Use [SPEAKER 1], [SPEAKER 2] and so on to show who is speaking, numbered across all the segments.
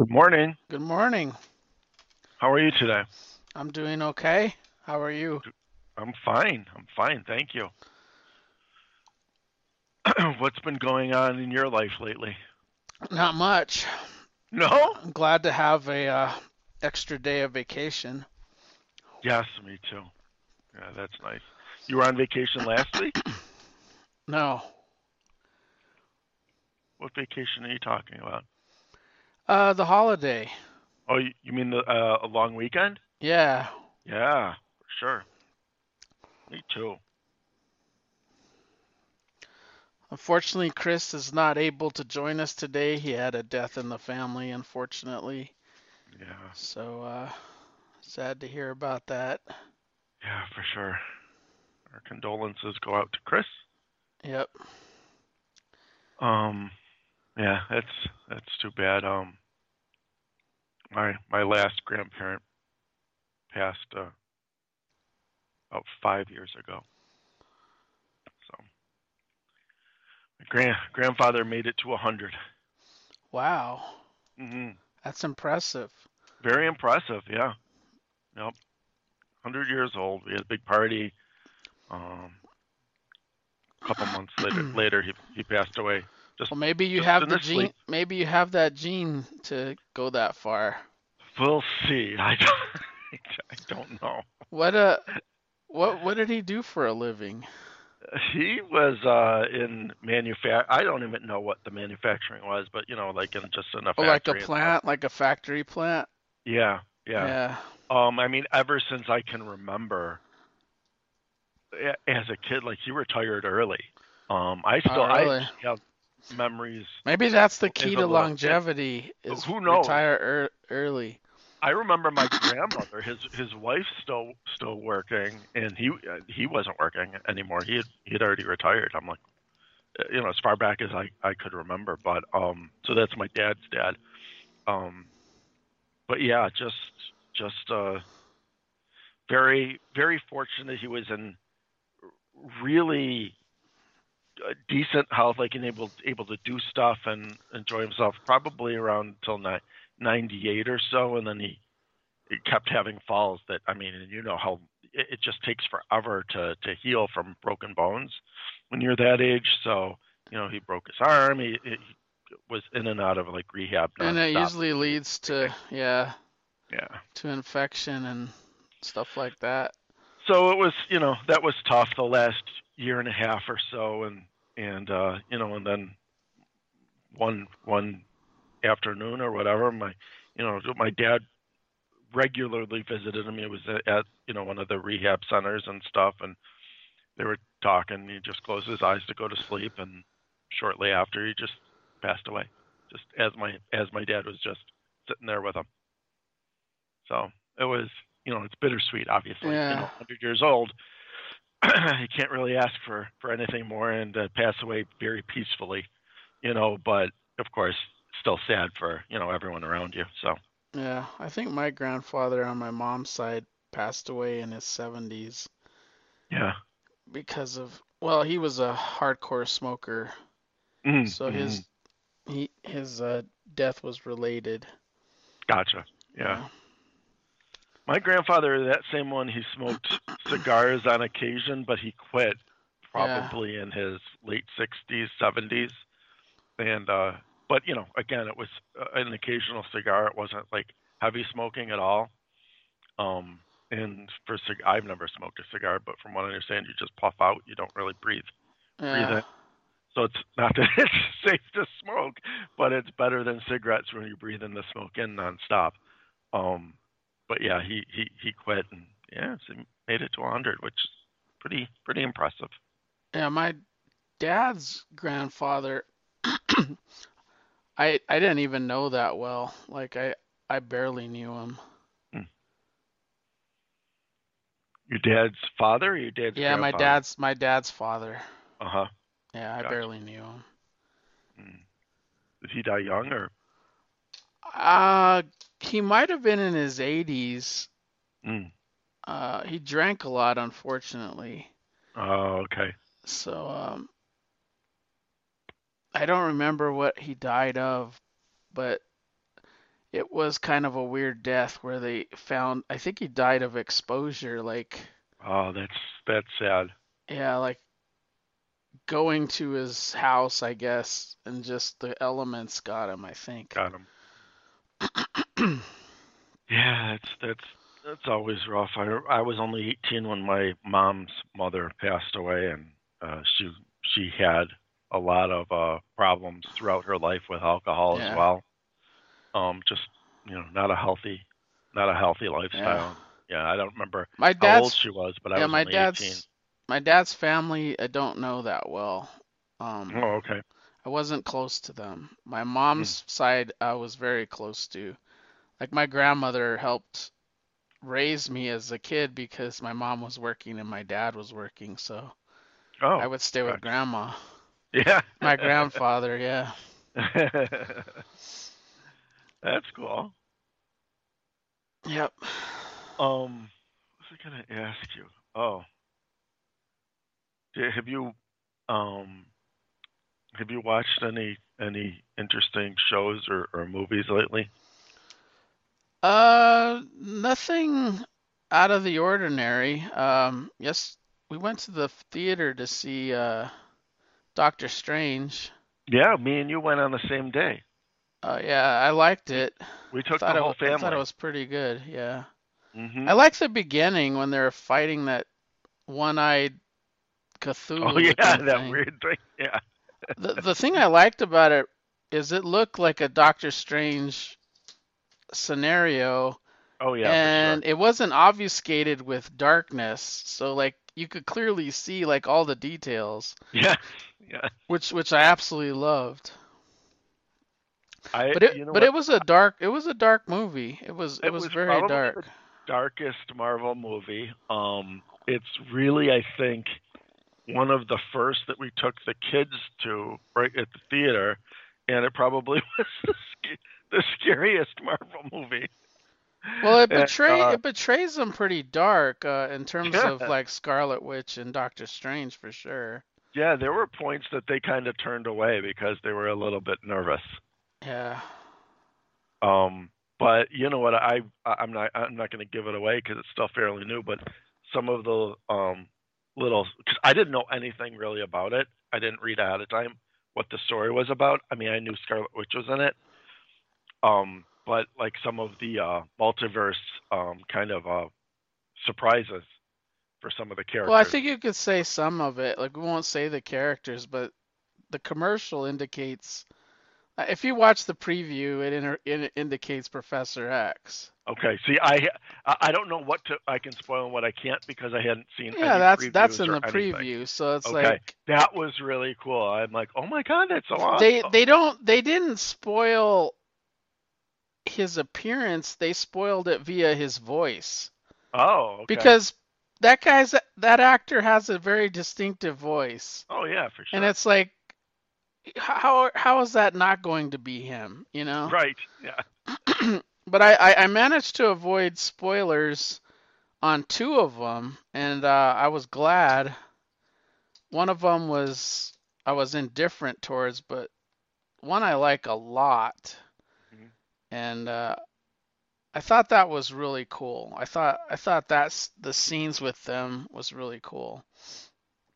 [SPEAKER 1] Good morning.
[SPEAKER 2] Good morning.
[SPEAKER 1] How are you today?
[SPEAKER 2] I'm doing okay. How are you?
[SPEAKER 1] I'm fine. I'm fine. Thank you. What's been going on in your life lately?
[SPEAKER 2] Not much.
[SPEAKER 1] No?
[SPEAKER 2] I'm glad to have a uh, extra day of vacation.
[SPEAKER 1] Yes, me too. Yeah, that's nice. You were on vacation last week?
[SPEAKER 2] No.
[SPEAKER 1] What vacation are you talking about?
[SPEAKER 2] Uh, the holiday.
[SPEAKER 1] Oh, you mean the uh, a long weekend?
[SPEAKER 2] Yeah.
[SPEAKER 1] Yeah, for sure. Me too.
[SPEAKER 2] Unfortunately, Chris is not able to join us today. He had a death in the family, unfortunately.
[SPEAKER 1] Yeah,
[SPEAKER 2] So, uh, sad to hear about that.
[SPEAKER 1] yeah, for sure. Our condolences go out to Chris.
[SPEAKER 2] Yep.
[SPEAKER 1] Um, yeah, that's that's too bad. Um, my my last grandparent passed uh, about five years ago. So my grand grandfather made it to a hundred.
[SPEAKER 2] Wow.
[SPEAKER 1] hmm
[SPEAKER 2] That's impressive.
[SPEAKER 1] Very impressive. Yeah. Yep. Hundred years old. We had a big party. Um, a couple months later, later he he passed away. Just
[SPEAKER 2] Well, maybe you have the gene.
[SPEAKER 1] sleep.
[SPEAKER 2] Maybe you have that gene to go that far.
[SPEAKER 1] We'll see. I don't, I don't know.
[SPEAKER 2] What uh, what what did he do for a living?
[SPEAKER 1] He was uh, in manufac. I don't even know what the manufacturing was, but you know, like in just in a
[SPEAKER 2] Oh, like a
[SPEAKER 1] factory and stuff.
[SPEAKER 2] plant, like a factory plant?
[SPEAKER 1] Yeah, yeah.
[SPEAKER 2] Yeah.
[SPEAKER 1] Um, I mean, ever since I can remember, as a kid, like he retired early. Um, I still,
[SPEAKER 2] Oh, really?
[SPEAKER 1] I have memories.
[SPEAKER 2] Maybe that's the key to
[SPEAKER 1] little kid.
[SPEAKER 2] longevity is
[SPEAKER 1] Who knows?
[SPEAKER 2] retire ear early.
[SPEAKER 1] I remember my grandmother. His his wife still still working, and he he wasn't working anymore. He had he had already retired. I'm like, uh, you know, as far back as I I could remember. But um, so that's my dad's dad. Um, but yeah, just just uh, very very fortunate. He was in really decent health, like and able able to do stuff and enjoy himself. Probably around till ni- 98 or so, and then he, he kept having falls. That I mean, and you know how it, it just takes forever to to heal from broken bones when you're that age. So you know, he broke his arm. He, he was in and out of like rehab
[SPEAKER 2] And it usually leads to, yeah,
[SPEAKER 1] Yeah.
[SPEAKER 2] to infection and stuff like that.
[SPEAKER 1] so it was you know that was tough the last year and a half or so and and uh you know and then one one afternoon or whatever my you know my dad regularly visited him. He was at, you know one of the rehab centers and stuff and they were talking. He just closed his eyes to go to sleep and shortly after he just passed away just as my as my dad was just sitting there with him. So it was you know it's bittersweet obviously
[SPEAKER 2] Yeah.
[SPEAKER 1] you know 100 years old you can't really ask for for anything more and uh, pass away very peacefully you know but of course still sad for you know everyone around you so.
[SPEAKER 2] Yeah, I think my grandfather on my mom's side passed away in his 70s
[SPEAKER 1] yeah.
[SPEAKER 2] Because of, well, he was a hardcore smoker,
[SPEAKER 1] Mm,
[SPEAKER 2] so his he his uh, death was related.
[SPEAKER 1] gotcha yeah. My grandfather that same one he smoked cigars on occasion but he quit
[SPEAKER 2] Yeah.
[SPEAKER 1] probably in his late 60s 70s and uh but you know again it was uh, an occasional cigar it wasn't like heavy smoking at all um and for cig- I've never smoked a cigar but from what I understand you just puff out you don't really breathe
[SPEAKER 2] Yeah.
[SPEAKER 1] in. so it's not that it's safe to smoke but it's better than cigarettes when you breathe in the smoke in nonstop um but yeah he he he quit and yeah made it to 100 which is pretty pretty impressive
[SPEAKER 2] Yeah, my dad's grandfather, I I didn't even know that well. Like I I barely knew him.
[SPEAKER 1] Your dad's father or your dad's
[SPEAKER 2] Yeah, my dad's my dad's father.
[SPEAKER 1] Uh huh.
[SPEAKER 2] Yeah, I
[SPEAKER 1] Gotcha.
[SPEAKER 2] barely knew him.
[SPEAKER 1] Did he die young or?
[SPEAKER 2] Uh, he might have been in his 80s.
[SPEAKER 1] Mm.
[SPEAKER 2] Uh, he drank a lot, unfortunately.
[SPEAKER 1] Oh, okay.
[SPEAKER 2] So, um, I don't remember what he died of, but it was kind of a weird death where they found I think he died of exposure like
[SPEAKER 1] Oh, that's that's sad.
[SPEAKER 2] yeah, like going to his house, I guess, and just the elements got him, I think.
[SPEAKER 1] Got him. Yeah, that's that's that's always rough. I I was only 18 when my mom's mother passed away, and uh, she she had a lot of uh, problems throughout her life with alcohol
[SPEAKER 2] Yeah.
[SPEAKER 1] as well. Um, just you know, not a healthy, not a healthy lifestyle. Yeah, I don't remember
[SPEAKER 2] My
[SPEAKER 1] how old
[SPEAKER 2] dad's
[SPEAKER 1] she was, but I
[SPEAKER 2] yeah,
[SPEAKER 1] was
[SPEAKER 2] my
[SPEAKER 1] only
[SPEAKER 2] dad's
[SPEAKER 1] 18.
[SPEAKER 2] my dad's family I don't know that well. Um
[SPEAKER 1] Oh, okay.
[SPEAKER 2] I wasn't close to them. My mom's side I was very close to. Like my grandmother helped raise me as a kid because my mom was working and my dad was working, so
[SPEAKER 1] Oh,
[SPEAKER 2] I would stay with
[SPEAKER 1] gotcha.
[SPEAKER 2] grandma.
[SPEAKER 1] yeah.
[SPEAKER 2] My grandfather, yeah.
[SPEAKER 1] That's cool.
[SPEAKER 2] Yep.
[SPEAKER 1] Um, what was I gonna ask you? Oh, have you um have you watched any any interesting shows or, or movies lately?
[SPEAKER 2] Uh, nothing out of the ordinary. Um, yes, we went to the theater to see uh Doctor Strange.
[SPEAKER 1] Yeah, me and you went on the same day.
[SPEAKER 2] Uh, yeah, I liked it.
[SPEAKER 1] We took the
[SPEAKER 2] it,
[SPEAKER 1] whole
[SPEAKER 2] wa- I thought it was pretty good. Yeah.
[SPEAKER 1] hmm
[SPEAKER 2] I like the beginning when they're fighting that one-eyed Cthulhu
[SPEAKER 1] Oh yeah, that
[SPEAKER 2] thing.
[SPEAKER 1] weird thing. Yeah.
[SPEAKER 2] The the thing I liked about it is it looked like a Doctor Strange scenario
[SPEAKER 1] Oh yeah,
[SPEAKER 2] and it wasn't obfuscated with darkness, so like you could clearly see like all the details.
[SPEAKER 1] Yeah. Yeah.
[SPEAKER 2] which which I absolutely loved.
[SPEAKER 1] I
[SPEAKER 2] But it
[SPEAKER 1] you know
[SPEAKER 2] but
[SPEAKER 1] what?
[SPEAKER 2] it was a dark it was a dark movie. It was it,
[SPEAKER 1] It
[SPEAKER 2] was,
[SPEAKER 1] was
[SPEAKER 2] very dark.
[SPEAKER 1] the darkest Marvel movie. Um, it's really, I think, one of the first that we took the kids to right at the theater, and it probably was the, scariest Marvel movie.
[SPEAKER 2] Well, it
[SPEAKER 1] And,
[SPEAKER 2] betray
[SPEAKER 1] uh,
[SPEAKER 2] it betrays them pretty dark uh, in terms
[SPEAKER 1] Yeah.
[SPEAKER 2] of like Scarlet Witch and Doctor Strange for sure.
[SPEAKER 1] yeah, there were points that they kind of turned away because they were a little bit nervous.
[SPEAKER 2] Yeah.
[SPEAKER 1] Um, but you know what? I I- I'm not I'm not going to give it away because it's still fairly new. But some of the um little because I didn't know anything really about it. I didn't read ahead of time what the story was about. I mean, I knew Scarlet Witch was in it. Um, but like some of the uh, multiverse um kind of uh surprises for some of the characters.
[SPEAKER 2] Well, I think you could say some of it. Like we won't say the characters, but the commercial indicates. uh, If you watch the preview, it, inter- it indicates Professor X.
[SPEAKER 1] Okay. See, I I don't know what to I can spoil and what I can't because I hadn't seen.
[SPEAKER 2] Yeah, that's that's in the
[SPEAKER 1] anything.
[SPEAKER 2] preview. So it's
[SPEAKER 1] Okay.
[SPEAKER 2] like
[SPEAKER 1] That was really cool. I'm like, oh my god, that's so awesome.
[SPEAKER 2] they they don't they didn't spoil his appearance. They spoiled it via his voice
[SPEAKER 1] oh, okay.
[SPEAKER 2] because that guy's that actor has a very distinctive voice,
[SPEAKER 1] oh yeah, for sure.
[SPEAKER 2] and it's like how how is that not going to be him? You know.
[SPEAKER 1] right. Yeah.
[SPEAKER 2] but I, I, I managed to avoid spoilers on two of them, and uh, I was glad. One of them was I was indifferent towards, but one I like a lot. And uh, I thought that was really cool. I thought I thought that's the scenes with them was really cool.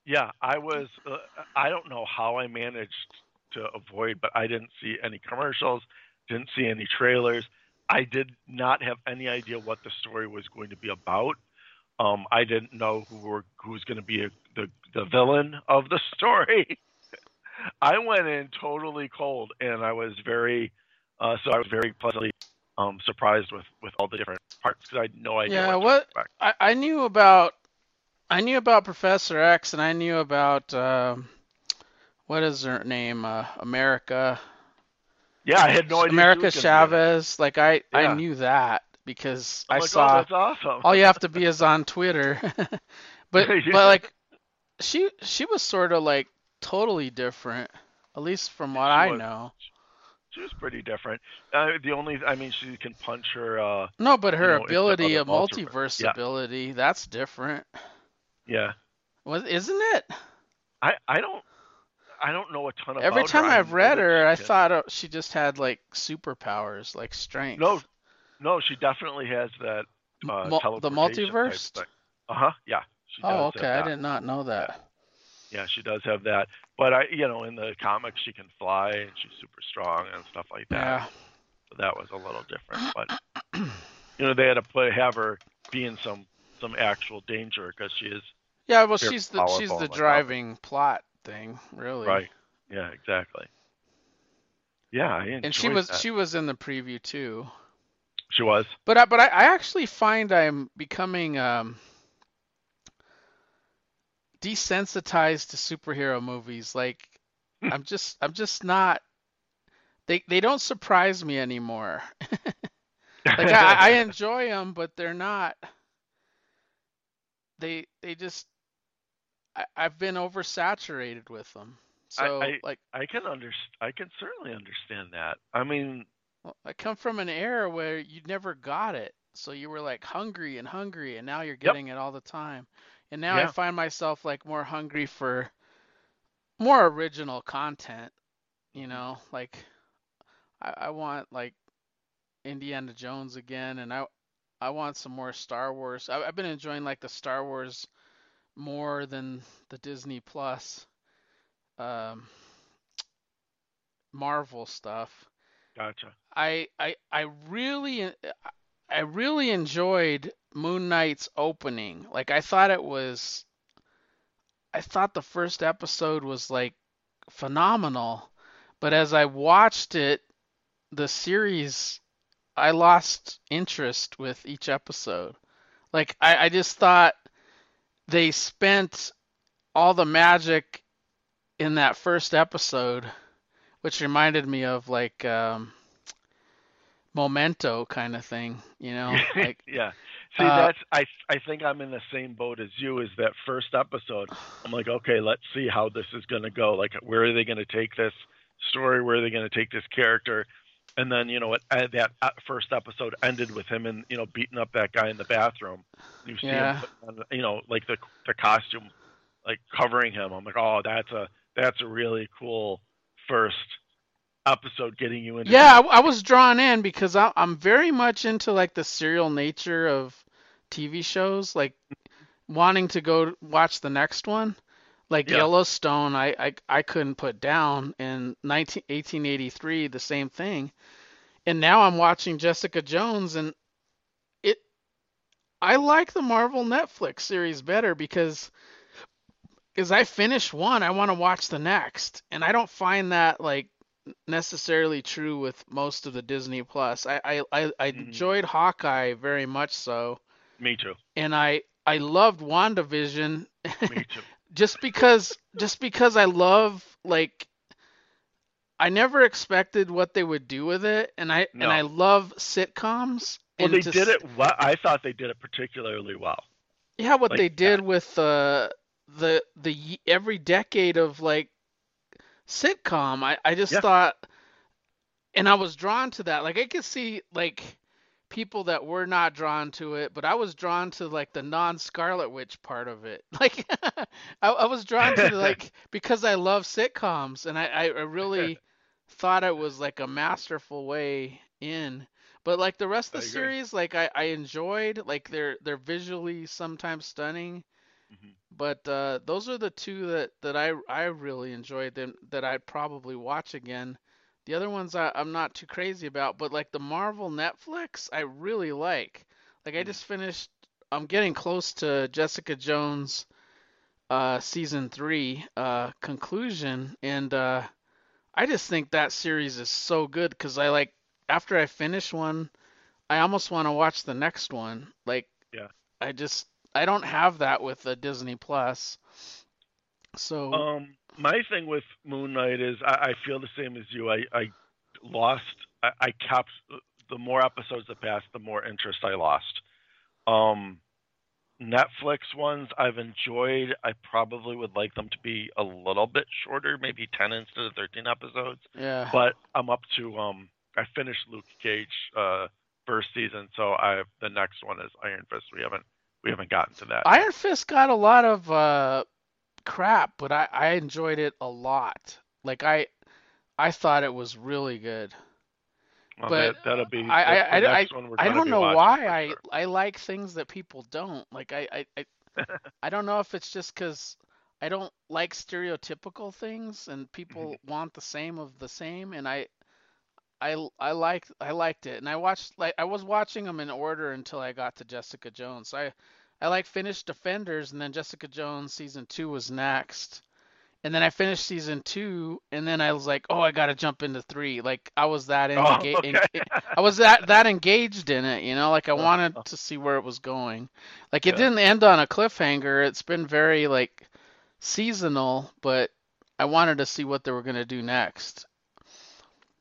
[SPEAKER 1] Yeah, I was. Uh, I don't know how I managed to avoid, but I didn't see any commercials, didn't see any trailers. I did not have any idea what the story was going to be about. Um, I didn't know who were who was going to be a, the the villain of the story. I went in totally cold, and I was very, uh, so I was very pleasantly um, surprised with with all the different parts because I had no idea.
[SPEAKER 2] Yeah,
[SPEAKER 1] what,
[SPEAKER 2] what-. I, I knew about I knew about Professor X, and I knew about um, what is her name? Uh, America.
[SPEAKER 1] Yeah, I had no idea.
[SPEAKER 2] America
[SPEAKER 1] was gonna be in it.
[SPEAKER 2] Chavez. Like I,
[SPEAKER 1] Yeah.
[SPEAKER 2] I knew that because
[SPEAKER 1] I'm
[SPEAKER 2] I
[SPEAKER 1] like,
[SPEAKER 2] saw.
[SPEAKER 1] Oh, that's awesome.
[SPEAKER 2] all you have to be is on Twitter. but
[SPEAKER 1] Yeah.
[SPEAKER 2] but like she she was sort of like totally different, at least from what
[SPEAKER 1] She
[SPEAKER 2] I
[SPEAKER 1] was.
[SPEAKER 2] know.
[SPEAKER 1] She was pretty different. Uh, the only, I mean, she can punch her. Uh,
[SPEAKER 2] No, but her
[SPEAKER 1] know,
[SPEAKER 2] ability, a
[SPEAKER 1] multiverse. Yeah.
[SPEAKER 2] ability, that's different.
[SPEAKER 1] yeah,
[SPEAKER 2] Was isn't it?
[SPEAKER 1] I, I don't, I don't know a ton about
[SPEAKER 2] Every time
[SPEAKER 1] her.
[SPEAKER 2] I've read her, I thought uh, she just had like superpowers, like strength.
[SPEAKER 1] No, no, she definitely has that uh,
[SPEAKER 2] mul- the multiverse.
[SPEAKER 1] Uh huh. Yeah.
[SPEAKER 2] Oh, okay. I did not know that.
[SPEAKER 1] Yeah, she does have that. But I, you know, in the comics, she can fly and she's super strong and stuff like that.
[SPEAKER 2] Yeah.
[SPEAKER 1] So that was a little different. Uh, but uh, uh, you know, they had to play have her be in some some actual danger because she is
[SPEAKER 2] Yeah. Well, she's the she's
[SPEAKER 1] powerful,
[SPEAKER 2] the
[SPEAKER 1] like
[SPEAKER 2] driving plot thing, really.
[SPEAKER 1] right. Yeah, exactly. Yeah, I enjoyed
[SPEAKER 2] And she was
[SPEAKER 1] that.
[SPEAKER 2] she was in the preview too.
[SPEAKER 1] She was.
[SPEAKER 2] But I, but I, I actually find I'm becoming um, desensitized to superhero movies. Like hmm. I'm just I'm just not. They they don't surprise me anymore. like I, I enjoy them, but they're not. They they just. I, I've been oversaturated with them. So
[SPEAKER 1] I-
[SPEAKER 2] like
[SPEAKER 1] I can under I can certainly understand that. I mean,
[SPEAKER 2] Well, I come from an era where you never got it. So you were like hungry and hungry, and now you're getting it all the time. And now I find myself like more hungry for more original content. You know, like I, I want like Indiana Jones again, and I I want some more Star Wars. I, I've been enjoying like the Star Wars more than the Disney Plus um, Marvel stuff.
[SPEAKER 1] gotcha.
[SPEAKER 2] I I I really I really enjoyed Moon Knight's opening. Like I thought it was I thought the first episode was like phenomenal, but as I watched it, the series I lost interest with each episode. Like I, I just thought they spent all the magic in that first episode, which reminded me of like um memento kind of thing, you know? Like
[SPEAKER 1] yeah. See,
[SPEAKER 2] uh,
[SPEAKER 1] that's I I think I'm in the same boat as you. Is that first episode? I'm like, okay, let's see how this is going to go. Like, where are they going to take this story? Where are they going to take this character? And then you know what? uh, That uh, first episode ended with him and you know beating up that guy in the bathroom. You see
[SPEAKER 2] Yeah.
[SPEAKER 1] him, on, you know, like the the costume, like covering him. I'm like, oh, that's a that's a really cool first episode getting you into.
[SPEAKER 2] Yeah, I, I was drawn in because I, I'm very much into like the serial nature of TV shows, like wanting to go watch the next one. Like
[SPEAKER 1] Yeah.
[SPEAKER 2] Yellowstone, I, I I couldn't put down in 19, 1883, the same thing. And now I'm watching Jessica Jones, and it I like the Marvel Netflix series better because because I finish one, I want to watch the next, and I don't find that like necessarily true with most of the Disney Plus. I I I, I
[SPEAKER 1] Mhm.
[SPEAKER 2] enjoyed Hawkeye very much so,
[SPEAKER 1] Me too.
[SPEAKER 2] and I I loved WandaVision
[SPEAKER 1] Me too.
[SPEAKER 2] just because just because I love like I never expected what they would do with it, and I
[SPEAKER 1] No.
[SPEAKER 2] and I love sitcoms.
[SPEAKER 1] Well,
[SPEAKER 2] and
[SPEAKER 1] they
[SPEAKER 2] to
[SPEAKER 1] did it. Well, I thought they did it particularly well.
[SPEAKER 2] Yeah, what
[SPEAKER 1] like
[SPEAKER 2] they did
[SPEAKER 1] that.
[SPEAKER 2] with uh, the the every decade of like sitcom, I I just
[SPEAKER 1] Yeah.
[SPEAKER 2] thought, and I was drawn to that. Like I could see like people that were not drawn to it, but I was drawn to like the non-Scarlet Witch part of it. Like I, I was drawn to like because I love sitcoms, and I I really thought it was like a masterful way in. But like the rest of the series, like I, I enjoyed, like they're they're visually sometimes stunning.
[SPEAKER 1] Mhm.
[SPEAKER 2] But uh, those are the two that, that I I really enjoyed them that I'd probably watch again. The other ones I, I'm not too crazy about, but like the Marvel Netflix, I really like. Like I
[SPEAKER 1] Mm.
[SPEAKER 2] just finished. I'm getting close to Jessica Jones, uh, season three, uh, conclusion, and uh, I just think that series is so good because I like after I finish one, I almost want to watch the next one. Like,
[SPEAKER 1] Yeah.
[SPEAKER 2] I just I don't have that with the Disney Plus. So
[SPEAKER 1] Um, my thing with Moon Knight is I, I feel the same as you. I, I lost. I, I kept the more episodes that passed, the more interest I lost. Um, Netflix ones I've enjoyed. I probably would like them to be a little bit shorter, maybe ten instead of thirteen episodes.
[SPEAKER 2] yeah,
[SPEAKER 1] But I'm up to um. I finished Luke Cage uh first season, so I the next one is Iron Fist. We haven't we haven't gotten to that.
[SPEAKER 2] Iron Fist got a lot of uh, crap, but I I enjoyed it a lot. Like I I thought it was really good.
[SPEAKER 1] Well,
[SPEAKER 2] But
[SPEAKER 1] that, that'll be
[SPEAKER 2] I I
[SPEAKER 1] the
[SPEAKER 2] I,
[SPEAKER 1] next one we're
[SPEAKER 2] I don't know why I
[SPEAKER 1] sure.
[SPEAKER 2] I like things that people don't. Like I I I, I don't know if it's just because I don't like stereotypical things and people want the same of the same and I I I liked I liked it and I watched like I was watching them in order until I got to Jessica Jones. So I I like finished Defenders and then Jessica Jones season 2 was next. And then I finished season 2 and then I was like, "Oh, I got to jump into 3." Like I was that
[SPEAKER 1] Oh,
[SPEAKER 2] enga-
[SPEAKER 1] okay.
[SPEAKER 2] I was that that engaged in it, you know, like I uh-huh. wanted to see where it was going. Like it
[SPEAKER 1] Yeah.
[SPEAKER 2] didn't end on a cliffhanger. It's been very like seasonal, but I wanted to see what they were going to do next.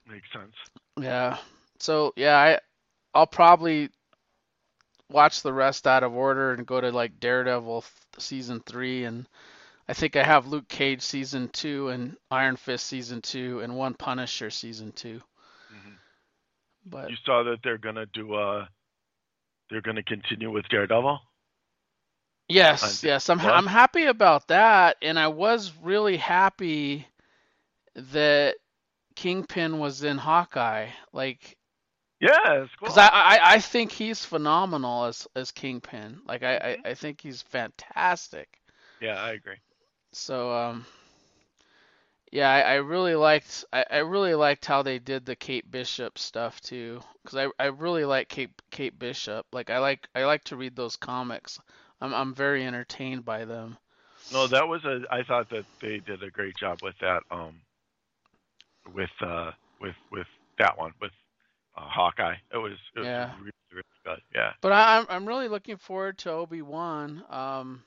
[SPEAKER 1] Makes sense.
[SPEAKER 2] Yeah. So, yeah, I I'll probably watch the rest out of order and go to like Daredevil season 3 and I think I have Luke Cage season 2 and Iron Fist season 2 and One Punisher season 2.
[SPEAKER 1] hmm
[SPEAKER 2] But
[SPEAKER 1] You saw that they're gonna do uh they're gonna continue with Daredevil.
[SPEAKER 2] Yes, yes, I'm? I'm happy about that, and I was really happy that Kingpin was in Hawkeye, like,
[SPEAKER 1] Yeah, it's cool.
[SPEAKER 2] because I, I I think he's phenomenal as as Kingpin. Like I,
[SPEAKER 1] Mm-hmm.
[SPEAKER 2] I I think he's fantastic.
[SPEAKER 1] Yeah, I agree.
[SPEAKER 2] So um, yeah, I, I really liked I, I really liked how they did the Kate Bishop stuff too, because I I really like Kate Kate Bishop. Like I like I like to read those comics. I'm I'm very entertained by them.
[SPEAKER 1] No, that was a. I thought that they did a great job with that. Um, with uh, with with that one with uh, Hawkeye. It was it was
[SPEAKER 2] Yeah.
[SPEAKER 1] really really good. Yeah,
[SPEAKER 2] But I, I'm I'm really looking forward to Obi-Wan. Um,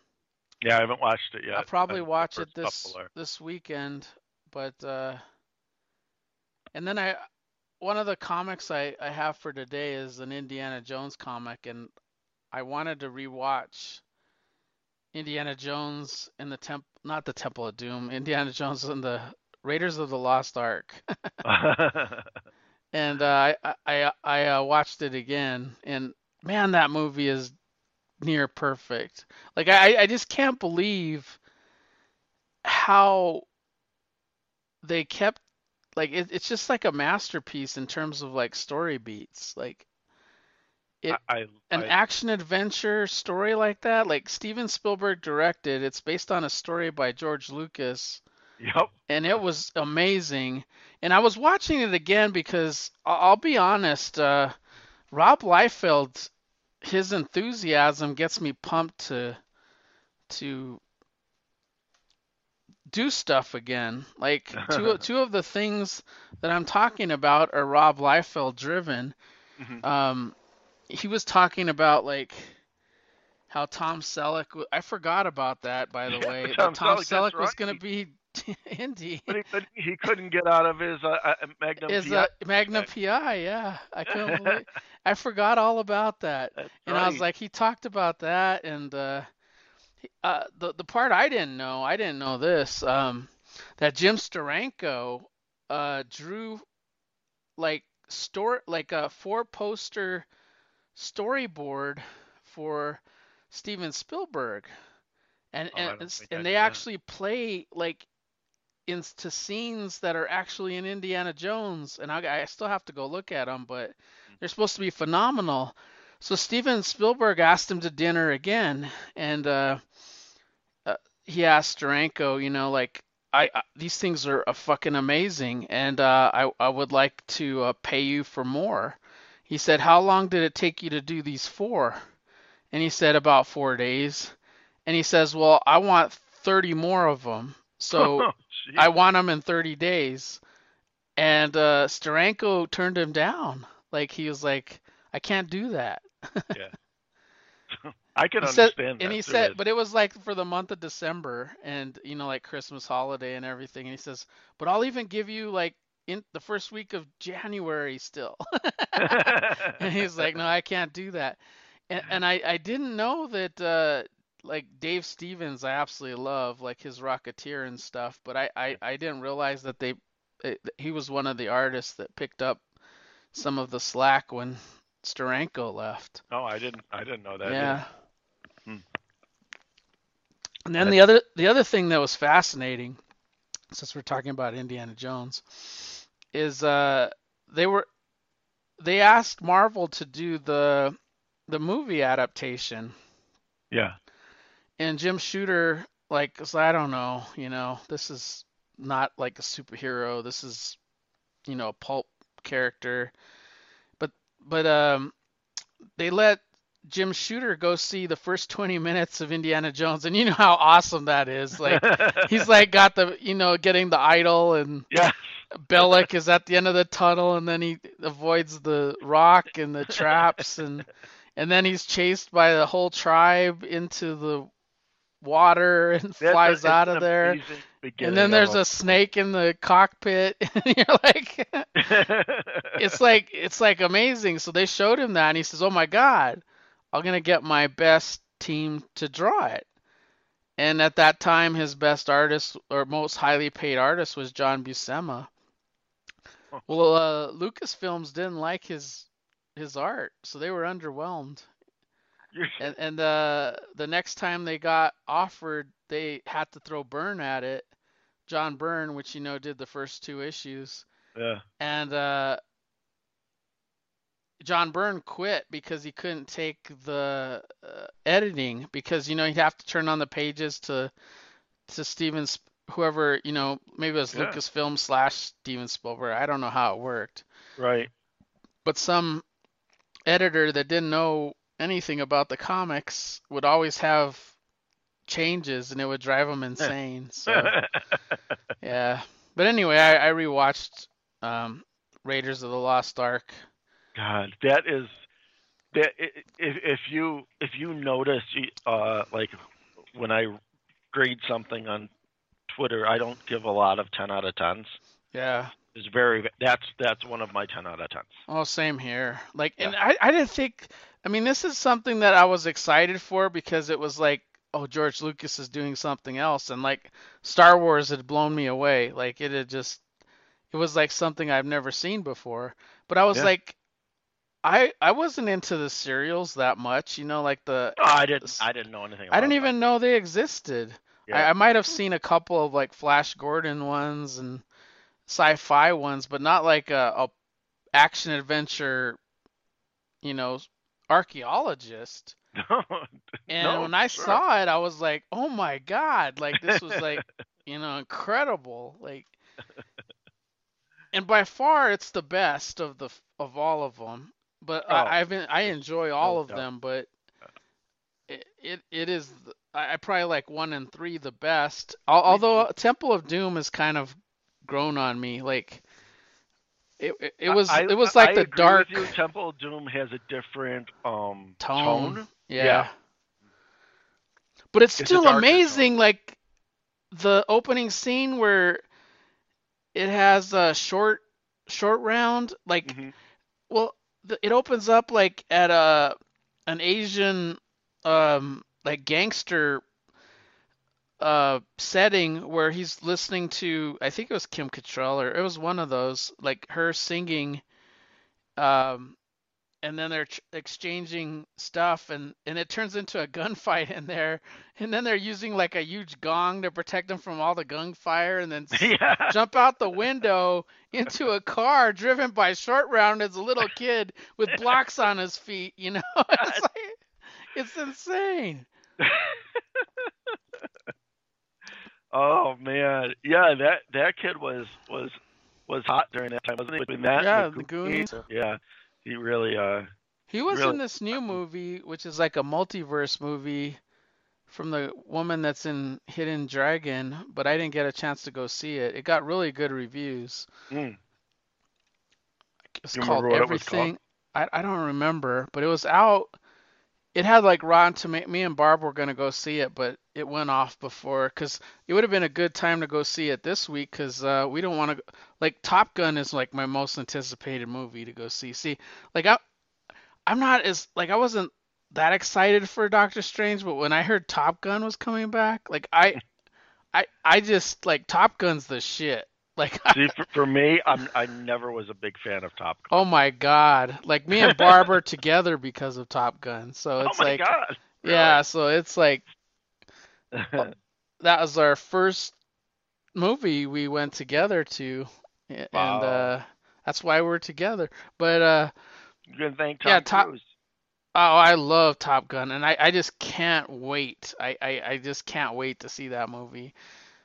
[SPEAKER 1] yeah. I haven't watched it yet.
[SPEAKER 2] I'll probably watch it this this weekend. But uh, and then I one of the comics I I have for today is an Indiana Jones comic, and I wanted to rewatch Indiana Jones and the temp not the Temple of Doom, Indiana Jones and the Raiders of the Lost Ark. and uh, I I I uh, watched it again, and man, that movie is near perfect. Like I I just can't believe how they kept like it, it's just like a masterpiece in terms of like story beats. Like it-
[SPEAKER 1] I, I,
[SPEAKER 2] an
[SPEAKER 1] I-
[SPEAKER 2] action adventure story like that, like Steven Spielberg directed. It's based on a story by George Lucas
[SPEAKER 1] Yep.
[SPEAKER 2] and it was amazing. And I was watching it again because I'll be honest, uh, Rob Liefeld, his enthusiasm gets me pumped to to do stuff again. Like two two of the things that I'm talking about are Rob Liefeld driven.
[SPEAKER 1] Mhm.
[SPEAKER 2] Um, he was talking about like how Tom Selleck. I forgot about that, by the
[SPEAKER 1] Yeah,
[SPEAKER 2] way.
[SPEAKER 1] Tom
[SPEAKER 2] that Tom
[SPEAKER 1] Selleck,
[SPEAKER 2] Selleck was going to be Indy.
[SPEAKER 1] But he couldn't, he couldn't get out of his uh, uh, Magnum
[SPEAKER 2] Is
[SPEAKER 1] PI.
[SPEAKER 2] uh, Magna PI? Yeah, I couldn't believe. I forgot all about that,
[SPEAKER 1] That's
[SPEAKER 2] and I was like, he talked about that, and uh, uh, the the part I didn't know, I didn't know this, um, that Jim Steranko uh drew like store like a four poster storyboard for Steven Spielberg, and
[SPEAKER 1] Oh,
[SPEAKER 2] and
[SPEAKER 1] don't
[SPEAKER 2] it's-
[SPEAKER 1] think I
[SPEAKER 2] and they actually play like into scenes that are actually in Indiana Jones, and I, I still have to go look at them, but they're supposed to be phenomenal. So Steven Spielberg asked him to dinner again, and uh, uh, he asked Steranko, you know, like I, I these things are uh, fucking amazing, and uh, I I would like to uh, pay you for more. He said, how long did it take you to do these for? And he said about four days. And he says, well, I want 30 more of them. So
[SPEAKER 1] Oh.
[SPEAKER 2] I want him in 30 days. And uh, Steranko turned him down. Like he was like, I can't do that. Yeah.
[SPEAKER 1] I can
[SPEAKER 2] He said,
[SPEAKER 1] understand that.
[SPEAKER 2] and he said, but it was like for the month of December, and you know, like Christmas holiday and everything. And he says, but I'll even give you like in the first week of January still. and he's like, no, I can't do that. And and I I didn't know that uh like Dave Stevens I absolutely love like his Rocketeer and stuff, but I I, I didn't realize that they it, he was one of the artists that picked up some of the slack when Steranko left.
[SPEAKER 1] no, I didn't. I didn't know that.
[SPEAKER 2] yeah.
[SPEAKER 1] Hmm.
[SPEAKER 2] And then the other the other thing that was fascinating, since we're talking about Indiana Jones, is uh they were they asked Marvel to do the the movie adaptation,
[SPEAKER 1] Yeah.
[SPEAKER 2] And Jim Shooter like I don't know, you know, this is not like a superhero. This is you know a pulp character, but but um they let Jim Shooter go see the first 20 minutes of Indiana Jones, and you know how awesome that is. Like he's like got the you know getting the idol, and
[SPEAKER 1] yeah.
[SPEAKER 2] Belloq is at the end of the tunnel, and then he avoids the rock and the traps, and and then he's chased by the whole tribe into the water and
[SPEAKER 1] That's
[SPEAKER 2] flies
[SPEAKER 1] a-
[SPEAKER 2] out of
[SPEAKER 1] an
[SPEAKER 2] there. And then there's a snake in the cockpit, and you're like, it's like it's like amazing. So they showed him that, and he says, "Oh my God, I'm gonna get my best team to draw it." And at that time, his best artist or most highly paid artist was John Buscema. Well, uh, Lucasfilms didn't like his his art, so they were underwhelmed. And and uh, the next time they got offered, they had to throw Byrne at it. John Byrne, which you know did the first two issues,
[SPEAKER 1] yeah.
[SPEAKER 2] and uh, John Byrne quit because he couldn't take the uh, editing because you know he'd have to turn on the pages to to Steven whoever you know maybe it was
[SPEAKER 1] Yeah.
[SPEAKER 2] Lucasfilm slash Steven Spielberg. I don't know how it worked,
[SPEAKER 1] Right.
[SPEAKER 2] but some editor that didn't know anything about the comics would always have changes and it would drive them insane. So yeah, but anyway, I, I rewatched um, Raiders of the Lost Ark.
[SPEAKER 1] God, that is that. If if you if you notice, uh, like when I grade something on Twitter, I don't give a lot of ten out of tens.
[SPEAKER 2] Yeah.
[SPEAKER 1] It's very that's that's one of my ten out of tens.
[SPEAKER 2] Oh, same here. Like, and I, I didn't think, I mean, this is something that I was excited for because it was like, oh, George Lucas is doing something else. And like, Star Wars had blown me away. Like, it had just, it was like something I've never seen before. But I was
[SPEAKER 1] Yeah.
[SPEAKER 2] like, I, I wasn't into the serials that much, you know, like the,
[SPEAKER 1] Oh, I didn't I didn't know anything. About
[SPEAKER 2] I didn't
[SPEAKER 1] that.
[SPEAKER 2] even know they existed. I,
[SPEAKER 1] Yeah.
[SPEAKER 2] I might have seen a couple of like Flash Gordon ones and sci-fi ones, but not like a, a action adventure, you know, archaeologist. And
[SPEAKER 1] No,
[SPEAKER 2] when I
[SPEAKER 1] sure.
[SPEAKER 2] saw it, I was like, "Oh my God!" Like this was like, you know, incredible. Like, and by far, it's the best of the of all of them. But
[SPEAKER 1] Oh,
[SPEAKER 2] I, I've been, I enjoy all
[SPEAKER 1] no
[SPEAKER 2] of them, but it it, it is I probably like one and three the best. Although Temple of Doom has kind of grown on me. Like it it, it was
[SPEAKER 1] I-
[SPEAKER 2] it was like
[SPEAKER 1] I
[SPEAKER 2] the dark.
[SPEAKER 1] Temple of Doom has a different um
[SPEAKER 2] tone. Yeah.
[SPEAKER 1] Yeah.
[SPEAKER 2] But it's
[SPEAKER 1] It's
[SPEAKER 2] still amazing, like the opening scene where it has a short short round, like
[SPEAKER 1] Mhm.
[SPEAKER 2] well, the, it opens up like at a an Asian um like gangster uh setting where he's listening to I think it was Kim Cattrall or it was one of those like her singing um and then they're ch- exchanging stuff and and it turns into a gunfight in there. And then they're using like a huge gong to protect them from all the gunfire and then
[SPEAKER 1] yeah.
[SPEAKER 2] jump out the window into a car driven by short round as a little kid with blocks on his feet you know? It's like it's insane
[SPEAKER 1] Oh man, yeah that that kid was was was hot during that time, wasn't he? That,
[SPEAKER 2] Yeah,
[SPEAKER 1] the
[SPEAKER 2] Goonies.
[SPEAKER 1] Yeah, he really uh
[SPEAKER 2] he was
[SPEAKER 1] Really?
[SPEAKER 2] in this new movie which is like a multiverse movie from the woman that's in hidden dragon but i didn't get a chance to go see it it got really good reviews
[SPEAKER 1] mm,
[SPEAKER 2] it's called
[SPEAKER 1] what it was called?
[SPEAKER 2] everything I, I don't remember but it was out it had like Rotten Tomato. Me and Barb were gonna go see it, but it went off before because it would have been a good time to go see it this week because uh, we don't want to. Like Top Gun is like my most anticipated movie to go see. See, like I, I'm not as like I wasn't that excited for Doctor Strange, but when I heard Top Gun was coming back, like I, I, I just like Top Gun's the shit. Like
[SPEAKER 1] see for, for me, I'm I never was a big fan of Top Gun.
[SPEAKER 2] Oh my god! Like me and Barb are together because of Top Gun, so
[SPEAKER 1] Oh
[SPEAKER 2] it's
[SPEAKER 1] my
[SPEAKER 2] like
[SPEAKER 1] god.
[SPEAKER 2] yeah, so it's like that was our first movie we went together to, and
[SPEAKER 1] Wow.
[SPEAKER 2] uh, that's why we're together. But uh,
[SPEAKER 1] you can thank Tom
[SPEAKER 2] Yeah, Top-
[SPEAKER 1] Cruise.
[SPEAKER 2] oh, I love Top Gun, and I, I just can't wait. I, I, I just can't wait to see that movie.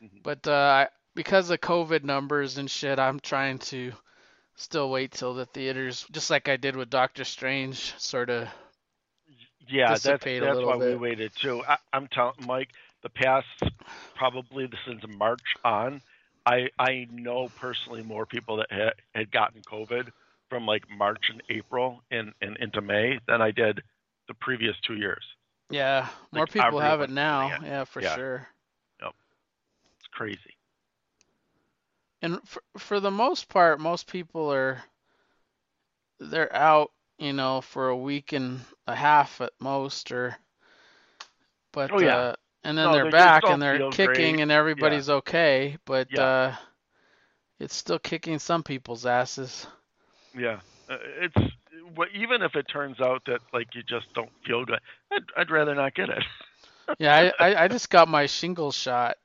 [SPEAKER 1] Mhm.
[SPEAKER 2] But uh, because of COVID numbers and shit, I'm trying to still wait till the theaters, just like I did with Doctor Strange, sort of.
[SPEAKER 1] Yeah, that's that's why we waited too. I, I'm telling Mike, the past probably since March on, I I know personally more people that had, had gotten COVID from like March and April and, and into May than I did the previous two years.
[SPEAKER 2] Yeah, more
[SPEAKER 1] Like,
[SPEAKER 2] people have it now. Yeah, for
[SPEAKER 1] Yeah.
[SPEAKER 2] sure.
[SPEAKER 1] It's crazy.
[SPEAKER 2] And for, for the most part, most people are they're out, you know, for a week and a half at most, or but
[SPEAKER 1] Oh, yeah.
[SPEAKER 2] uh, and then
[SPEAKER 1] No,
[SPEAKER 2] they're
[SPEAKER 1] they- they
[SPEAKER 2] back and they're kicking
[SPEAKER 1] great.
[SPEAKER 2] and everybody's okay, but
[SPEAKER 1] Yeah.
[SPEAKER 2] uh, it's still kicking some people's asses.
[SPEAKER 1] Yeah, Uh, it's well, even if it turns out that like you just don't feel good, I'd, I'd rather not get it.
[SPEAKER 2] Yeah, I, I, I just got my shingles shot.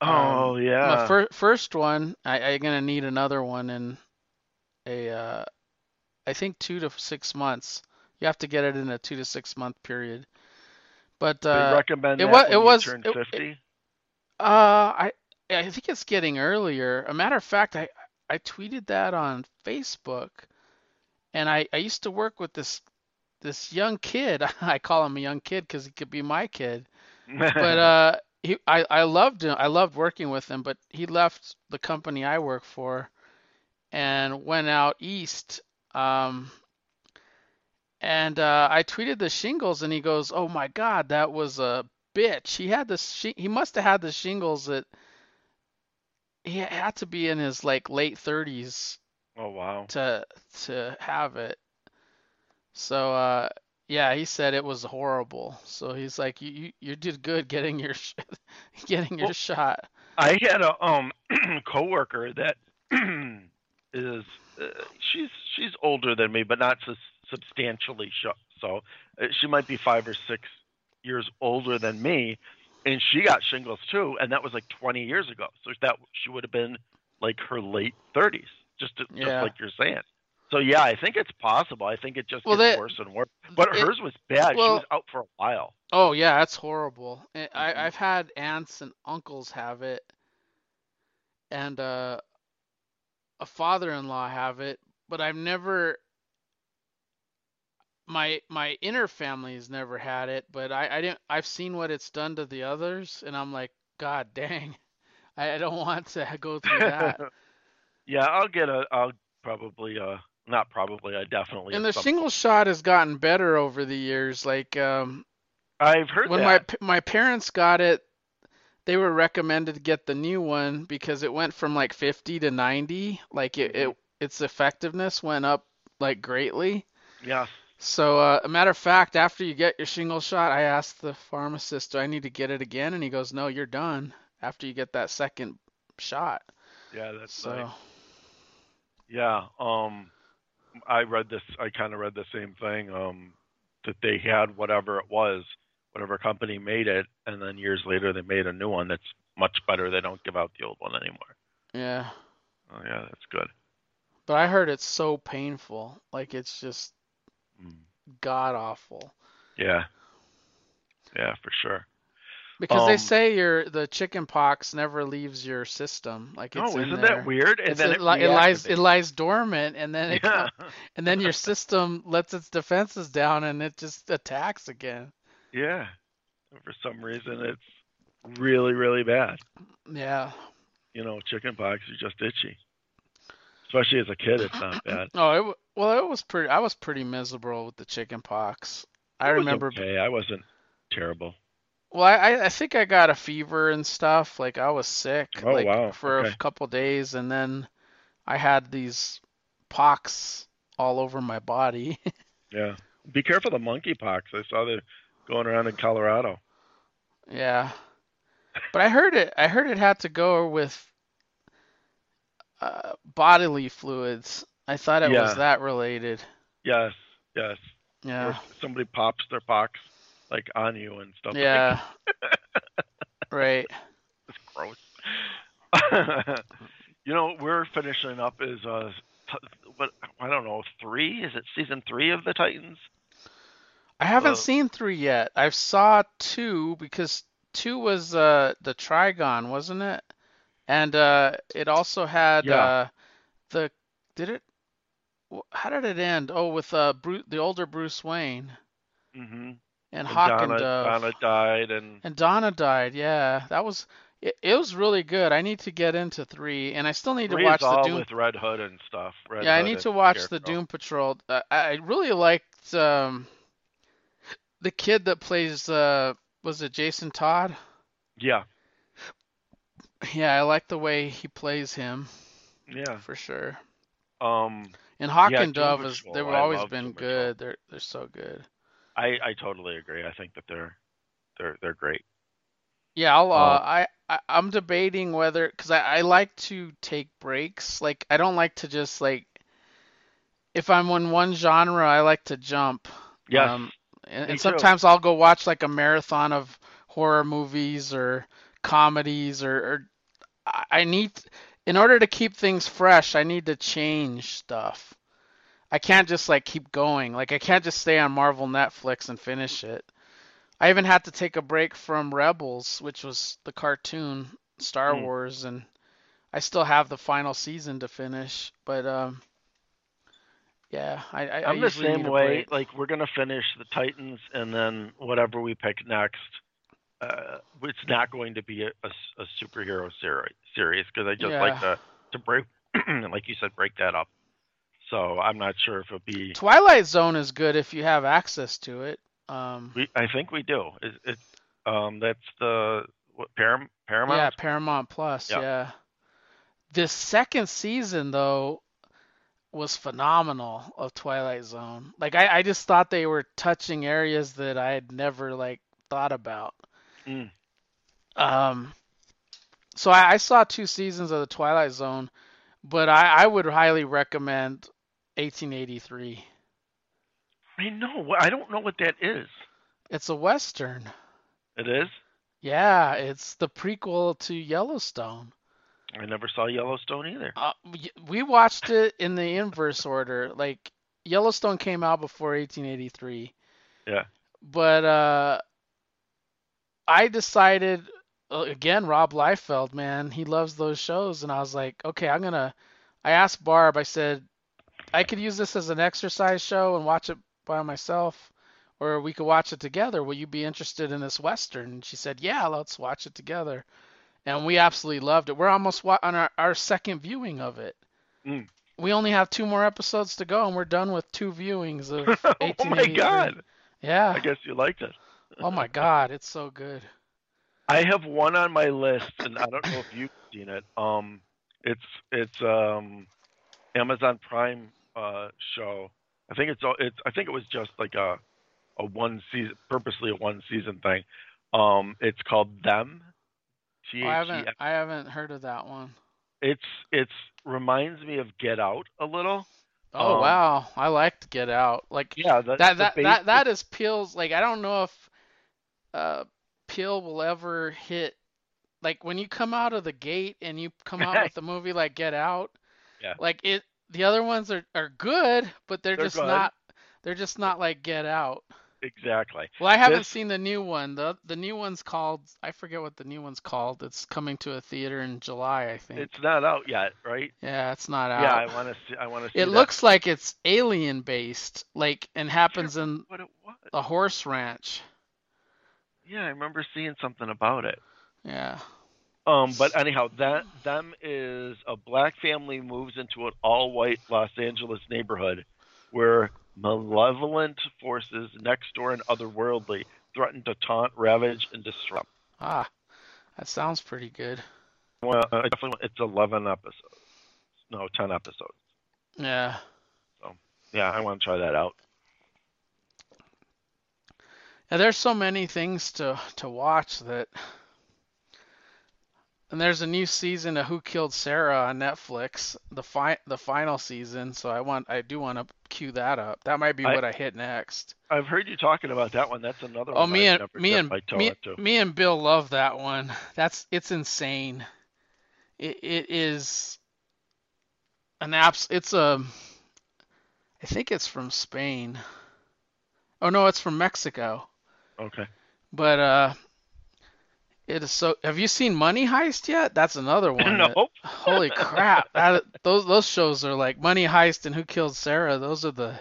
[SPEAKER 1] Oh yeah.
[SPEAKER 2] My fir- first one, I, I'm gonna need another one in a, uh, I think two to six months. You have to get it in a two to six month period. But
[SPEAKER 1] they
[SPEAKER 2] uh,
[SPEAKER 1] recommend
[SPEAKER 2] it
[SPEAKER 1] that
[SPEAKER 2] wa-
[SPEAKER 1] when
[SPEAKER 2] it was-
[SPEAKER 1] turn fifty.
[SPEAKER 2] uh, I I think it's getting earlier. A matter of fact, I I tweeted that on Facebook, and I I used to work with this this young kid. I call him a young kid because he could be my kid. but uh he I, I loved him I loved working with him but he left the company I work for and went out east um and uh I tweeted the shingles and he goes oh my god that was a bitch he had this shi he must have had the shingles that he had to be in his like late 30s
[SPEAKER 1] oh wow.
[SPEAKER 2] to to have it. So uh yeah, he said it was horrible. So he's like you you, you did good getting your sh- getting your
[SPEAKER 1] Well-
[SPEAKER 2] shot.
[SPEAKER 1] I had a um coworker that is uh, she's she's older than me, but not sus- substantially sh- so. Uh, she might be five or six years older than me, and she got shingles too, and that was like 20 years ago. So that she would have been like her late 30s, just to, just like you're saying. So yeah, I think it's possible. I think it just
[SPEAKER 2] Well,
[SPEAKER 1] gets
[SPEAKER 2] they-
[SPEAKER 1] worse and worse. But
[SPEAKER 2] it-
[SPEAKER 1] hers was bad. she was out for a while.
[SPEAKER 2] Oh yeah, that's horrible. I
[SPEAKER 1] Mhm.
[SPEAKER 2] I've had aunts and uncles have it and uh a father-in-law have it, but I've never my my inner family's never had it, but I I didn't I've seen what it's done to the others and I'm like god dang. I, I don't want to go through that.
[SPEAKER 1] yeah, I'll get a. I'll probably uh not probably. I definitely.
[SPEAKER 2] And the
[SPEAKER 1] single
[SPEAKER 2] shingle shot has gotten better over the years. Like um,
[SPEAKER 1] I've heard
[SPEAKER 2] when
[SPEAKER 1] that.
[SPEAKER 2] my my parents got it, they were recommended to get the new one because it went from like 50 to 90. Like it,
[SPEAKER 1] Mm-hmm.
[SPEAKER 2] it its effectiveness went up like greatly.
[SPEAKER 1] Yeah.
[SPEAKER 2] So uh, a matter of fact, after you get your shingle shot, I asked the pharmacist, "Do I need to get it again?" And he goes, "No, you're done after you get that second shot."
[SPEAKER 1] Yeah, that's
[SPEAKER 2] So
[SPEAKER 1] nice. Yeah. Um, I read this. I kind of read the same thing. Um, that they had whatever it was, whatever company made it, and then years later they made a new one that's much better. They don't give out the old one anymore.
[SPEAKER 2] yeah,
[SPEAKER 1] Oh yeah, that's good.
[SPEAKER 2] but I heard it's so painful. Like it's just
[SPEAKER 1] Mm.
[SPEAKER 2] god awful.
[SPEAKER 1] Yeah. Yeah, for sure.
[SPEAKER 2] Because they
[SPEAKER 1] Um,
[SPEAKER 2] say your the chicken pox never leaves your system. Like it's
[SPEAKER 1] Oh, isn't
[SPEAKER 2] there.
[SPEAKER 1] that weird? And
[SPEAKER 2] It's-
[SPEAKER 1] then
[SPEAKER 2] it,
[SPEAKER 1] it,
[SPEAKER 2] li- it lies it lies dormant and then it
[SPEAKER 1] Yeah.
[SPEAKER 2] and then your system lets its defenses down and it just attacks again.
[SPEAKER 1] Yeah. For some reason, it's really, really bad.
[SPEAKER 2] Yeah.
[SPEAKER 1] You know, chicken pox is just itchy. Especially as a kid, it's not bad.
[SPEAKER 2] Oh, it, well, it was pretty. I was pretty miserable with the chicken pox. I
[SPEAKER 1] It was
[SPEAKER 2] remember.
[SPEAKER 1] Okay, I wasn't terrible.
[SPEAKER 2] Well, I I think I got a fever and stuff. Like I was sick.
[SPEAKER 1] Oh,
[SPEAKER 2] like
[SPEAKER 1] wow.
[SPEAKER 2] for a
[SPEAKER 1] Okay.
[SPEAKER 2] couple days, and then I had these pox all over my body.
[SPEAKER 1] Yeah. Be careful of the monkeypox. I saw they're going around in Colorado.
[SPEAKER 2] Yeah. But I heard it I heard it had to go with uh, bodily fluids. I thought it
[SPEAKER 1] Yeah.
[SPEAKER 2] was that related.
[SPEAKER 1] Yes, yes.
[SPEAKER 2] Yeah.
[SPEAKER 1] Or somebody pops their pox like on you and stuff. like
[SPEAKER 2] Yeah. Right.
[SPEAKER 1] It's gross. you know, we're finishing up is uh, t- what I don't know, three? Is it season three of the Titans?
[SPEAKER 2] I haven't
[SPEAKER 1] Uh,
[SPEAKER 2] seen three yet. I've saw two because two was uh the Trigon, wasn't it? And uh it also had
[SPEAKER 1] Yeah.
[SPEAKER 2] uh the did it how did it end? Oh, with uh Bru the older Bruce Wayne
[SPEAKER 1] Mm-hmm.
[SPEAKER 2] And
[SPEAKER 1] And
[SPEAKER 2] Hawk and
[SPEAKER 1] Donna,
[SPEAKER 2] Dove.
[SPEAKER 1] Donna died, and
[SPEAKER 2] And Donna died. Yeah, that was it, it was really good. I need to get into three, and I still need to watch the Doom.
[SPEAKER 1] with Red Hood and stuff. Red
[SPEAKER 2] Yeah, I need to watch the Doom Patrol. Uh, I I really liked um the kid that plays uh was it Jason Todd?
[SPEAKER 1] Yeah,
[SPEAKER 2] Yeah, I like the way he plays him
[SPEAKER 1] yeah.
[SPEAKER 2] for sure.
[SPEAKER 1] Um,
[SPEAKER 2] And Hawk
[SPEAKER 1] Yeah,
[SPEAKER 2] and
[SPEAKER 1] Doom
[SPEAKER 2] Dove is they've always been
[SPEAKER 1] Patrol.
[SPEAKER 2] good. They're they're so good.
[SPEAKER 1] I I totally agree. I think that they're they're they're great.
[SPEAKER 2] Yeah, I'll uh,
[SPEAKER 1] Uh,
[SPEAKER 2] I, I I'm debating whether because I, I like to take breaks. Like I don't like to just like if I'm in one genre, I like to jump.
[SPEAKER 1] Yes.
[SPEAKER 2] Um, and, and
[SPEAKER 1] too.
[SPEAKER 2] sometimes I'll go watch like a marathon of horror movies or comedies or, or I need in order to keep things fresh, I need to change stuff. I can't just like keep going. Like I can't just stay on Marvel Netflix and finish it. I even had to take a break from Rebels, which was the cartoon Star
[SPEAKER 1] Hmm.
[SPEAKER 2] Wars, and I still have the final season to finish. But um, yeah, I, I, I
[SPEAKER 1] I'm the same way. Like we're gonna finish the Titans, and then whatever we pick next, uh, it's not going to be a superhero series because I just like to to break, like you said, break that up. So I'm not sure if it'll be.
[SPEAKER 2] Twilight Zone is good if you have access to it. Um,
[SPEAKER 1] We, I think we do. It, it um, that's the what Param, Paramount.
[SPEAKER 2] yeah, Paramount Plus.
[SPEAKER 1] Yeah.
[SPEAKER 2] Yeah. This second season though was phenomenal of Twilight Zone. Like I, I just thought they were touching areas that I had never like thought about.
[SPEAKER 1] Mm.
[SPEAKER 2] Um, so I, I saw two seasons of the Twilight Zone, but I, I would highly recommend 1883.
[SPEAKER 1] I know. I don't know what that is.
[SPEAKER 2] It's a western.
[SPEAKER 1] It is.
[SPEAKER 2] Yeah, it's the prequel to Yellowstone.
[SPEAKER 1] I never saw Yellowstone either.
[SPEAKER 2] Uh, we- watched it in the inverse order. Like Yellowstone came out before 1883.
[SPEAKER 1] Yeah.
[SPEAKER 2] But uh, I decided uh, again, Rob Liefeld, man, he loves those shows, and I was like, okay, I'm gonna. I asked Barb. I said, I could use this as an exercise show and watch it by myself, or we could watch it together. Will you be interested in this western? And she said, yeah, let's watch it together. And we absolutely loved it. We're almost wa- on our, our second viewing of it.
[SPEAKER 1] Mm.
[SPEAKER 2] We only have two more episodes to go, and we're done with two viewings of
[SPEAKER 1] oh my god!
[SPEAKER 2] Yeah.
[SPEAKER 1] I guess you liked it.
[SPEAKER 2] Oh my God, it's so good.
[SPEAKER 1] I have one on my list, and I don't know if you've seen it. Um, it's it's um, Amazon Prime uh, show. I think it's all- it's I think it was just like a a one season, purposely a one season thing. Um, it's called Them. T
[SPEAKER 2] Oh, I haven't. I haven't heard of that one.
[SPEAKER 1] It's it's reminds me of Get Out a little.
[SPEAKER 2] Oh
[SPEAKER 1] Um,
[SPEAKER 2] wow, I like to get out. Like
[SPEAKER 1] Yeah, the,
[SPEAKER 2] that that that that is Peele's like I don't know if uh Peel will ever hit like when you come out of the gate and you come out with a movie like Get Out.
[SPEAKER 1] Yeah.
[SPEAKER 2] Like it the other ones are are good, but they're,
[SPEAKER 1] They're
[SPEAKER 2] just
[SPEAKER 1] good.
[SPEAKER 2] not they're just not like Get Out.
[SPEAKER 1] exactly.
[SPEAKER 2] Well, I haven't
[SPEAKER 1] This-
[SPEAKER 2] seen the new one. The the new one's called I forget what the new one's called. It's coming to a theater in July, I think.
[SPEAKER 1] It's not out yet, right?
[SPEAKER 2] yeah, it's not out.
[SPEAKER 1] Yeah, I want to see. I want to see.
[SPEAKER 2] It
[SPEAKER 1] that.
[SPEAKER 2] looks like it's alien based, like and happens in
[SPEAKER 1] what it was.
[SPEAKER 2] a horse ranch.
[SPEAKER 1] Yeah, I remember seeing something about it.
[SPEAKER 2] Yeah.
[SPEAKER 1] Um, but anyhow, that them is a black family moves into an all-white Los Angeles neighborhood where malevolent forces next door and otherworldly threaten to taunt, ravage, and disrupt.
[SPEAKER 2] Ah, that sounds pretty good.
[SPEAKER 1] Well, uh, definitely, it's eleven episodes. No, ten episodes.
[SPEAKER 2] Yeah.
[SPEAKER 1] So, Yeah, I want to try that out.
[SPEAKER 2] Yeah, there's so many things to to watch that And there's a new season of Who Killed Sara on Netflix, the fi- the final season. So I want I do want to cue that up. That might be
[SPEAKER 1] I-
[SPEAKER 2] what I hit next.
[SPEAKER 1] I've heard you talking about that one. That's another
[SPEAKER 2] Oh,
[SPEAKER 1] one.
[SPEAKER 2] me and me and me, me and Bill love that one. That's it's insane. It it is an apps. It's a. I think it's from Spain. Oh no, it's from Mexico.
[SPEAKER 1] Okay.
[SPEAKER 2] But uh, it is so. Have you seen Money Heist yet? That's another one. that-
[SPEAKER 1] no.
[SPEAKER 2] holy crap! That those those shows are like Money Heist and Who Killed Sara. Those are the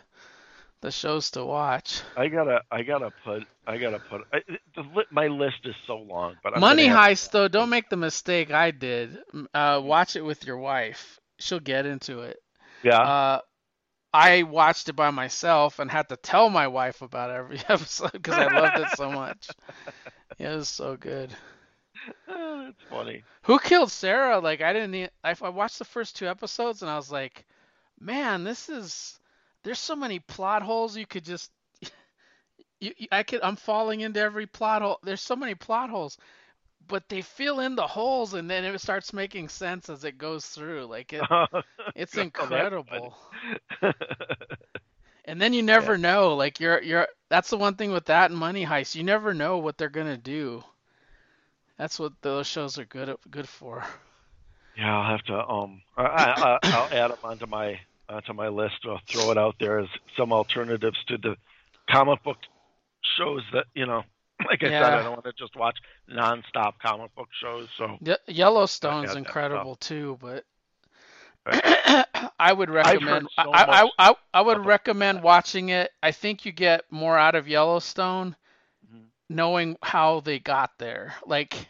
[SPEAKER 2] the shows to watch.
[SPEAKER 1] I gotta, I gotta put, I gotta put. I, the, my list is so long, but I'm
[SPEAKER 2] Money
[SPEAKER 1] gonna
[SPEAKER 2] Heist though, don't make the mistake I did. Uh, watch it with your wife. She'll get into it.
[SPEAKER 1] Yeah.
[SPEAKER 2] Uh, I watched it by myself and had to tell my wife about every episode because I loved it so much. It was so good.
[SPEAKER 1] Oh, that's funny.
[SPEAKER 2] Who killed Sarah? Like I didn't. I, I watched the first two episodes and I was like, man, this is. There's so many plot holes you could just. You, I could. I'm falling into every plot hole. There's so many plot holes, but they fill in the holes and then it starts making sense as it goes through. Like it, it's
[SPEAKER 1] Oh,
[SPEAKER 2] incredible. And then you never know. Like you're you're that's the one thing with that Money Heist. You never know what they're gonna do. That's what those shows are good good for.
[SPEAKER 1] yeah, I'll have to. Um, I, I, I'll add them onto my onto my list. I'll throw it out there as some alternatives to the comic book shows that you know. Like I said, I don't want to just watch nonstop comic book shows. So
[SPEAKER 2] Ye- Yellowstone's incredible too, but. I would recommend.
[SPEAKER 1] so
[SPEAKER 2] I, I, I, I would recommend watching it. I think you get more out of Yellowstone
[SPEAKER 1] Mhm.
[SPEAKER 2] knowing how they got there. Like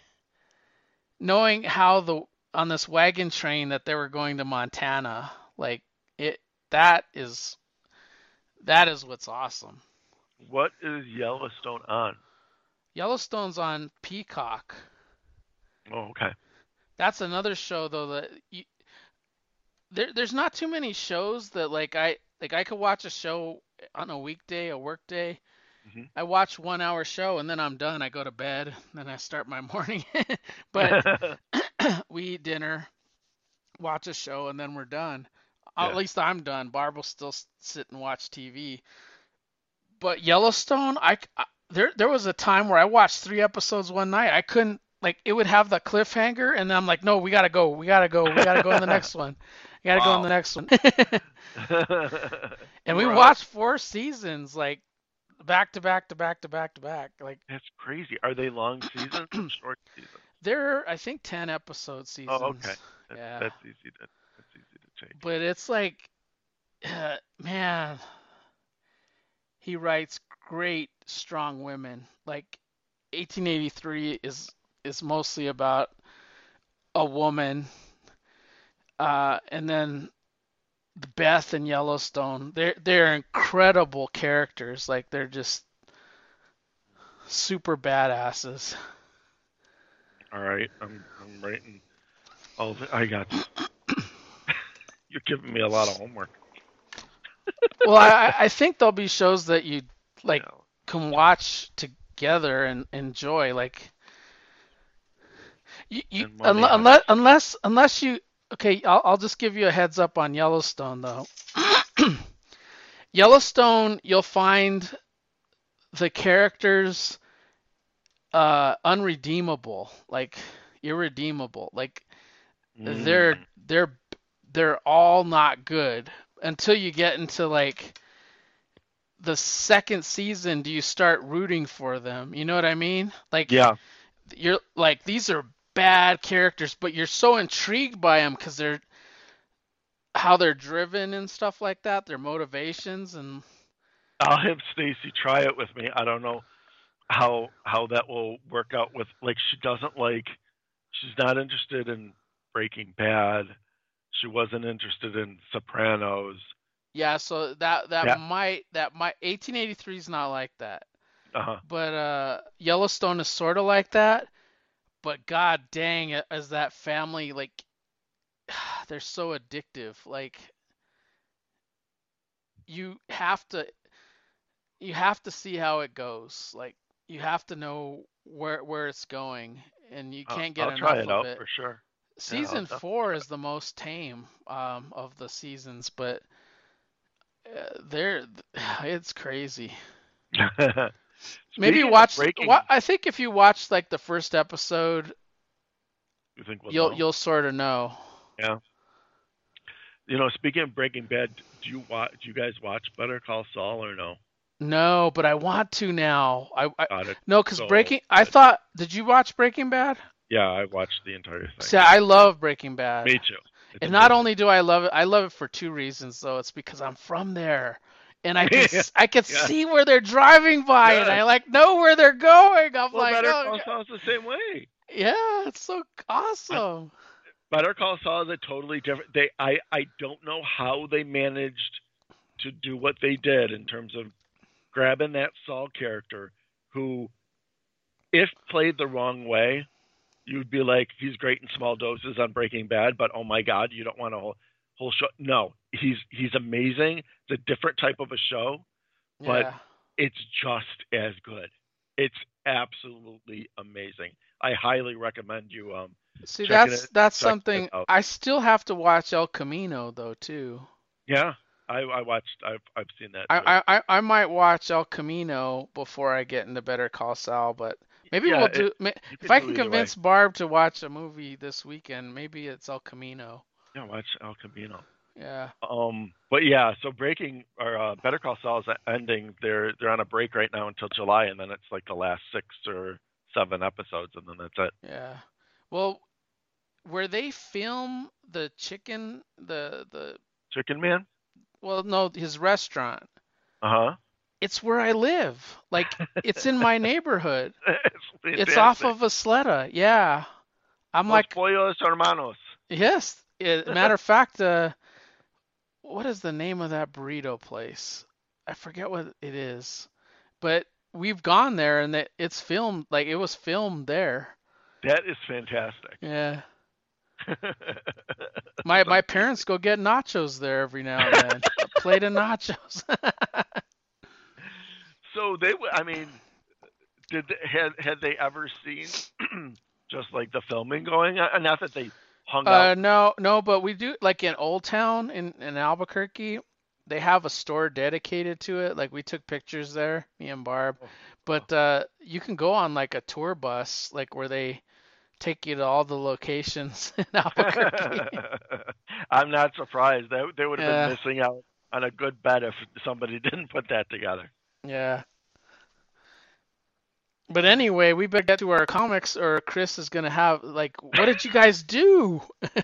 [SPEAKER 2] knowing how the on this wagon train that they were going to Montana. Like it. That is. That is what's awesome.
[SPEAKER 1] what is Yellowstone on?
[SPEAKER 2] Yellowstone's on Peacock.
[SPEAKER 1] Oh, okay.
[SPEAKER 2] That's another show though that you, there there's not too many shows that like I like I could watch a show on a weekday, a work day.
[SPEAKER 1] Mhm.
[SPEAKER 2] I watch one hour show and then I'm done. I go to bed, then I start my morning. but we eat dinner, watch a show, and then we're done. At least I'm done. Barb will still sit and watch TV. But Yellowstone, I, I- there there was a time where I watched three episodes one night. I couldn't like it would have the cliffhanger, and then I'm like, no, we gotta go, we gotta go, we gotta go in the next one, gotta go
[SPEAKER 1] on
[SPEAKER 2] the next one. and we
[SPEAKER 1] Right.
[SPEAKER 2] watched four seasons like back to back to back to back to back. Like
[SPEAKER 1] That's crazy. Are they long seasons or short seasons?
[SPEAKER 2] they're I think ten episode seasons.
[SPEAKER 1] Oh, okay. That's,
[SPEAKER 2] Yeah.
[SPEAKER 1] that's easy to that's easy to take.
[SPEAKER 2] but it's like uh, man he writes great strong women like 1883 is is mostly about a woman uh and then Beth and Yellowstone they're they're incredible characters like they're just super badasses
[SPEAKER 1] All right, I'm I'm writing. all the I got. You're giving me a lot of homework.
[SPEAKER 2] well I I think there'll be shows that you like
[SPEAKER 1] now.
[SPEAKER 2] can watch together and enjoy like you, you
[SPEAKER 1] And money
[SPEAKER 2] unle-
[SPEAKER 1] on
[SPEAKER 2] unless unless unless you okay I'll, I'll just give you a heads up on Yellowstone though Yellowstone you'll find the characters uh unredeemable like irredeemable like they're
[SPEAKER 1] Mm.
[SPEAKER 2] they're they're all not good until you get into like the second season do you start rooting for them you know what i mean like
[SPEAKER 1] yeah.
[SPEAKER 2] you're like these are bad characters but you're so intrigued by them because they're how they're driven and stuff like that their motivations and
[SPEAKER 1] I'll have Stacy try it with me. I don't know how how that will work out with like she doesn't like she's not interested in Breaking Bad. She wasn't interested in Sopranos.
[SPEAKER 2] yeah so that that might that might 1883 is not like that
[SPEAKER 1] Uh-huh.
[SPEAKER 2] but uh Yellowstone is sort of like that. But god dang it, as that family like they're so addictive. Like you have to you have to see how it goes. Like you have to know where where it's going. and you
[SPEAKER 1] I'll-
[SPEAKER 2] can't get
[SPEAKER 1] I'll
[SPEAKER 2] enough
[SPEAKER 1] try it
[SPEAKER 2] of
[SPEAKER 1] out
[SPEAKER 2] it.
[SPEAKER 1] for sure.
[SPEAKER 2] Season
[SPEAKER 1] definitely
[SPEAKER 2] four is the most tame um, of the seasons, but uh, they're it's crazy. Maybe
[SPEAKER 1] Speaking
[SPEAKER 2] watch.
[SPEAKER 1] breaking,
[SPEAKER 2] Wa- I think if you watch like the first episode,
[SPEAKER 1] you think we'll
[SPEAKER 2] you'll
[SPEAKER 1] know?
[SPEAKER 2] you'll sort of know. Yeah.
[SPEAKER 1] You know, speaking of Breaking Bad, do you watch? Do you guys watch Better Call Saul or no?
[SPEAKER 2] No, but I want to now. I, I no, because
[SPEAKER 1] So
[SPEAKER 2] Breaking. I thought. Did you watch Breaking Bad?
[SPEAKER 1] Yeah, I watched the entire thing.
[SPEAKER 2] See, I love Breaking Bad.
[SPEAKER 1] Me too. It's
[SPEAKER 2] And not only do I love it, I love it for two reasons though. It's because I'm from there. And I can I can
[SPEAKER 1] Yeah.
[SPEAKER 2] see where they're driving by and I like know where they're going. I'm
[SPEAKER 1] well,
[SPEAKER 2] like,
[SPEAKER 1] Better
[SPEAKER 2] oh,
[SPEAKER 1] Call
[SPEAKER 2] God.
[SPEAKER 1] Saul's the same way.
[SPEAKER 2] yeah, it's so awesome.
[SPEAKER 1] I, Better Call Saul is a totally different. They, I, I don't know how they managed to do what they did in terms of grabbing that Saul character, who, if played the wrong way, you'd be like, he's great in small doses on Breaking Bad, but oh my God, you don't want a whole, show. No, he's he's amazing. It's a different type of a show. but-
[SPEAKER 2] yeah.
[SPEAKER 1] It's just as good. It's absolutely amazing. I highly recommend you um
[SPEAKER 2] See, that's
[SPEAKER 1] it-
[SPEAKER 2] that's something. I still have to watch El Camino though too.
[SPEAKER 1] Yeah, I, I watched. I've I've seen that.
[SPEAKER 2] I, I I might watch El Camino before I get into Better Call Saul, but maybe
[SPEAKER 1] Yeah,
[SPEAKER 2] we'll
[SPEAKER 1] it-
[SPEAKER 2] do. ma- if I can
[SPEAKER 1] either way.
[SPEAKER 2] convince Barb to watch a movie this weekend, maybe it's El Camino.
[SPEAKER 1] Yeah, watch El Camino.
[SPEAKER 2] Yeah.
[SPEAKER 1] Um, but yeah, so Breaking or uh, Better Call Saul is ending. They're they're on a break right now until July, and then it's like the last six or seven episodes, and then that's it.
[SPEAKER 2] Yeah. Well, where they film the chicken, the the
[SPEAKER 1] Chicken Man.
[SPEAKER 2] well, no, his restaurant.
[SPEAKER 1] Uh huh.
[SPEAKER 2] It's where I live. Like it's in my neighborhood.
[SPEAKER 1] it's
[SPEAKER 2] It's off of Isleta. Yeah. I'm
[SPEAKER 1] Los
[SPEAKER 2] like,
[SPEAKER 1] pollos hermanos.
[SPEAKER 2] yes. It, matter of fact, uh, what is the name of that burrito place? I forget what it is, but we've gone there and it, it's filmed. Like it was filmed there.
[SPEAKER 1] That is fantastic.
[SPEAKER 2] Yeah. My my parents go get nachos there every now and then. A plate of nachos.
[SPEAKER 1] so they, I mean, did they, had had they ever seen just like the filming going on? Not that they hung
[SPEAKER 2] uh, no, no, but we do like in Old Town in in Albuquerque. They have a store dedicated to it. Like we took pictures there, me and Barb.
[SPEAKER 1] Oh,
[SPEAKER 2] But uh, you can go on like a tour bus, like where they take you to all the locations in Albuquerque.
[SPEAKER 1] I'm not surprised. They they would have
[SPEAKER 2] Yeah.
[SPEAKER 1] been missing out on a good bet if somebody didn't put that together.
[SPEAKER 2] Yeah. But anyway, we better get to our comics, or Chris is gonna have like, what did you guys do?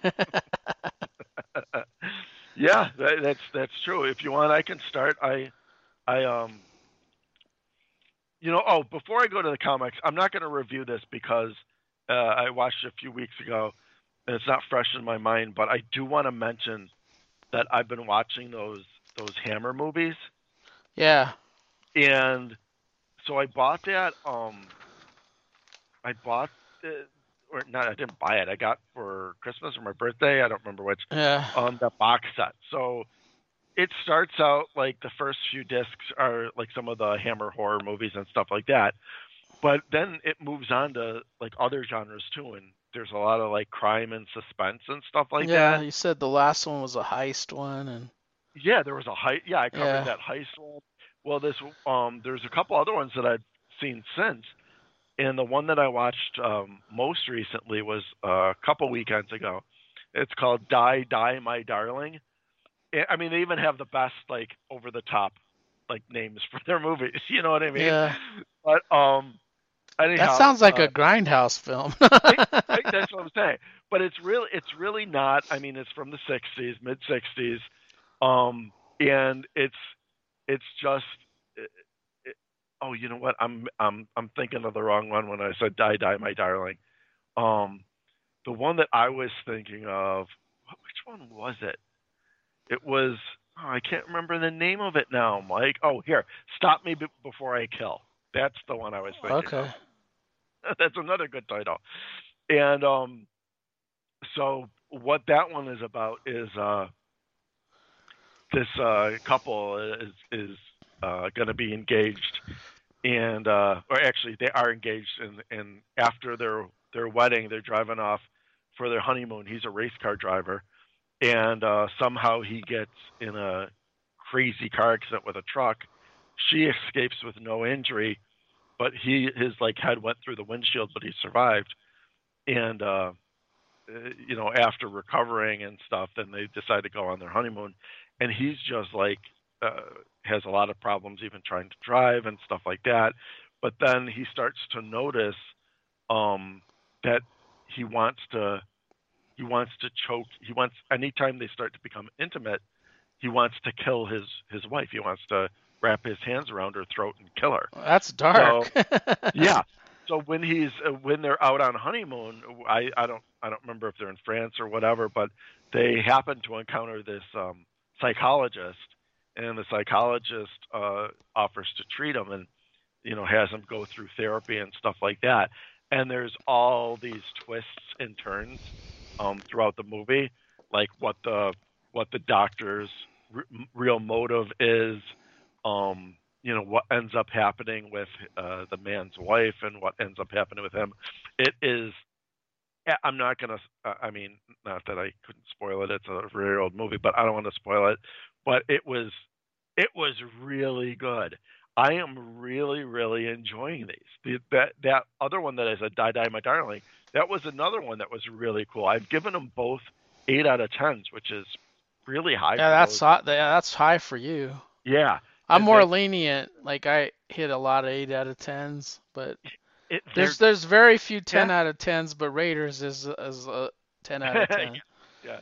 [SPEAKER 1] Yeah, that, that's that's true. If you want, I can start. I, I um, you know, oh, before I go to the comics, I'm not going to review this because uh, I watched it a few weeks ago, and it's not fresh in my mind. But I do want to mention that I've been watching those those Hammer movies,
[SPEAKER 2] Yeah.
[SPEAKER 1] and so I bought that. Um, I bought the, or not. I didn't buy it. I got for Christmas or my birthday. I don't remember which
[SPEAKER 2] Yeah.
[SPEAKER 1] on the box set. So it starts out like the first few discs are like some of the Hammer horror movies and stuff like that. But then it moves on to like other genres too and there's a lot of like crime and suspense and stuff like
[SPEAKER 2] yeah,
[SPEAKER 1] that.
[SPEAKER 2] Yeah, you said the last one was a heist one, and
[SPEAKER 1] Yeah, there was a heist. Yeah, I covered
[SPEAKER 2] Yeah.
[SPEAKER 1] that heist one. Well, this um, there's a couple other ones that I've seen since, and the one that I watched um, most recently was uh, a couple weekends ago. It's called Die Die My Darling. I- I mean, they even have the best like over the top like names for their movies. You know what I mean?
[SPEAKER 2] yeah,
[SPEAKER 1] But um, anyhow,
[SPEAKER 2] that sounds like
[SPEAKER 1] uh,
[SPEAKER 2] a grindhouse film.
[SPEAKER 1] right? That's what I'm saying. But it's really it's really not. I mean, it's from the '60s, mid '60s, um, and it's it's just. It, it, oh, you know what? I'm I'm I'm thinking of the wrong one when I said "Die, Die, My Darling." Um, the one that I was thinking of, which one was it? It was. Oh, I can't remember the name of it now, Mike. Oh, here, "Stop Me B- Before I Kill." That's the one I was thinking. of.
[SPEAKER 2] okay.
[SPEAKER 1] That's another good title. And um, so what that one is about is uh, this uh, couple is is uh, going to be engaged, and uh, or actually they are engaged, and and after their their wedding. They're driving off for their honeymoon. He's a race car driver, and uh, somehow he gets in a crazy car accident with a truck. She escapes with no injury, but he his like head went through the windshield, but he survived. And uh, you know, after recovering and stuff, then they decide to go on their honeymoon, and he's just like uh, has a lot of problems even trying to drive and stuff like that. But then he starts to notice um, that he wants to he wants to choke. He wants anytime they start to become intimate, he wants to kill his his wife. He wants to wrap his hands around her throat and kill her.
[SPEAKER 2] That's dark.
[SPEAKER 1] So, yeah. So when he's uh, when they're out on honeymoon, I I don't I don't remember if they're in France or whatever, but they happen to encounter this um, psychologist, and the psychologist uh, offers to treat him and you know has him go through therapy and stuff like that. And there's all these twists and turns um, throughout the movie, like what the what the doctor's r- real motive is, um, you know, what ends up happening with uh, the man's wife and what ends up happening with him. It is. I'm not gonna. Uh, I mean, not that I couldn't spoil it. It's a very old movie, but I don't want to spoil it. But it was, it was really good. I am really, really enjoying these. The, that that other one that I said, "Die, Die, My Darling," that was another one that was really cool. I've given them both eight out of tens, which is really high.
[SPEAKER 2] Yeah, that's high, yeah, that's high for you.
[SPEAKER 1] Yeah,
[SPEAKER 2] I'm more they, lenient. Like I hit a lot of eight out of tens, but it, there's there's very few ten yeah. out of tens, but Raiders is is a ten out of ten.
[SPEAKER 1] yeah.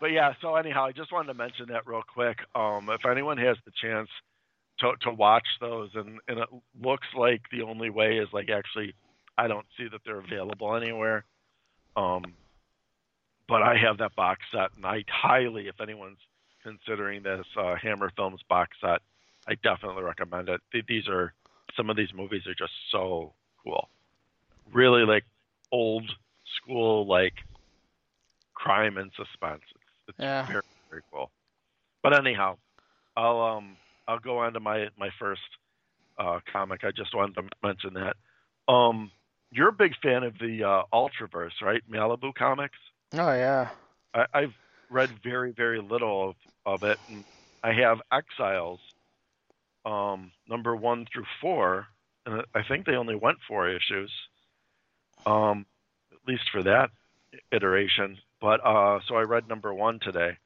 [SPEAKER 1] But yeah, so anyhow, I just wanted to mention that real quick. Um, if anyone has the chance to to watch those, and and it looks like the only way is like actually I don't see that they're available anywhere. Um, but I have that box set, and I highly, if anyone's considering this uh, Hammer Films box set, I definitely recommend it. These are some of these movies are just so cool, really like old school like crime and suspense. It's, it's yeah. very very cool. But anyhow, I'll um I'll go on to my my first uh, comic. I just wanted to mention that. Um, you're a big fan of the uh, Ultraverse, right? Malibu Comics.
[SPEAKER 2] Oh yeah.
[SPEAKER 1] I, have read very very little of, of it, and I have Exiles, um, number one through four, and I think they only went four issues, um, at least for that iteration. But uh, so I read number one today,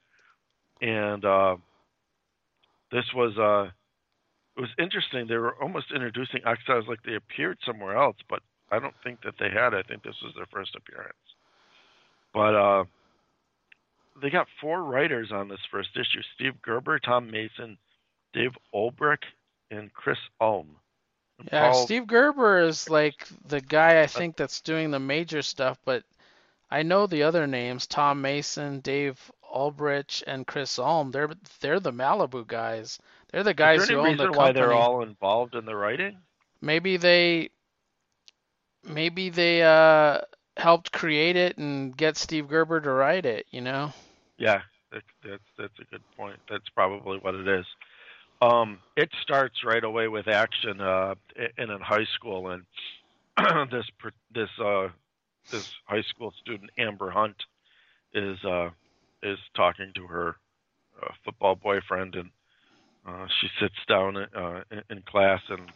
[SPEAKER 1] and uh, this was uh, it was interesting. They were almost introducing Exiles like they appeared somewhere else, but I don't think that they had. I think this was their first appearance. But uh, they got four writers on this first issue: Steve Gerber, Tom Mason, Dave Olbrich, and Chris Ulm.
[SPEAKER 2] Yeah, Paul... Steve Gerber is like the guy I think that's doing the major stuff, but I know the other names: Tom Mason, Dave Olbrich, and Chris Ulm. They're they're the Malibu guys. They're the guys who own the company.
[SPEAKER 1] Why they're all involved in the writing?
[SPEAKER 2] Maybe they maybe they uh, helped create it and get Steve Gerber to write it. You know?
[SPEAKER 1] Yeah, that's that's that's a good point. That's probably what it is. Um, it starts right away with action uh, in a high school, and this this uh, this high school student Amber Hunt is uh, is talking to her uh, football boyfriend, and uh, she sits down uh, in, in class, and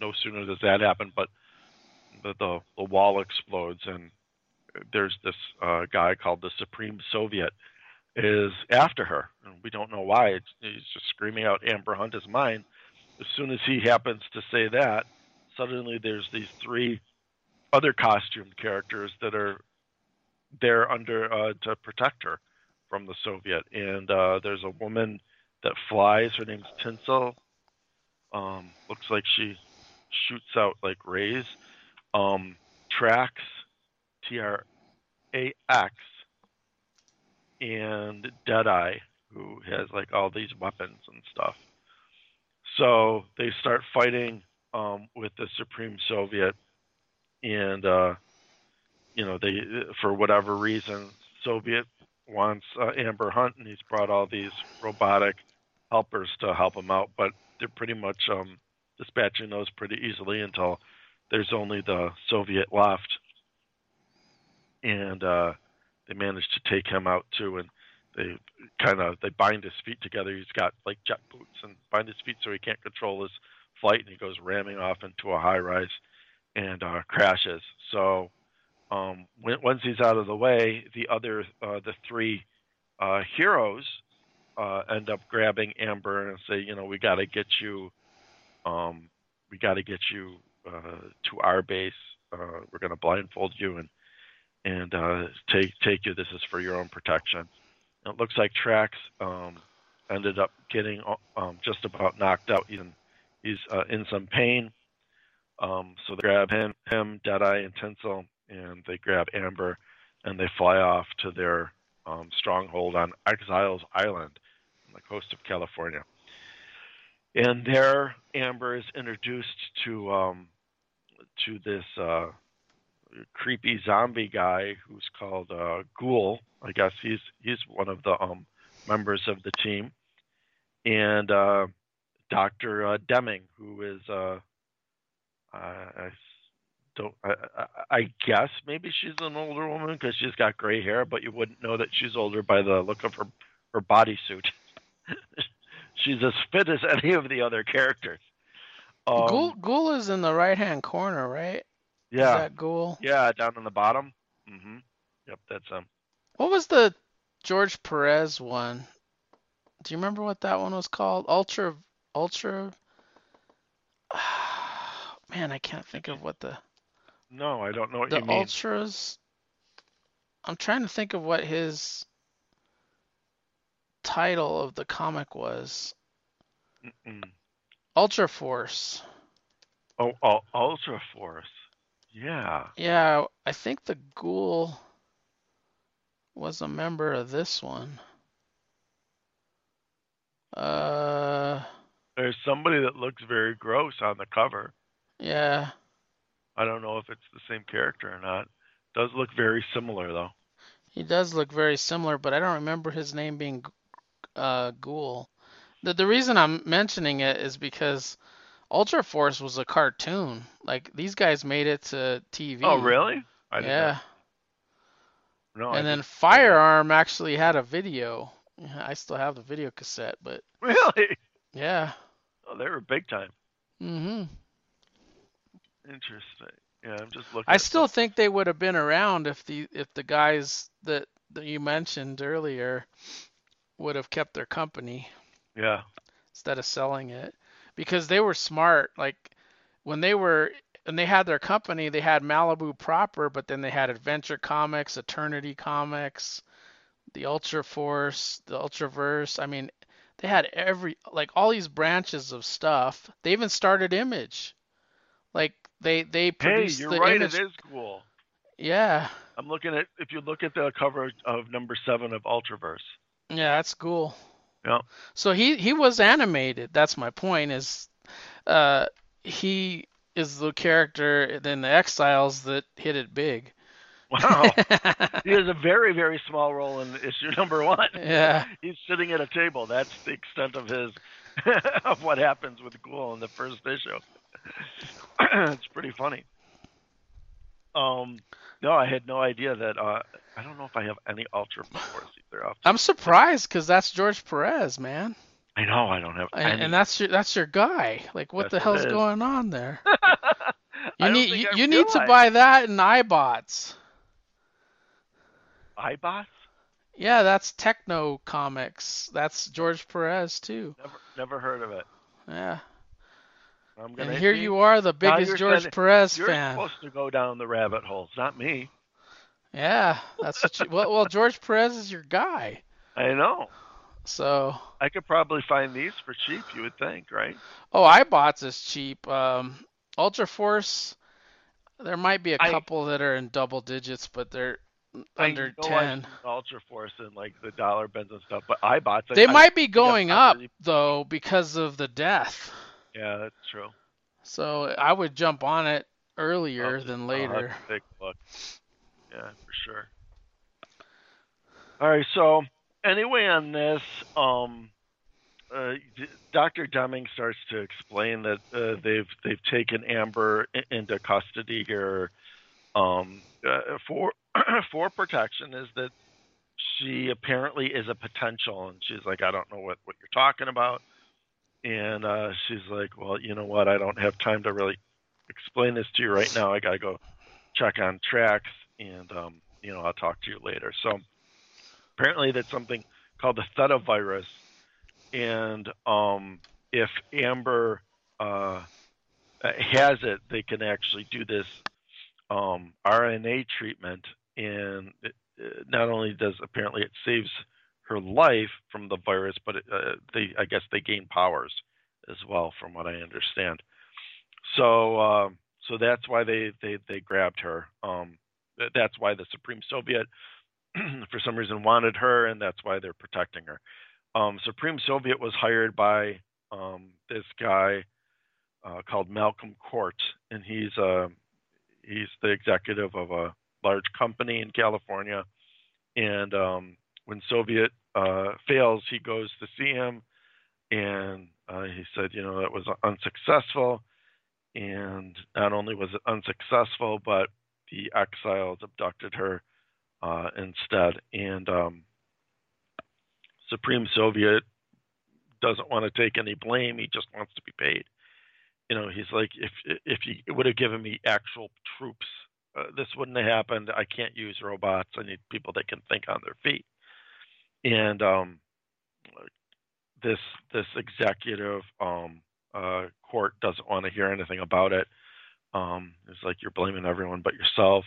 [SPEAKER 1] no sooner does that happen, but the, the, the wall explodes and there's this uh, guy called the Supreme Soviet is after her, and we don't know why. He's just screaming out Amber Hunt is mine. As soon as he happens to say that, suddenly there's these three other costumed characters that are there under uh, to protect her from the Soviet. And uh, there's a woman that flies. Her name's Tinsel. Um, looks like she shoots out like rays um, Trax, T R A X, and Deadeye, who has like all these weapons and stuff. So they start fighting um, with the Supreme Soviet, and uh, you know they, for whatever reason, Soviet wants uh, Amber Hunt, and he's brought all these robotic helpers to help him out, but they're pretty much um, dispatching those pretty easily until there's only the Soviet left, and uh, they manage to take him out too, and they kind of they bind his feet together. He's got like jet boots and bind his feet so he can't control his flight, and he goes ramming off into a high rise and uh, crashes. So um, when, once he's out of the way, the other uh, the three uh, heroes uh, end up grabbing Amber and say, you know, we got to get you, um, we got to get you uh, to our base. Uh, we're going to blindfold you and and uh, take take you. This is for your own protection. And it looks like Trax um, ended up getting um, just about knocked out. He's in, he's uh, in some pain. Um, so they grab him, him, Deadeye, and Tinsel, and they grab Amber, and they fly off to their um, stronghold on Exiles Island, on the coast of California. And there, Amber is introduced to um, to this uh, creepy zombie guy who's called uh, Ghoul. I guess he's he's one of the um, members of the team, and uh, Doctor uh, Deming, who is uh, I don't. I, I, guess maybe she's an older woman because she's got gray hair, but you wouldn't know that she's older by the look of her her bodysuit. she's as fit as any of the other characters.
[SPEAKER 2] Um, Ghoul, Ghoul is in the right hand corner, right?
[SPEAKER 1] Yeah.
[SPEAKER 2] Is that Ghoul?
[SPEAKER 1] Yeah, down on the bottom. Mm-hmm. Yep, that's him. Um...
[SPEAKER 2] What was the George Perez one? Do you remember what that one was called? Ultra, Ultra. Man, I can't think of what the.
[SPEAKER 1] No, I don't know what
[SPEAKER 2] the
[SPEAKER 1] you mean.
[SPEAKER 2] Ultras. I'm trying to think of what his title of the comic was.
[SPEAKER 1] Mm-mm.
[SPEAKER 2] Ultra Force.
[SPEAKER 1] Oh, oh, Ultra Force. Yeah.
[SPEAKER 2] Yeah, I think the ghoul was a member of this one. Uh.
[SPEAKER 1] There's somebody that looks very gross on the cover.
[SPEAKER 2] Yeah.
[SPEAKER 1] I don't know if it's the same character or not. Does look very similar though.
[SPEAKER 2] He does look very similar, but I don't remember his name being uh, Ghoul. The the reason I'm mentioning it is because Ultra Force was a cartoon. Like these guys made it to TV.
[SPEAKER 1] Oh, really?
[SPEAKER 2] I yeah.
[SPEAKER 1] No.
[SPEAKER 2] And I then Firearm actually had a video. I still have the video cassette, but
[SPEAKER 1] really,
[SPEAKER 2] yeah.
[SPEAKER 1] Oh, they were big time.
[SPEAKER 2] Mm-hmm.
[SPEAKER 1] Interesting. Yeah, I'm just looking.
[SPEAKER 2] I still them. think they would have been around if the if the guys that, that you mentioned earlier would have kept their company.
[SPEAKER 1] Yeah.
[SPEAKER 2] Instead of selling it, because they were smart. Like when they were and they had their company, they had Malibu proper, but then they had Adventure Comics, Eternity Comics, the Ultra Force, the Ultraverse. I mean, they had every like all these branches of stuff. They even started Image. Like they they produced
[SPEAKER 1] hey, you're
[SPEAKER 2] the
[SPEAKER 1] right.
[SPEAKER 2] image.
[SPEAKER 1] It is cool.
[SPEAKER 2] Yeah.
[SPEAKER 1] I'm looking at if you look at the cover of number seven of Ultraverse.
[SPEAKER 2] Yeah, that's cool.
[SPEAKER 1] Yeah.
[SPEAKER 2] So he he was animated. That's my point. Is uh he is the character in the Exiles that hit it big.
[SPEAKER 1] Wow. he has a very, very small role in issue number one.
[SPEAKER 2] Yeah.
[SPEAKER 1] He's sitting at a table. That's the extent of his of what happens with Ghoul in the first issue. it's pretty funny. Um, no, I had no idea that. Uh, I don't know if I have any Ultra Force either.
[SPEAKER 2] I'm surprised because that's George Perez, man.
[SPEAKER 1] I know I don't have.
[SPEAKER 2] And,
[SPEAKER 1] any.
[SPEAKER 2] and that's your that's your guy. Like, what
[SPEAKER 1] Yes,
[SPEAKER 2] the hell's going on there? You need you, you need to buy that in iBots.
[SPEAKER 1] iBots.
[SPEAKER 2] Yeah, that's Tekno Comix. That's George Perez too.
[SPEAKER 1] Never, never heard of it.
[SPEAKER 2] Yeah.
[SPEAKER 1] I'm gonna.
[SPEAKER 2] And here
[SPEAKER 1] see-
[SPEAKER 2] you are, the biggest
[SPEAKER 1] you're
[SPEAKER 2] George
[SPEAKER 1] sending-
[SPEAKER 2] Perez
[SPEAKER 1] You're
[SPEAKER 2] fan.
[SPEAKER 1] supposed to go down the rabbit holes, not me.
[SPEAKER 2] Yeah, that's what you, well, well, George Perez is your guy.
[SPEAKER 1] I know.
[SPEAKER 2] So,
[SPEAKER 1] I could probably find these for cheap. You would think, right?
[SPEAKER 2] oh, I bought this cheap. Um, Ultra Force, there might be a
[SPEAKER 1] I-
[SPEAKER 2] couple that are in double digits, but they're
[SPEAKER 1] I
[SPEAKER 2] under ten.
[SPEAKER 1] Ultra Force and like the dollar bins and stuff, but. I-
[SPEAKER 2] They
[SPEAKER 1] I
[SPEAKER 2] might be going up
[SPEAKER 1] really-
[SPEAKER 2] though because of the death.
[SPEAKER 1] Yeah, that's true.
[SPEAKER 2] So I would jump on it earlier
[SPEAKER 1] I'll
[SPEAKER 2] than later.
[SPEAKER 1] to take a look. Yeah, for sure. All right, so anyway, on this, um, uh, Dr. Deming starts to explain that uh, they've they've taken Amber into custody here um, uh, for for protection is that she apparently is a potential, and she's like, I don't know what what you're talking about, and uh, she's like, well, you know what, I don't have time to really explain this to you right now. I gotta go check on Trax, and um, you know, I'll talk to you later. So apparently, that's something called the Theta virus, and um, if Amber uh, has it, they can actually do this um, RNA treatment, and it, not only does apparently it saves her life from the virus, but uh, they I guess they gain powers as well, from what I understand. So uh, so that's why they they they grabbed her. Um, that's why the Supreme Soviet, for some reason, wanted her, and that's why they're protecting her. Um, Supreme Soviet was hired by um, this guy uh, called Malcolm Kort, and he's uh, he's the executive of a large company in California. And um, when Soviet uh, fails, he goes to see him, and uh, he said, you know, that was unsuccessful. And not only was it unsuccessful, but the exiles abducted her uh, instead. And um, Supreme Soviet doesn't want to take any blame. He just wants to be paid. You know, he's like, if if you would have given me actual troops, uh, this wouldn't have happened. I can't use robots. I need people that can think on their feet. And um, this this executive um, uh, Kort doesn't want to hear anything about it. Um, it's like you're blaming everyone but yourself.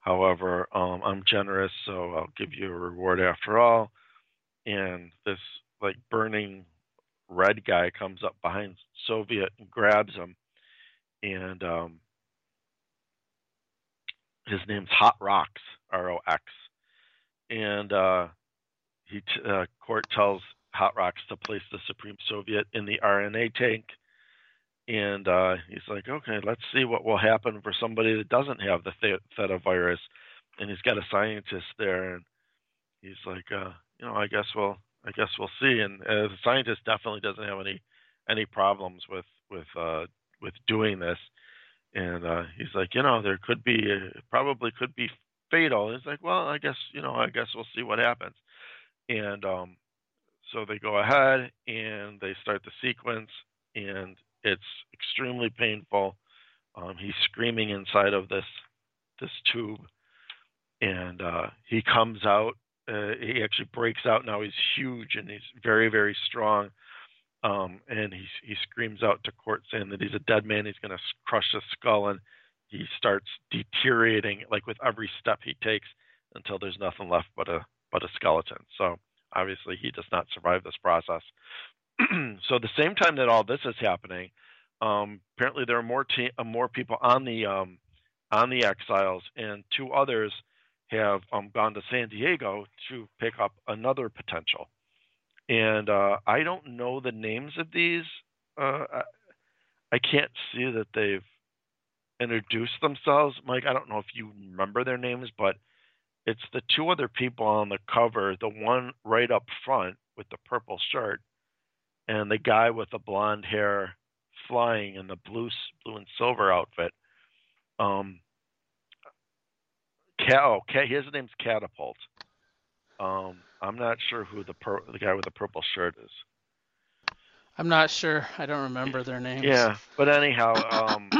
[SPEAKER 1] However, um, I'm generous, so I'll give you a reward after all. And this like burning red guy comes up behind Soviet and grabs him, and um, his name's Hot Rox, R O X, and uh, he uh, Kort tells Hot Rox to place the Supreme Soviet in the RNA tank, and uh, he's like, okay, let's see what will happen for somebody that doesn't have the Theta virus, and he's got a scientist there, and he's like, uh, you know, I guess we'll I guess we'll see. And uh, the scientist definitely doesn't have any any problems with with uh, with doing this. And uh, he's like, you know, there could be probably could be fatal. He's like, well, I guess you know, I guess we'll see what happens. And um, so they go ahead and they start the sequence, and it's extremely painful. Um, he's screaming inside of this this tube, and uh, he comes out uh, he actually breaks out now. He's huge and he's very, very strong. Um, and he he screams out to Kort saying that he's a dead man. He's going to crush his skull, and he starts deteriorating like with every step he takes until there's nothing left but a but a skeleton. So obviously he does not survive this process. so the same time that all this is happening, um, apparently there are more te- uh, more people on the um, on the exiles, and two others have um, gone to San Diego to pick up another potential. And uh, I don't know the names of these. Uh, I, I can't see that they've introduced themselves. Mike, I don't know if you remember their names, but it's the two other people on the cover the one right up front with the purple shirt, and the guy with the blonde hair flying in the blue, blue and silver outfit. Um, oh, his name's Catapult. Um, I'm not sure who the per- the guy with the purple shirt is.
[SPEAKER 2] I'm not sure. I don't remember their names.
[SPEAKER 1] Yeah, but anyhow, um,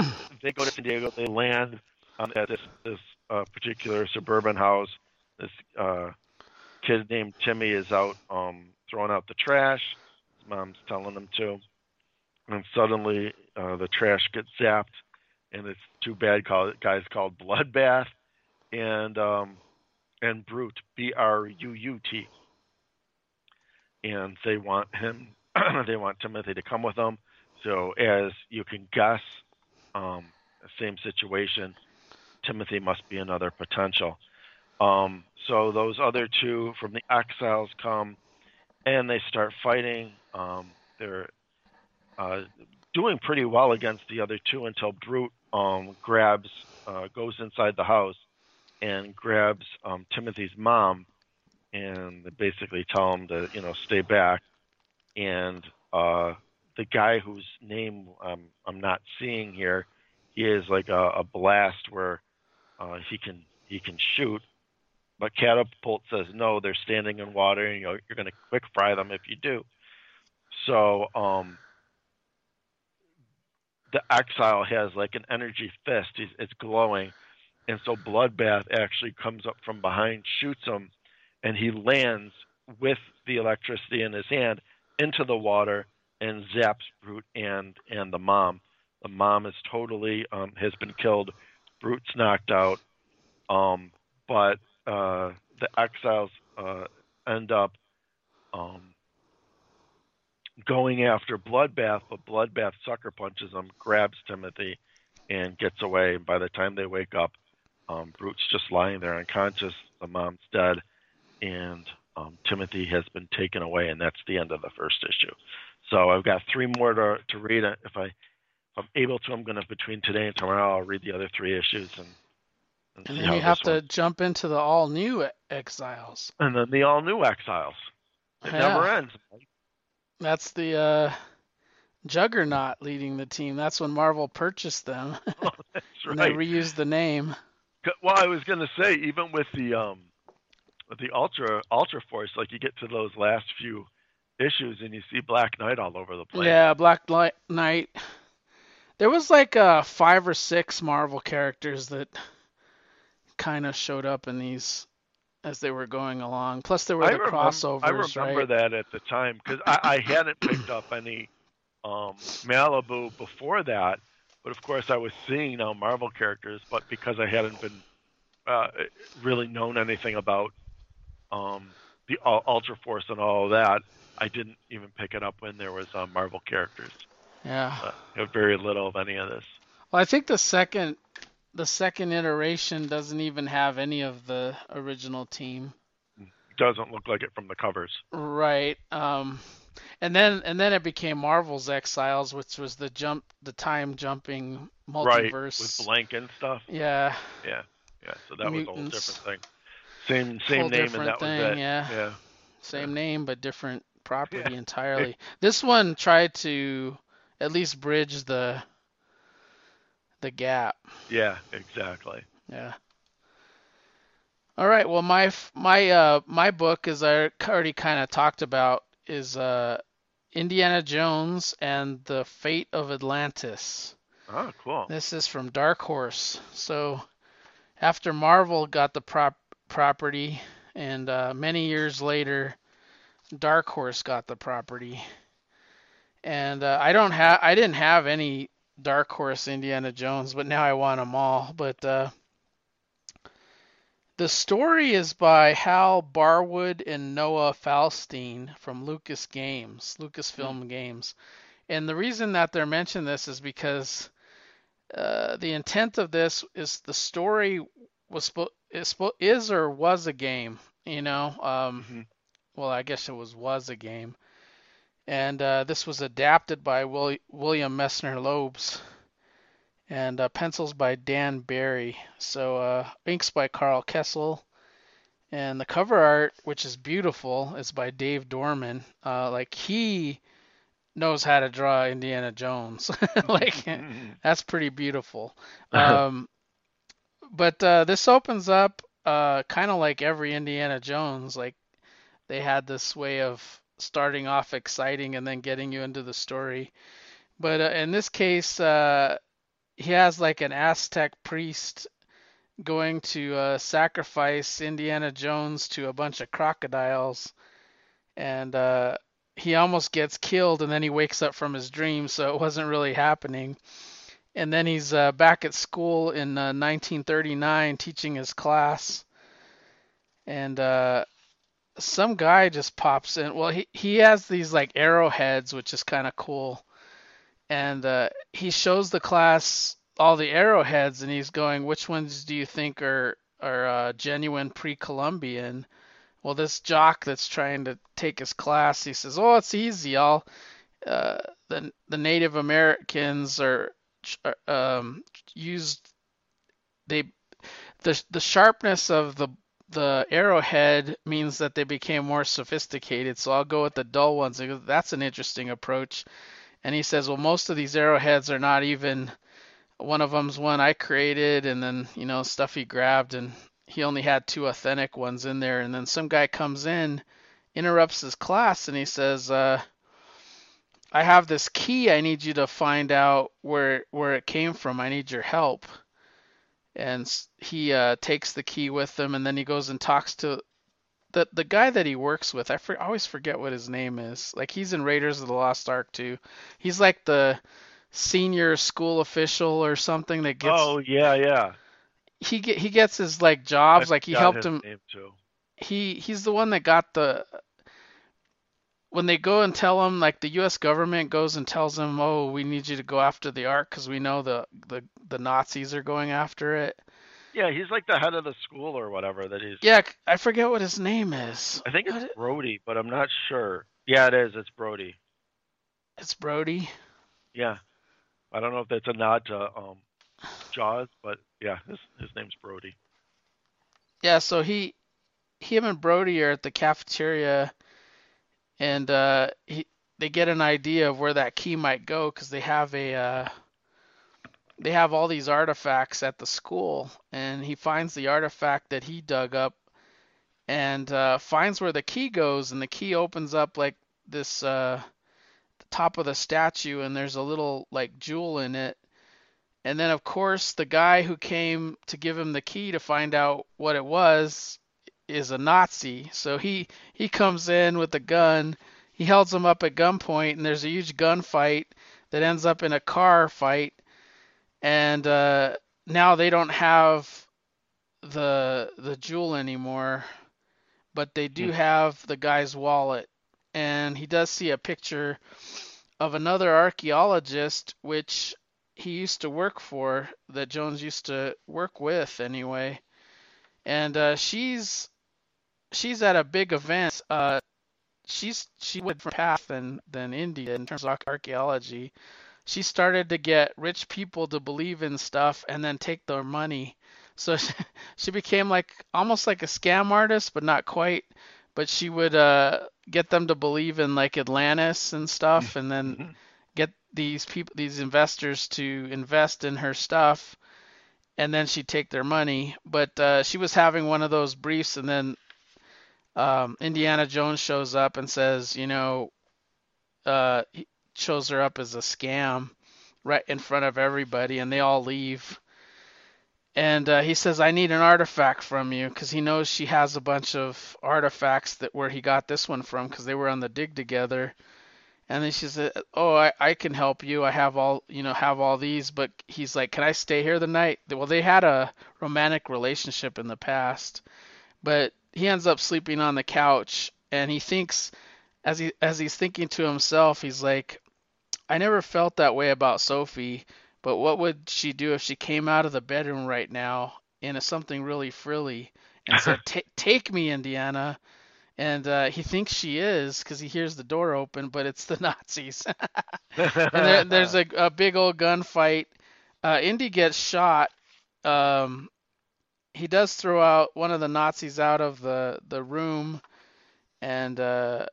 [SPEAKER 1] they go to San Diego. They land at this this uh, particular suburban house. This uh, kid named Timmy is out um, throwing out the trash. His mom's telling him to, and suddenly uh, the trash gets zapped, and it's two bad call- guys called Bloodbath and um, and Bruut, B R U U T, and they want him. they want Timothy to come with them. So as you can guess, um, same situation. Timothy must be another potential. Um, so those other two from the exiles come, and they start fighting. Um, they're uh, doing pretty well against the other two until Bruut um, grabs, uh, goes inside the house, and grabs um, Timothy's mom, and basically tell him to you know stay back. And uh, the guy whose name um, I'm not seeing here, he is like a, a blast where uh, he can he can shoot, but Catapult says no, they're standing in water, and you know, you're going to quick fry them if you do. So um, the exile has like an energy fist. He's, it's glowing, and so Bloodbath actually comes up from behind, shoots him, and he lands with the electricity in his hand into the water and zaps Bruut and and the mom. The mom is totally um, has been killed. Bruut's knocked out, um, but uh, the exiles uh, end up um, going after Bloodbath, but Bloodbath sucker punches him, grabs Timothy, and gets away. And By the time they wake up, um, Bruut's just lying there unconscious. The mom's dead, and um, Timothy has been taken away, and that's the end of the first issue. So I've got three more to, to read. If I I'm able to, I'm going to between today and tomorrow, I'll read the other three issues and.
[SPEAKER 2] And, and then you have to one. jump into the all new Exiles.
[SPEAKER 1] And then the all new Exiles. It yeah. never ends.
[SPEAKER 2] That's the uh, Juggernaut leading the team. That's when Marvel purchased them.
[SPEAKER 1] oh, that's
[SPEAKER 2] and
[SPEAKER 1] right.
[SPEAKER 2] they reused the name.
[SPEAKER 1] Well, I was going to say, even with the um, with the Ultra Ultra Force, like you get to those last few issues and you see Black Knight all over the place.
[SPEAKER 2] Yeah, Black Knight. There was like uh, five or six Marvel characters that kind of showed up in these as they were going along. Plus, there were the I crossovers. I
[SPEAKER 1] remember
[SPEAKER 2] right?
[SPEAKER 1] that at the time because I, I, hadn't picked up any um, Malibu before that, but of course I was seeing now Marvel characters, but because I hadn't been uh, really known anything about um, the Ultra Force and all of that, I didn't even pick it up when there was uh, Marvel characters.
[SPEAKER 2] Yeah,
[SPEAKER 1] uh, very little of any of this.
[SPEAKER 2] Well, I think the second the second iteration doesn't even have any of the original team.
[SPEAKER 1] Doesn't look like it from the covers.
[SPEAKER 2] Right. Um, and then and then it became Marvel's Exiles, which was the jump, the time jumping multiverse
[SPEAKER 1] right, with Blink and stuff.
[SPEAKER 2] Yeah.
[SPEAKER 1] Yeah. Yeah. So that Mutants. was a whole different thing. Same same name and that
[SPEAKER 2] thing,
[SPEAKER 1] was it.
[SPEAKER 2] Yeah.
[SPEAKER 1] Yeah.
[SPEAKER 2] Same yeah. name but different property yeah. entirely. This one tried to at least bridge the the gap.
[SPEAKER 1] Yeah, exactly.
[SPEAKER 2] Yeah. All right. Well, my my uh my book, as I already kind of talked about, is uh Indiana Jones and the Fate of Atlantis.
[SPEAKER 1] Oh, cool.
[SPEAKER 2] This is from Dark Horse. So after Marvel got the prop property, and uh, many years later, Dark Horse got the property. And uh, I don't have I didn't have any Dark Horse Indiana Jones, but now I want them all. But uh, the story is by Hal Barwood and Noah Falstein from Lucas Games, Lucasfilm mm-hmm. Games. And the reason that they're mentioning this is because uh, the intent of this is the story was is, is or was a game, you know. Um, mm-hmm. Well, I guess it was was a game and uh, this was adapted by Will- William Messner Loebs, and uh, pencils by Dan Barry. So uh, inks by Karl Kesel, and the cover art, which is beautiful, is by Dave Dorman. Uh, like he knows how to draw Indiana Jones. like that's pretty beautiful. Um, but uh, this opens up uh, kind of like every Indiana Jones. Like they had this way of starting off exciting and then getting you into the story. But uh, in this case, uh, he has like an Aztec priest going to uh, sacrifice Indiana Jones to a bunch of crocodiles, and uh, he almost gets killed, and then he wakes up from his dream, so it wasn't really happening. And then he's uh, back at school in 1939 uh, teaching his class, and some guy just pops in. Well, he he has these like arrowheads, which is kind of cool, and uh, he shows the class all the arrowheads, and he's going, "Which ones do you think are are uh, genuine pre-Columbian?" Well, this jock that's trying to take his class, he says, "Oh, it's easy. All uh, the the Native Americans are um, used they the the sharpness of the the arrowhead means that they became more sophisticated. So I'll go with the dull ones. That's an interesting approach. And he says, well, most of these arrowheads are not even. One of them's one I created, and then you know stuff he grabbed, and he only had two authentic ones in there, and then some guy comes in, interrupts his class, and he says, uh, "I have this key. I need you to find out where where it came from. I need your help." And he uh, takes the key with him, and then he goes and talks to the the guy that he works with. I, for, I always forget what his name is. Like he's in Raiders of the Lost Ark too. He's like the senior school official or something that gets.
[SPEAKER 1] Oh yeah, yeah.
[SPEAKER 2] He get he gets his like jobs.
[SPEAKER 1] I
[SPEAKER 2] like he helped him. He he's the one that got the. When they go and tell him, like the U.S. government goes and tells him, "Oh, we need you to go after the Ark because we know the, the the Nazis are going after it."
[SPEAKER 1] Yeah, he's like the head of the school or whatever that he's.
[SPEAKER 2] Yeah, I forget what his name is.
[SPEAKER 1] I think it's
[SPEAKER 2] it-
[SPEAKER 1] Brody, but I'm not sure. Yeah, it is. It's Brody.
[SPEAKER 2] It's Brody.
[SPEAKER 1] Yeah, I don't know if that's a nod to um, Jaws, but yeah, his his name's Brody.
[SPEAKER 2] Yeah, so he, him and Brody are at the cafeteria, and uh, he they get an idea of where that key might go because they have a uh, they have all these artifacts at the school, and he finds the artifact that he dug up, and uh, finds where the key goes, and the key opens up like this uh, top of the statue, and there's a little like jewel in it. And then, of course, the guy who came to give him the key to find out what it was is a Nazi. So he he comes in with a gun. He holds him up at gunpoint, and there's a huge gunfight that ends up in a car fight. And uh, now they don't have the the jewel anymore, but they do
[SPEAKER 1] Hmm.
[SPEAKER 2] have the guy's wallet. And he does see a picture of another archaeologist, which he used to work for, that Jones used to work with anyway. And uh, she's she's at a big event. Uh, she's she went from path than than India in terms of archaeology. She started to get rich people to believe in stuff and then take their money. So she, she became like almost like a scam artist, but not quite. But she would uh, get them to believe in like Atlantis and stuff, and then
[SPEAKER 1] Mhm.
[SPEAKER 2] get these people these investors to invest in her stuff and then she'd take their money but uh, she was having one of those briefs and then um, indiana jones shows up and says you know uh, shows her up as a scam right in front of everybody and they all leave and uh, he says i need an artifact from you because he knows she has a bunch of artifacts that where he got this one from because they were on the dig together and then she said, "Oh, I, I can help you. I have all you know have all these." But he's like, "Can I stay here the night?" Well, they had a romantic relationship in the past, but he ends up sleeping on the couch, and he thinks, as he as he's thinking to himself, he's like, "I never felt that way about Sophie, but what would she do if she came out of the bedroom right now in a something really frilly and said, "Take me, Indiana"?" And uh, he thinks she is because he hears the door open, but it's the Nazis. and there, there's a, a big old gunfight. Uh, Indy gets shot. Um, he does throw out one of the Nazis out of the the room, and uh,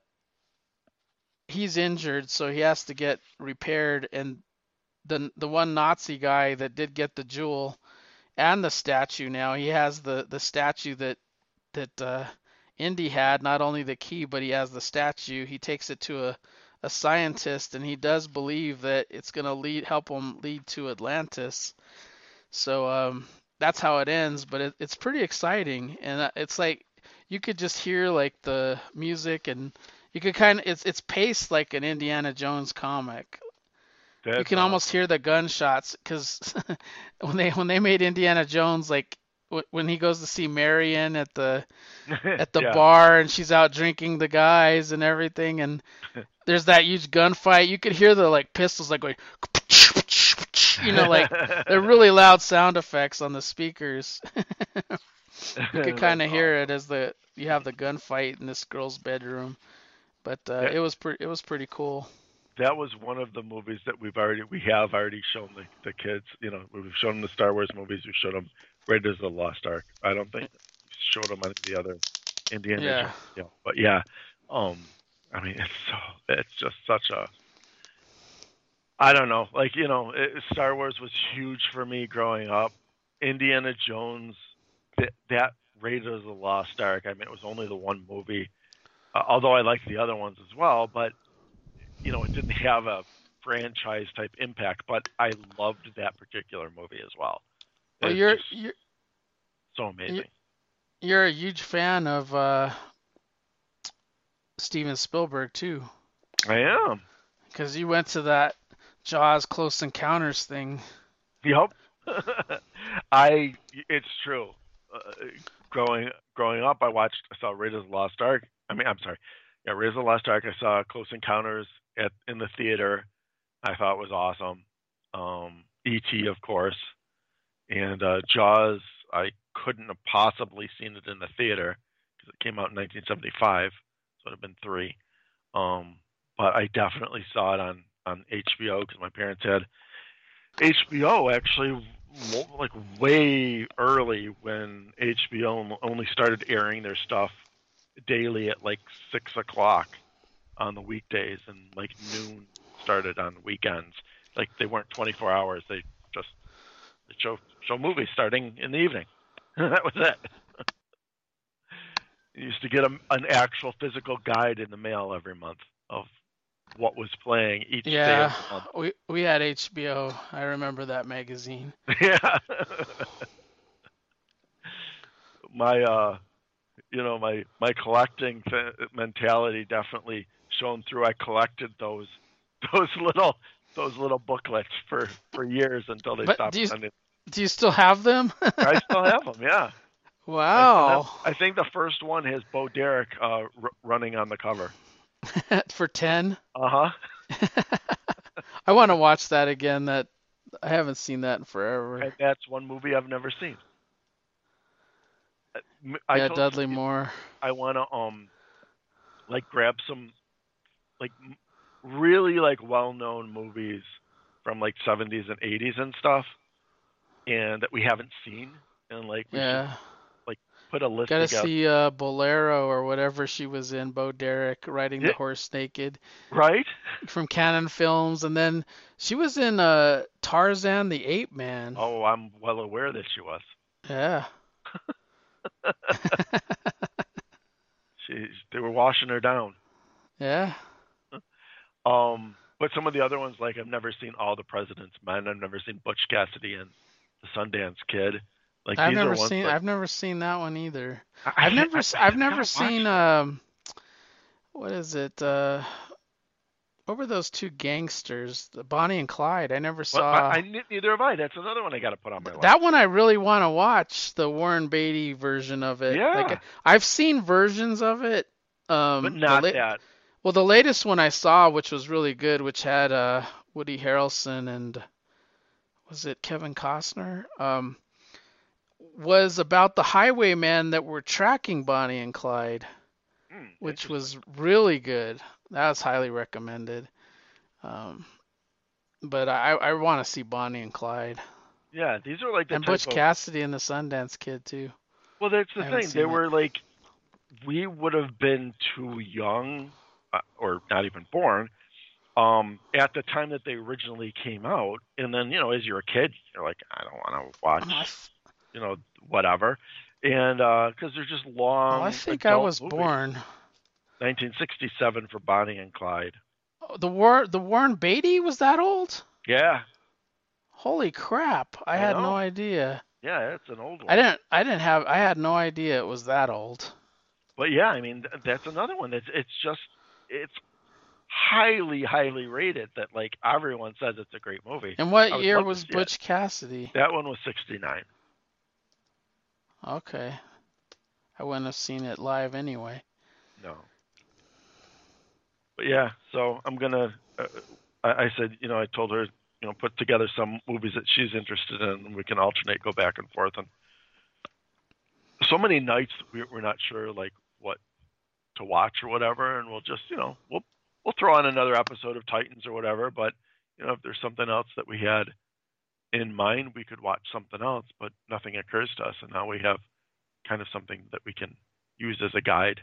[SPEAKER 2] he's injured, so he has to get repaired. And the the one Nazi guy that did get the jewel and the statue now, he has the the statue that that uh, Indy had, not only the key, but he has the statue. He takes it to a a scientist, and he does believe that it's going to lead help him lead to Atlantis. So um, that's how it ends, but it, it's pretty exciting, and uh, it's like you could just hear like the music, and you could kind of it's it's paced like an Indiana Jones comic. you can almost hear the gunshots because when they when they made Indiana Jones like wh- when he goes to see Marion at the at the
[SPEAKER 1] Yeah.
[SPEAKER 2] bar and she's out drinking the guys and everything and there's that huge gunfight you could hear the like pistols like going you know like they're really loud sound effects on the speakers you could kind of hear it as the you have the gunfight in this girl's bedroom but uh,
[SPEAKER 1] Yeah.
[SPEAKER 2] it was pretty it was pretty cool
[SPEAKER 1] That was one of the movies that we've already we have already shown the, the kids. You know, we've shown them the Star Wars movies. We've shown them Raiders of the Lost Ark. I don't think showed them any of the other Indiana.
[SPEAKER 2] Yeah,
[SPEAKER 1] but yeah, um, I mean, it's so it's just such a. I don't know, like you know, it, Star Wars was huge for me growing up. Indiana Jones, that that Raiders of the Lost Ark. I mean, it was only the one movie, uh, although I liked the other ones as well. But you know, it didn't have a franchise type impact. But I loved that particular movie as well.
[SPEAKER 2] Well, you're you're
[SPEAKER 1] so amazing.
[SPEAKER 2] you're a huge fan of uh, Steven Spielberg too,
[SPEAKER 1] I am.
[SPEAKER 2] because you went to that Jaws Close Encounters thing.
[SPEAKER 1] Yep. I. It's true. Uh, growing growing up, I watched. I saw Raiders of the Lost Ark. I mean, I'm sorry. Yeah, Raiders of the Lost Ark. I saw Close Encounters at in the theater. I thought was awesome. Um, E.T. of course, and uh, Jaws. I couldn't have possibly seen it in the theater because it came out in 1975, so it would have been three. Um, but I definitely saw it on on HBO because my parents had HBO actually like way early when HBO only started airing their stuff daily at like six o'clock on the weekdays and like noon started on weekends. Like they weren't 24 hours. They just they show show movies starting in the evening. that was it. you used to get a, an actual physical guide in the mail every month of what was playing each day
[SPEAKER 2] Yeah,
[SPEAKER 1] of
[SPEAKER 2] we we had HBO. I remember that magazine.
[SPEAKER 1] Yeah. my uh you know my my collecting mentality definitely shone through. I collected those those little those little booklets for for years until they
[SPEAKER 2] But
[SPEAKER 1] stopped
[SPEAKER 2] do you-
[SPEAKER 1] sending.
[SPEAKER 2] Do you still have them?
[SPEAKER 1] I still have them. Yeah.
[SPEAKER 2] Wow,
[SPEAKER 1] still have- I think the first one has Bo Derek uh, r- running on the cover.
[SPEAKER 2] for ten.
[SPEAKER 1] Uh huh.
[SPEAKER 2] I want to watch that again. That I haven't seen that in forever.
[SPEAKER 1] And that's one movie I've never seen. Uh, I
[SPEAKER 2] yeah, Dudley
[SPEAKER 1] Steve
[SPEAKER 2] Moore.
[SPEAKER 1] I want to um like grab some like m- really like well-known movies from like 70s and 80s and stuff and that we haven't seen and like
[SPEAKER 2] Yeah,
[SPEAKER 1] should put a list
[SPEAKER 2] gotta
[SPEAKER 1] together
[SPEAKER 2] see uh, Bolero or whatever she was in. Bo Derek riding the horse naked
[SPEAKER 1] right
[SPEAKER 2] from Cannon Films, and then she was in uh, Tarzan the Ape Man.
[SPEAKER 1] oh I'm well aware that she was
[SPEAKER 2] Yeah.
[SPEAKER 1] she they were washing her down
[SPEAKER 2] Yeah.
[SPEAKER 1] um but some of the other ones like I've never seen All the President's Men I've never seen Butch Cassidy and the Sundance Kid like
[SPEAKER 2] I've never seen
[SPEAKER 1] that-
[SPEAKER 2] I've never seen that one either.
[SPEAKER 1] I-
[SPEAKER 2] I've
[SPEAKER 1] I-
[SPEAKER 2] never
[SPEAKER 1] I-
[SPEAKER 2] I've never seen um what is it? Uh what were those two gangsters? The Bonnie and Clyde. I never
[SPEAKER 1] Well,
[SPEAKER 2] saw
[SPEAKER 1] I, I, neither have I. That's another one I got to put on my list.
[SPEAKER 2] that one I really want to watch, the Warren Beatty version of it.
[SPEAKER 1] Yeah.
[SPEAKER 2] Like I've seen versions of it. Um
[SPEAKER 1] but not
[SPEAKER 2] la-
[SPEAKER 1] that.
[SPEAKER 2] Well, the latest one I saw, which was really good, which had uh, Woody Harrelson and was it Kevin Costner? Um, was about the highwaymen that were tracking Bonnie and Clyde,
[SPEAKER 1] Hmm,
[SPEAKER 2] which was really good. That was highly recommended. Um, but I, I want to see Bonnie and Clyde
[SPEAKER 1] yeah. These are like the
[SPEAKER 2] and Butch
[SPEAKER 1] of.
[SPEAKER 2] Cassidy and the Sundance Kid too.
[SPEAKER 1] Well, that's the thing. They
[SPEAKER 2] it.
[SPEAKER 1] were like, we would have been too young, uh, or not even born, um, at the time that they originally came out. And then you know, as you're a kid, you're like, I don't want to watch, you know, whatever. And uh, because they're just long.
[SPEAKER 2] oh, I think I was
[SPEAKER 1] movies.
[SPEAKER 2] born.
[SPEAKER 1] 1967 for Bonnie and Clyde.
[SPEAKER 2] Oh, The War, the Warren Beatty was that old?
[SPEAKER 1] Yeah,
[SPEAKER 2] Holy crap! I,
[SPEAKER 1] I
[SPEAKER 2] had
[SPEAKER 1] know.
[SPEAKER 2] no idea.
[SPEAKER 1] yeah, it's an old one.
[SPEAKER 2] I didn't. I didn't have. I had no idea it was that old.
[SPEAKER 1] But yeah, I mean th- that's another one. That's it's just it's highly highly rated. That like everyone says it's a great movie.
[SPEAKER 2] And what year was
[SPEAKER 1] it.
[SPEAKER 2] Butch Cassidy?
[SPEAKER 1] That one was 69.
[SPEAKER 2] Okay. I wouldn't have seen it live anyway.
[SPEAKER 1] No. But yeah, so I'm gonna. Uh, I, I said, you know, I told her, you know, put together some movies that she's interested in, and we can alternate, go back and forth. And so many nights we, we're not sure like what to watch or whatever, and we'll just, you know, we'll we'll throw on another episode of Titans or whatever. But you know, if there's something else that we had in mind, we could watch something else. But nothing occurs to us, and now we have kind of something that we can use as a guide.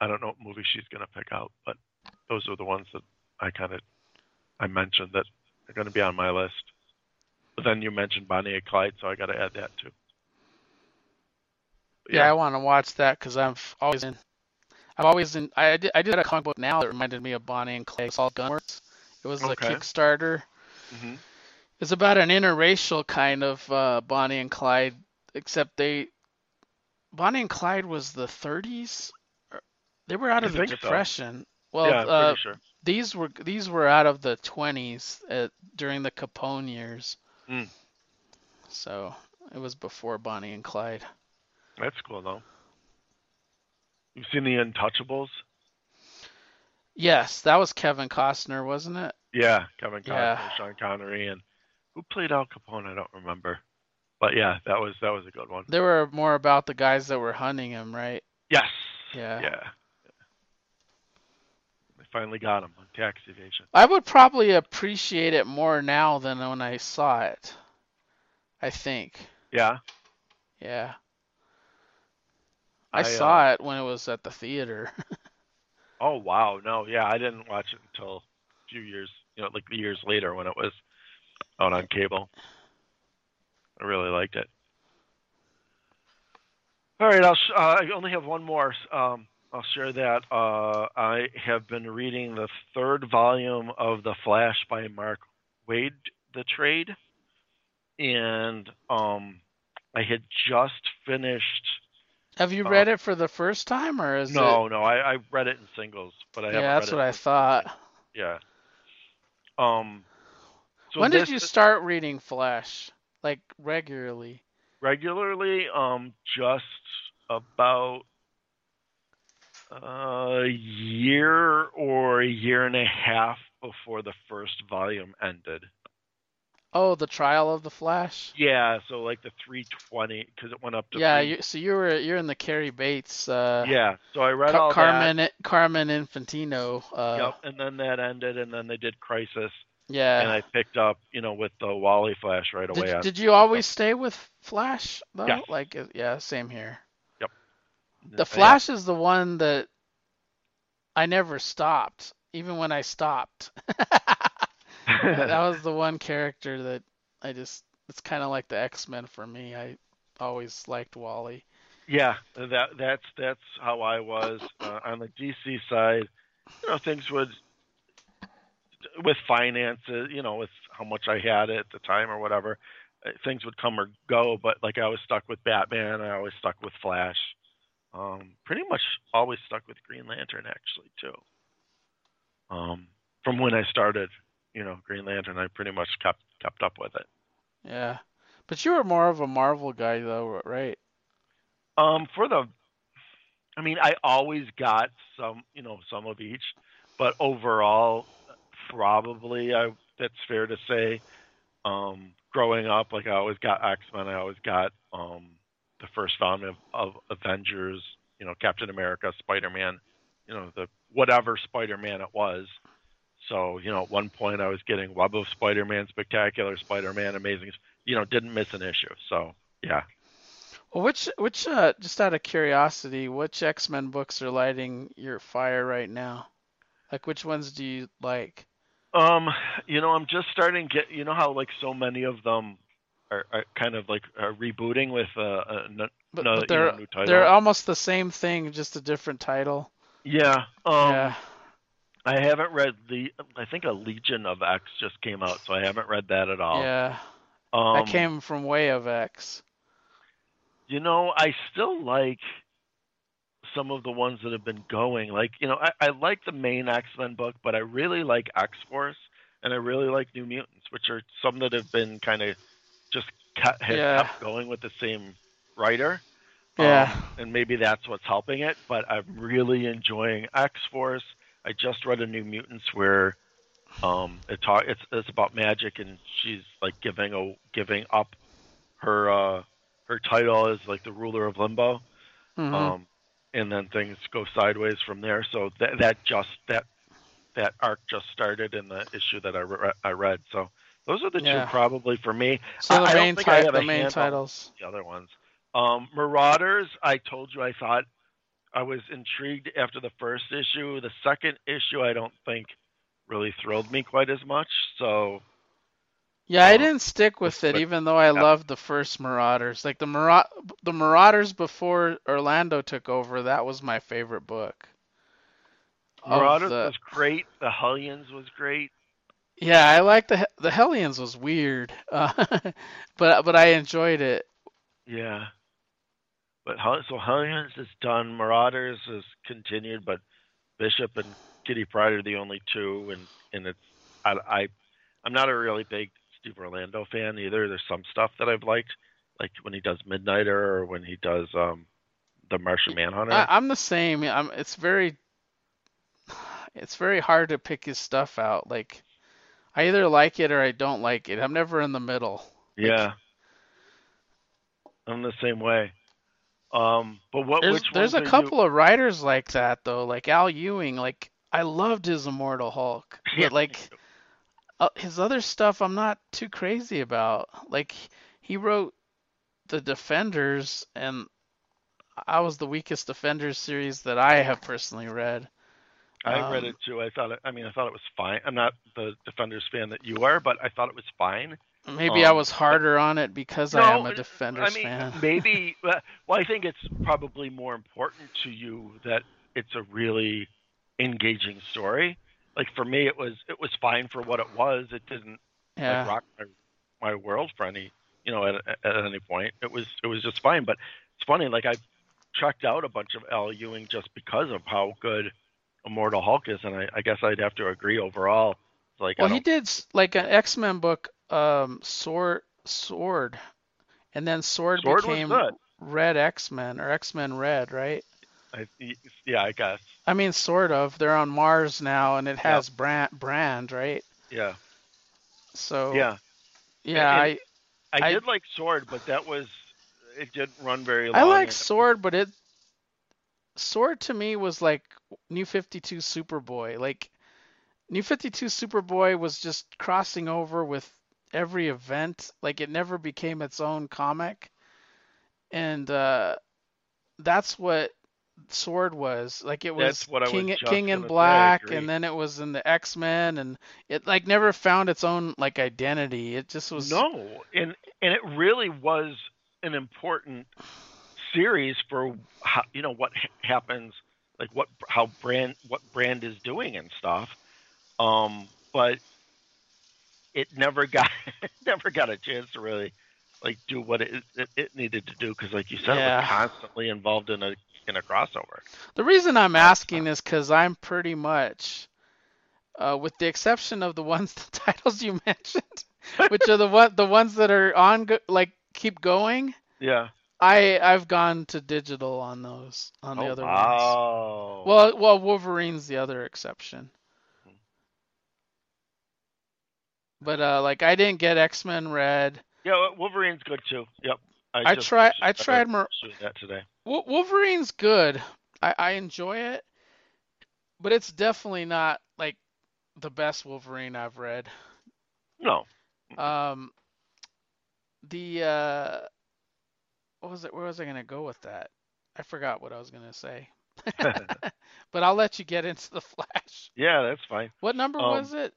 [SPEAKER 1] I don't know what movie she's going to pick out, but those are the ones that I kind of I mentioned that are going to be on my list. But then you mentioned Bonnie and Clyde, so I got to add that too. But
[SPEAKER 2] Yeah, I want to watch that because I'm always in. I've always in. I did. I did a comic book now that reminded me of Bonnie and Clyde. It's all Gunworks. It was a
[SPEAKER 1] Okay.
[SPEAKER 2] Kickstarter.
[SPEAKER 1] hmm
[SPEAKER 2] It's about an interracial kind of uh, Bonnie and Clyde, except they. Bonnie and Clyde was the 30s. They were out
[SPEAKER 1] I
[SPEAKER 2] of the
[SPEAKER 1] think so.
[SPEAKER 2] Depression. Well,
[SPEAKER 1] yeah,
[SPEAKER 2] uh,
[SPEAKER 1] sure.
[SPEAKER 2] these were these were out of the 20s at, during the Capone years.
[SPEAKER 1] Mm.
[SPEAKER 2] So it was before Bonnie and Clyde.
[SPEAKER 1] That's cool though. You've seen the Untouchables?
[SPEAKER 2] Yes, that was Kevin Costner, wasn't it?
[SPEAKER 1] Yeah, Kevin Costner,
[SPEAKER 2] Yeah.
[SPEAKER 1] Sean Connery, and who played Al Capone? I don't remember. But yeah, that was that was a good one.
[SPEAKER 2] They were more about the guys that were hunting him, right?
[SPEAKER 1] Yes.
[SPEAKER 2] Yeah.
[SPEAKER 1] Yeah. They finally got him on tax evasion.
[SPEAKER 2] I would probably appreciate it more now than when I saw it. I think.
[SPEAKER 1] Yeah.
[SPEAKER 2] Yeah. I,
[SPEAKER 1] I, uh,
[SPEAKER 2] saw it when it was at the theater.
[SPEAKER 1] Oh wow, no, yeah, I didn't watch it until a few years, you know, like years later when it was out on cable. I really liked it. All right, I'll sh- uh, I only have one more. Um, I'll share that. Uh, I have been reading the third volume of The Flash by Mark Waid, the trade, and um, I had just finished.
[SPEAKER 2] Have you
[SPEAKER 1] Uh,
[SPEAKER 2] read it for the first time, or is
[SPEAKER 1] No,
[SPEAKER 2] it?
[SPEAKER 1] no, I, I read it in singles, but I haven't
[SPEAKER 2] Yeah, that's
[SPEAKER 1] read
[SPEAKER 2] what I
[SPEAKER 1] for-
[SPEAKER 2] thought.
[SPEAKER 1] Yeah. Um. So
[SPEAKER 2] when did you start reading Flash? Like regularly?
[SPEAKER 1] regularly? Um, just about a year or a year and a half before the first volume ended.
[SPEAKER 2] Oh, the Trial of the Flash.
[SPEAKER 1] Yeah, so like the 320 because it went up to
[SPEAKER 2] Yeah, you, so you were you're in the Cary Bates, uh,
[SPEAKER 1] yeah. So I read all
[SPEAKER 2] Carmine Carmine Infantino. Uh,
[SPEAKER 1] Yep, and then that ended, and then they did Crisis,
[SPEAKER 2] Yeah.
[SPEAKER 1] and I picked up, you know, with the Wally Flash right away.
[SPEAKER 2] Did,
[SPEAKER 1] on-
[SPEAKER 2] did you always stay with Flash though?
[SPEAKER 1] Yes.
[SPEAKER 2] Like uh, yeah, same here.
[SPEAKER 1] Yep.
[SPEAKER 2] The Flash is the one that I never stopped, even when I stopped. that was the one character that I just it's kind of like the X-Men for me. I always liked Wally.
[SPEAKER 1] Yeah, that that's that's how I was uh, on the DC side. You know, things would with finances, you know, with how much I had at the time or whatever, uh, things would come or go. But like I was stuck with Batman, I always stuck with Flash. Um, pretty much always stuck with Green Lantern actually too. Um, from when I started, you know, Green Lantern, I pretty much kept kept up with it.
[SPEAKER 2] Yeah. But you were more of a Marvel guy though, right?
[SPEAKER 1] Um, for the, I mean, I always got some, you know, some of each, but overall, probably I that's fair to say. Um, growing up, like I always got X Men. I always got um the first volume of, of Avengers. You know, Captain America, Spider Man. You know, the whatever Spider Man it was. So you know, at one point I was getting Web of Spider Man, Spectacular Spider Man, Amazing. You know, didn't miss an issue. So yeah.
[SPEAKER 2] Well, which which uh just out of curiosity, which X-Men books are lighting your fire right now? Like which ones do you like?
[SPEAKER 1] Um, you know, I'm just starting to get. You know how like so many of them are, are kind of like are rebooting with uh, a n-
[SPEAKER 2] But,
[SPEAKER 1] no,
[SPEAKER 2] but they're
[SPEAKER 1] know, new title.
[SPEAKER 2] they're almost the same thing, just a different title.
[SPEAKER 1] yeah. Um,
[SPEAKER 2] yeah.
[SPEAKER 1] I haven't read the. I think a Legion of X just came out, so I haven't read that at all.
[SPEAKER 2] Yeah.
[SPEAKER 1] Um,
[SPEAKER 2] that came from Way of X.
[SPEAKER 1] You know, I still like some of the ones that have been going. Like, you know, I, I like the main X Men book, but I really like X Force, and I really like New Mutants, which are some that have been kind of just kept,
[SPEAKER 2] Yeah.
[SPEAKER 1] kept going with the same writer.
[SPEAKER 2] Yeah.
[SPEAKER 1] Um, and maybe that's what's helping it. But I'm really enjoying X Force. I just read a New Mutants where um, it talk it's it's about magic, and she's like giving a giving up her uh, her title as like the ruler of Limbo,
[SPEAKER 2] Mhm.
[SPEAKER 1] um, and then things go sideways from there. So that that just that that arc just started in the issue that I re- I read. So those are the
[SPEAKER 2] Yeah.
[SPEAKER 1] two probably for me.
[SPEAKER 2] so
[SPEAKER 1] I-
[SPEAKER 2] the main
[SPEAKER 1] I
[SPEAKER 2] ti- the main titles.
[SPEAKER 1] The other ones, um, Marauders. I told you I thought I was intrigued after the first issue. The second issue, I don't think really thrilled me quite as much. So
[SPEAKER 2] Yeah, I didn't stick with it,
[SPEAKER 1] but-
[SPEAKER 2] even though I
[SPEAKER 1] yeah.
[SPEAKER 2] loved the first Marauders. Like the Mara- the Marauders before Orlando took over, that was my favorite book.
[SPEAKER 1] Marauders
[SPEAKER 2] the-
[SPEAKER 1] was great. The Hellions was great.
[SPEAKER 2] Yeah, I like the the Hellions was weird, uh, but but I enjoyed it.
[SPEAKER 1] Yeah. But so Hellions is done. Marauders is continued, but Bishop and Kitty Pryde are the only two, and and it's I, I I'm not a really big Steve Orlando fan either. There's some stuff that I've liked, like when he does Midnighter or when he does um the Martian Manhunter.
[SPEAKER 2] I, I'm the same. I'm, it's very it's very hard to pick his stuff out. Like I either like it or I don't like it. I'm never in the middle.
[SPEAKER 1] yeah. I'm the same way. Um, but what
[SPEAKER 2] There's there's a couple of writers like that though, like Al Ewing. Like I loved his Immortal Hulk, but like uh, his other stuff, I'm not too crazy about. Like he wrote the Defenders, and I was the weakest Defenders series that I have personally read.
[SPEAKER 1] I read
[SPEAKER 2] Um,
[SPEAKER 1] it too. I thought it. I mean, I thought it was fine. I'm not the Defenders fan that you are, but I thought it was fine.
[SPEAKER 2] Maybe I
[SPEAKER 1] Um,
[SPEAKER 2] was harder on it because
[SPEAKER 1] No,
[SPEAKER 2] I am a Defenders
[SPEAKER 1] mean,
[SPEAKER 2] fan.
[SPEAKER 1] maybe. Well, I think it's probably more important to you that it's a really engaging story. Like for me, it was it was fine for what it was. It didn't
[SPEAKER 2] Yeah.
[SPEAKER 1] like rock my, my world for any you know at, at any point. It was it was just fine. But it's funny. Like I checked out a bunch of Al Ewing just because of how good Immortal Hulk is, and I, I guess I'd have to agree overall. Like
[SPEAKER 2] Well, he did like an X-Men book, um, Sword, Sword, and then Sword,
[SPEAKER 1] Sword
[SPEAKER 2] became. Red X-Men or X-Men Red, right?
[SPEAKER 1] I, yeah, I guess.
[SPEAKER 2] I mean, sort of. They're on Mars now, and it has brand, brand, right?
[SPEAKER 1] Yeah,
[SPEAKER 2] So
[SPEAKER 1] yeah.
[SPEAKER 2] yeah,
[SPEAKER 1] And-
[SPEAKER 2] I
[SPEAKER 1] I,
[SPEAKER 2] I-
[SPEAKER 1] did like Sword, but that was it didn't run very long.
[SPEAKER 2] I like Sword, but it Sword to me was like New 52 Superboy. Like New 52 Superboy was just crossing over with every event. Like it never became its own comic. And uh that's what Sword was. Like it was
[SPEAKER 1] I was
[SPEAKER 2] King King in
[SPEAKER 1] gonna say, I
[SPEAKER 2] Black and then it was in the X-Men and it like never found its own like identity. It just was
[SPEAKER 1] No, and and it really was an important series for how, you know what happens, like what how brand what brand is doing and stuff. Um, but it never got never got a chance to really like do what it it, it needed to do because, like you said, it was constantly involved in a in a crossover.
[SPEAKER 2] The reason I'm asking is because I'm pretty much, uh, with the exception of the ones, the titles you mentioned, which are the one, the ones that are on, go- like keep going.
[SPEAKER 1] Yeah.
[SPEAKER 2] I I've gone to digital on those on the
[SPEAKER 1] oh,
[SPEAKER 2] other ones.
[SPEAKER 1] wow.
[SPEAKER 2] Well, well, Wolverine's the other exception. But uh, like I didn't get X Men Red.
[SPEAKER 1] Yeah, Wolverine's good too. Yep.
[SPEAKER 2] I
[SPEAKER 1] just-
[SPEAKER 2] try- I tried
[SPEAKER 1] pursuing that today.
[SPEAKER 2] Wolverine's good. I, I enjoy it, but it's definitely not like the best Wolverine I've read.
[SPEAKER 1] No.
[SPEAKER 2] Um, the uh, what was it? Where was I gonna go with that? I forgot what I was gonna say. but I'll let you get into the Flash.
[SPEAKER 1] yeah, that's fine.
[SPEAKER 2] What number
[SPEAKER 1] Um,
[SPEAKER 2] was it?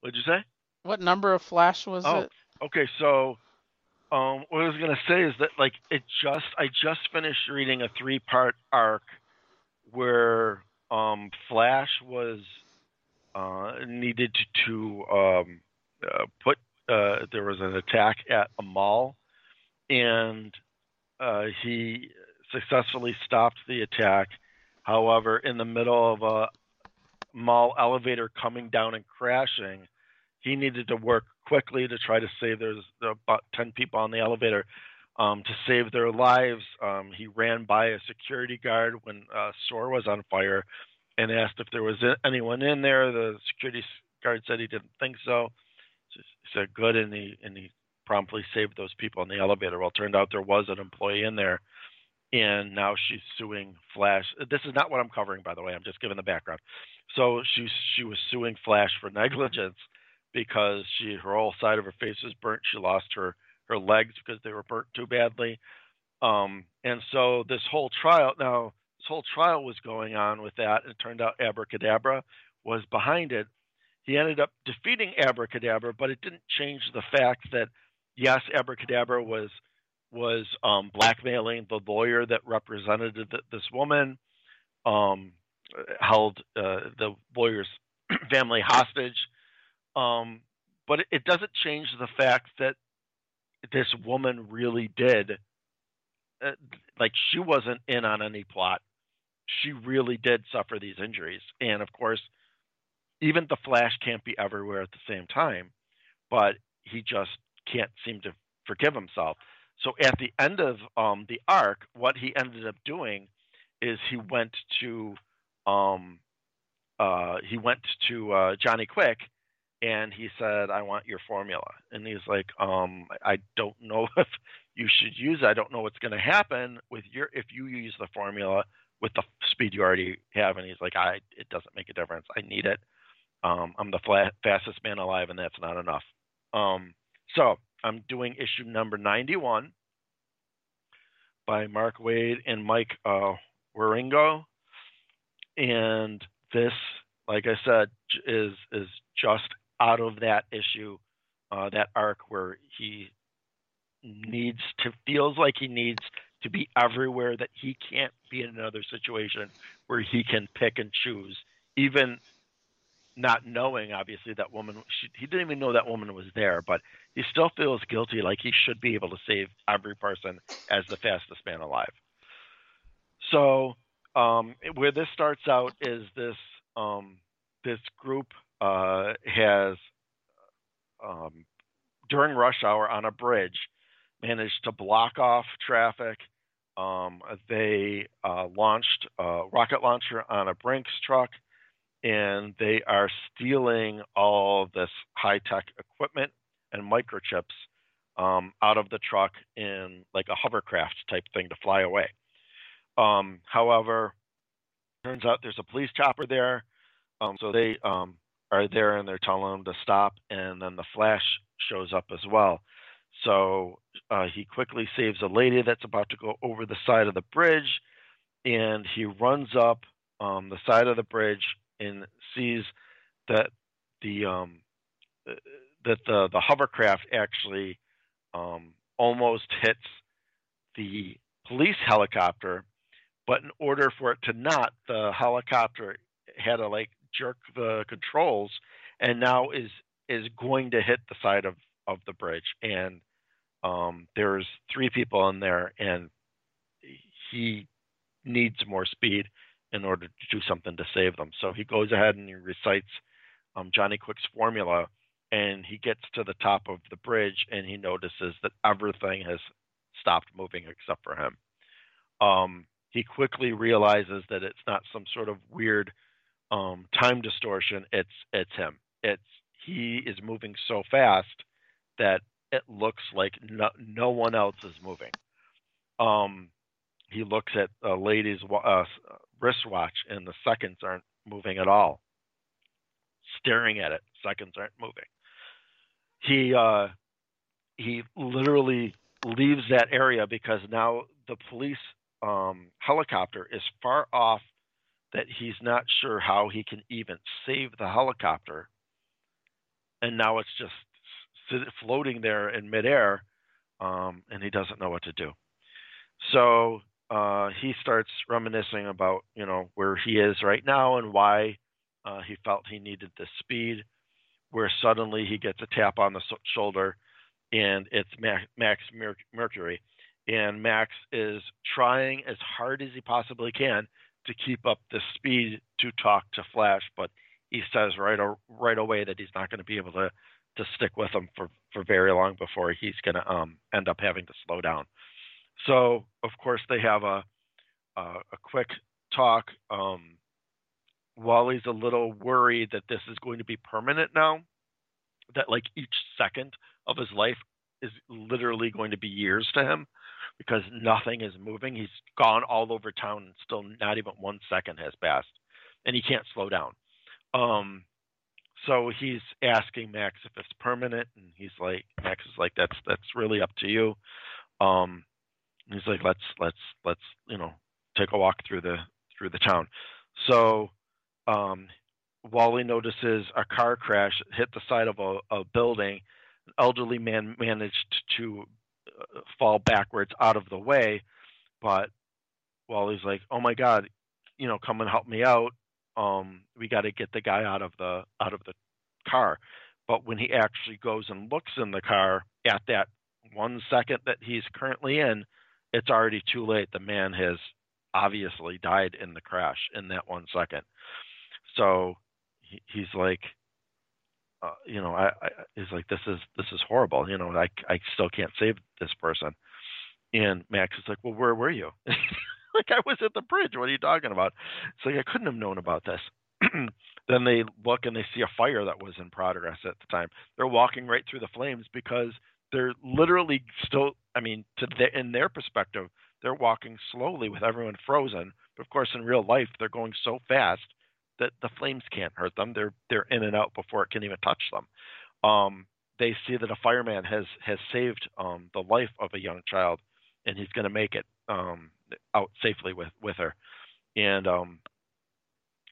[SPEAKER 1] What'd you say?
[SPEAKER 2] What number of Flash was
[SPEAKER 1] Oh.
[SPEAKER 2] it?
[SPEAKER 1] Okay, so um, what I was gonna say is that like it just I just finished reading a three part arc where um, Flash was uh, needed to um, uh, put uh, there was an attack at a mall and uh, he successfully stopped the attack. However, in the middle of a mall elevator coming down and crashing, he needed to work quickly to try to save there's there about 10 people on the elevator um, to save their lives um, he ran by a security guard when a store was on fire and asked if there was anyone in there the security guard said he didn't think so he said good and he and he promptly saved those people in the elevator well it turned out there was an employee in there and now she's suing Flash. This is not what I'm covering, by the way. I'm just giving the background. So she she was suing Flash for negligence because she her whole side of her face was burnt. She lost her her legs because they were burnt too badly. Um, and so this whole trial now this whole trial was going on with that. And it turned out Abracadabra was behind it. he ended up defeating Abracadabra, but it didn't change the fact that yes, Abracadabra was was um, blackmailing the lawyer that represented this woman, um, held uh, the lawyer's family hostage. Um, but it, doesn't change the fact that this woman really did, uh, like, she wasn't in on any plot. She really did suffer these injuries. And of course, even the Flash can't be everywhere at the same time, but he just can't seem to forgive himself. So at the end of um, the arc, what he ended up doing is he went to um, uh, he went to uh, Johnny Quick and he said, "I want your formula." And he's like, um, "I don't know if you should use it. I don't know what's going to happen with your if you use the formula with the speed you already have." And he's like, "I it doesn't make a difference. I need it." Um, I'm the flat, fastest man alive, and that's not enough. Um, so I'm doing issue number 91 by Mark Waid and Mike uh, Wieringo, and this, like I said, is is just out of that issue, uh, that arc where he needs to feels like he needs to be everywhere that he can't be in another situation where he can pick and choose, even not knowing obviously that woman she, he didn't even know that woman was there but he still feels guilty like he should be able to save every person as the fastest man alive. So um, where this starts out is this um, this group uh, has um, during rush hour on a bridge managed to block off traffic um, they uh, launched a rocket launcher on a Brinks truck and they are stealing all this high tech equipment and microchips um, out of the truck in like a hovercraft type thing to fly away. Um, however, turns out there's a police chopper there, um, so they um, are there and they're telling them to stop, and then the Flash shows up as well. So uh, he quickly saves a lady that's about to go over the side of the bridge, and he runs up um, the side of the bridge and sees that the um, that the the hovercraft actually um, almost hits the police helicopter, but in order for it to not, the helicopter had to like jerk the controls, and now is is going to hit the side of of the bridge, and um, there's three people in there, and he needs more speed in order to do something to save them. So he goes ahead and he recites um, Johnny Quick's formula, and he gets to the top of the bridge and he notices that everything has stopped moving except for him. Um, he quickly realizes that it's not some sort of weird um, time distortion. It's it's him. It's he is moving so fast that it looks like no, no one else is moving. Um, he looks at a lady's uh, wristwatch and the seconds aren't moving at all. Staring at it, seconds aren't moving. He uh, he literally leaves that area because now the police um, helicopter is far off that he's not sure how he can even save the helicopter. And now it's just floating there in midair, um, and he doesn't know what to do. So uh, he starts reminiscing about you know where he is right now and why uh, he felt he needed the speed. Where suddenly he gets a tap on the shoulder, and it's Max Mercury, and Max is trying as hard as he possibly can to keep up the speed to talk to Flash, but he says right right away that he's not going to be able to to stick with him for for very long before he's going to um, end up having to slow down. So of course they have a a, a quick talk. Um, Wally's a little worried that this is going to be permanent now. That like each second of his life is literally going to be years to him because nothing is moving. He's gone all over town and still not even one second has passed, and he can't slow down. Um, so he's asking Max if it's permanent, and he's like, Max is like, that's that's really up to you. Um, he's like, let's let's let's you know take a walk through the through the town. So um, Wally notices a car crash hit the side of a, a building. An elderly man managed to fall backwards out of the way, but Wally's like, "Oh my God, you know, come and help me out. Um, we got to get the guy out of the out of the car." But when he actually goes and looks in the car at that one second that he's currently in, it's already too late. The man has obviously died in the crash in that one second. So he's like, uh, you know, I, I, he's like, this is this is horrible. You know, I I still can't save this person. And Max is like, well, where were you? like I was at the bridge. What are you talking about? It's like I couldn't have known about this. then they look and they see a fire that was in progress at the time. They're walking right through the flames because they're literally still. I mean, to the, in their perspective, they're walking slowly with everyone frozen. But of course, in real life, they're going so fast that the flames can't hurt them. They're they're in and out before it can even touch them. Um, they see that a fireman has has saved um, the life of a young child, and he's going to make it um, out safely with with her. And um,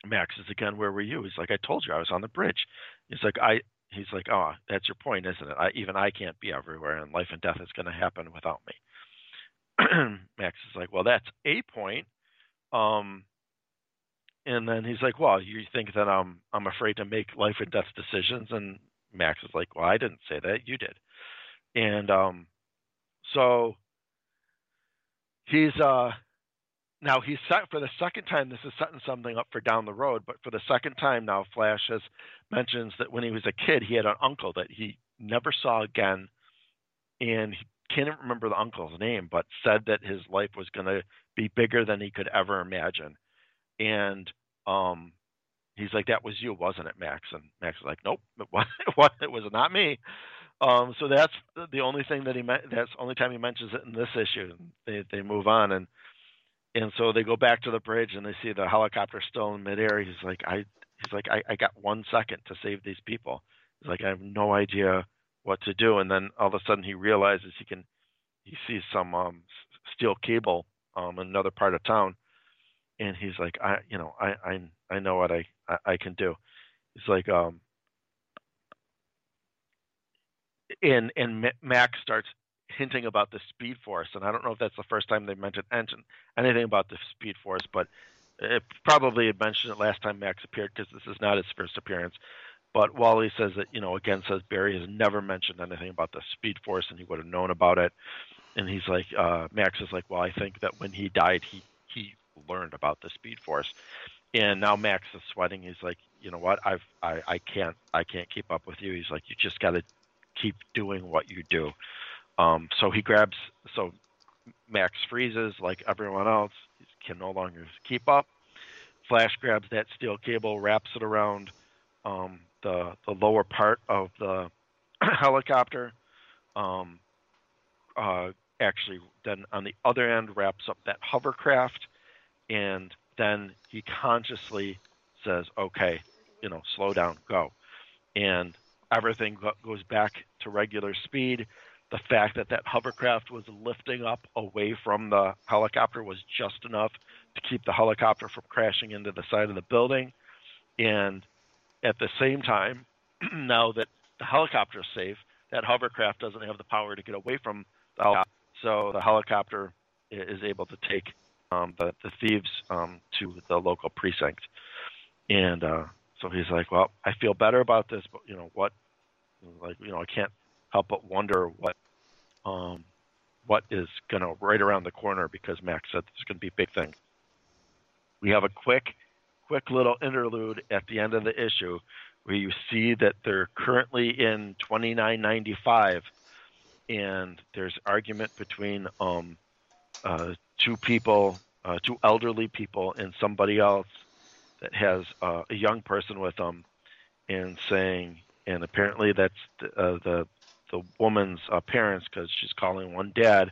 [SPEAKER 1] Max is again, where were you? He's like, I told you I was on the bridge. He's like, I. He's like, oh, that's your point, isn't it? I, even I can't be everywhere, and life and death is going to happen without me. Max is like, well, that's a point. Um, and then he's like, well, you think that I'm I'm afraid to make life and death decisions? And Max is like, well, I didn't say that, you did. And um, so he's uh now he's set for the second time this is setting something up for down the road but for the second time now flash has mentions that when he was a kid he had an uncle that he never saw again and he can't remember the uncle's name but said that his life was going to be bigger than he could ever imagine and um he's like that was you wasn't it max and max was like nope it was, it was not me um, so that's the only thing that he. That's only time he mentions it in this issue. They they move on and and so they go back to the bridge and they see the helicopter still in midair. He's like, I he's like, I, I got one second to save these people. He's like, I have no idea what to do. And then all of a sudden he realizes he can. He sees some um, steel cable um, in another part of town, and he's like, I you know I I I know what I I, I can do. He's like, um, and and Max starts hinting about the Speed Force, and I don't know if that's the first time they mentioned anything about the Speed Force, but it probably had mentioned it last time Max appeared because this is not his first appearance. But Wally says that you know again says Barry has never mentioned anything about the Speed Force, and he would have known about it. And he's like, uh, Max is like, well, I think that when he died, he he learned about the Speed Force. And now Max is sweating. He's like, you know what? I've I, I can't I can't keep up with you. He's like, you just got to keep doing what you do. Um, so he grabs, so Max freezes like everyone else. He can no longer keep up. Flash grabs that steel cable, wraps it around um, the the lower part of the helicopter. Um, uh, actually, then on the other end, wraps up that hovercraft, and then he consciously says, "Okay, you know, slow down, go." And everything goes back to regular speed. The fact that that hovercraft was lifting up away from the helicopter was just enough to keep the helicopter from crashing into the side of the building. And at the same time, now that the helicopter is safe, that hovercraft doesn't have the power to get away from the helicopter. So the helicopter is able to take um, the, the thieves um, to the local precinct. And uh, so he's like, well, I feel better about this, but you know what? Like, you know, I can't help but wonder what, um, what is going to right around the corner because Max said there's going to be a big thing. We have a quick, quick little interlude at the end of the issue where you see that they're currently in 2995 and there's argument between um, uh, two people, uh, two elderly people, and somebody else that has uh, a young person with them, and saying, and apparently that's the uh, the, the woman's uh, parents because she's calling one dad.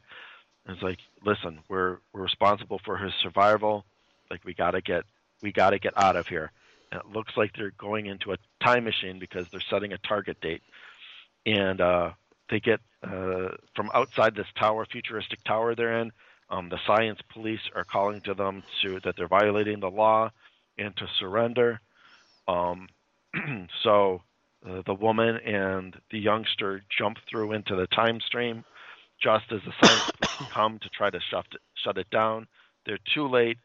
[SPEAKER 1] And it's like, listen, we're we're responsible for her survival. Like we gotta get we gotta get out of here. And it looks like they're going into a time machine because they're setting a target date, and uh, they get uh, from outside this tower, futuristic tower they're in. Um, the science police are calling to them to that they're violating the law and to surrender. Um, so uh, the woman and the youngster jump through into the time stream just as the scientists come to try to shut it, shut it down. They're too late.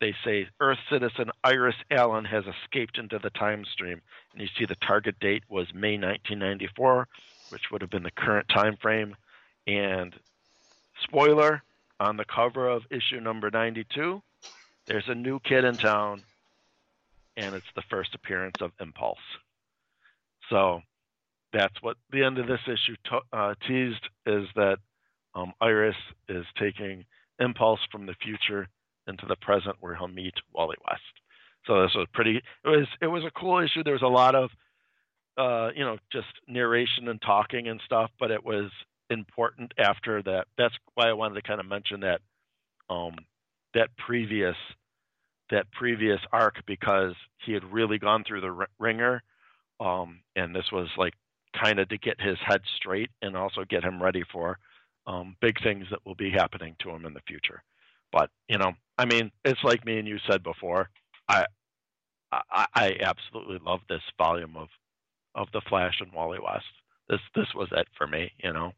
[SPEAKER 1] They say Earth citizen Iris Allen has escaped into the time stream, and you see the target date was May 1994, which would have been the current time frame. And spoiler on the cover of issue number 92, there's a new kid in town, and it's the first appearance of Impulse. So that's what the end of this issue uh, teased is that um, Iris is taking Impulse from the future into the present, where he'll meet Wally West. So this was pretty. It was it was a cool issue. There was a lot of uh, you know just narration and talking and stuff, but it was important after that. That's why I wanted to kind of mention that um, that previous that previous arc because he had really gone through the ringer, um, and this was like kind of to get his head straight and also get him ready for um, big things that will be happening to him in the future. But you know, I mean, it's like me and you said before. I I, I absolutely love this volume of of the Flash and Wally West. This this was it for me, you know.